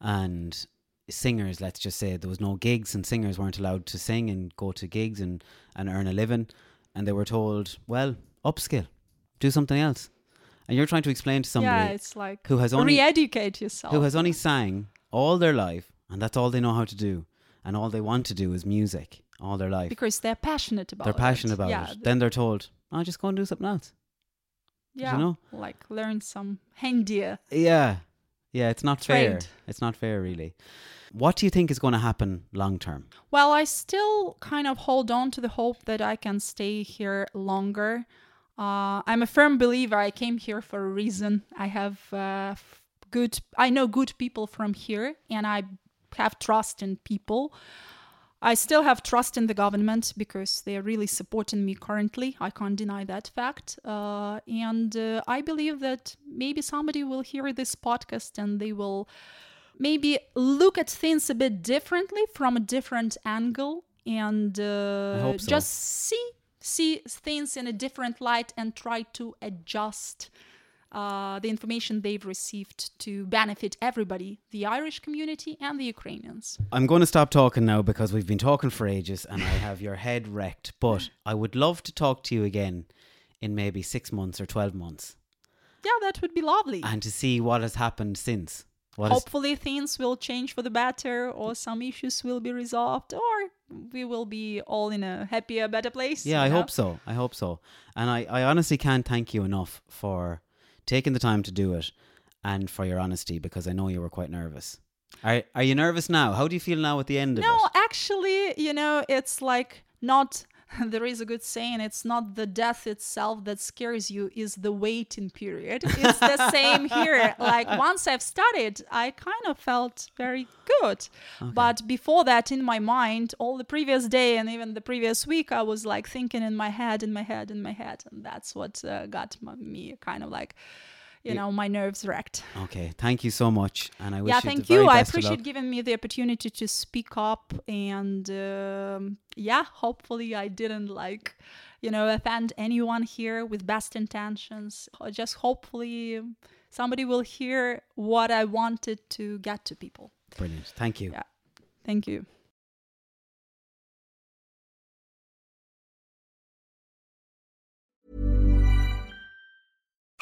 And singers, let's just say there was no gigs and singers weren't allowed to sing and go to gigs and, and earn a living. And they were told, well, upskill, do something else. And you're trying to explain to somebody yeah, it's like who has only re-educate yourself. who has only sang all their life and that's all they know how to do and all they want to do is music all their life. because they're passionate about it. they're it. passionate about yeah, it. Then they're told, "Oh, just go and do something else." yeah, you know? like learn some handier. Yeah. Yeah, it's not fair. It's not fair really. What do you think is going to happen long term? Well, I still kind of hold on to the hope that I can stay here longer. Uh, I'm a firm believer. I came here for a reason. I have uh, good. I know good people from here, and I have trust in people. I still have trust in the government because they are really supporting me currently. I can't deny that fact. Uh, and uh, I believe that maybe somebody will hear this podcast and they will maybe look at things a bit differently from a different angle and uh, so. just see see things in a different light and try to adjust uh, the information they've received to benefit everybody the irish community and the ukrainians I'm going to stop talking now because we've been talking for ages and I have your head wrecked. But I would love to talk to you again in maybe six months or 12 months yeah that would be lovely and to see what has happened since. What is- hopefully things will change for the better or some issues will be resolved or we will be all in a happier better place Yeah, I know? hope so. I hope so. And I, I honestly can't thank you enough for taking the time to do it and for your honesty because I know you were quite nervous. Are, are you nervous now? How do you feel now at the end of it? No, actually, you know, it's like not. There is a good saying. It's not the death itself that scares you; is the waiting period. It's the same here. Like once I've started, I kind of felt very good, but before that, in my mind, all the previous day and even the previous week, I was like thinking in my head, in my head, in my head, and that's what uh, got me kind of like, you know, my nerves wrecked. Okay, thank you so much. And I wish yeah you thank very you i appreciate giving me the opportunity to speak up and um, yeah hopefully i didn't like you know offend anyone here with best intentions just hopefully somebody will hear what i wanted to get to people Brilliant. Thank you. yeah thank you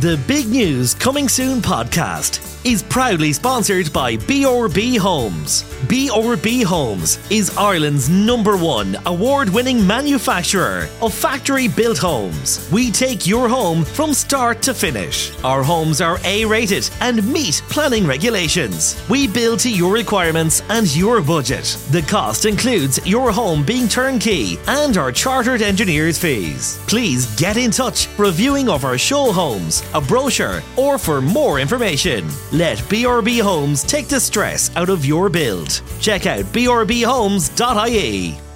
The Big News Coming Soon podcast is proudly sponsored by BRB Homes. BRB Homes is Ireland's number one award winning manufacturer of factory built homes. We take your home from start to finish. Our homes are A rated and meet planning regulations. We build to your requirements and your budget. The cost includes your home being turnkey and our chartered engineers' fees. Please get in touch reviewing of our show homes, a brochure, or for more information. Let BRB Homes take the stress out of your build. Check out brbhomes.ie.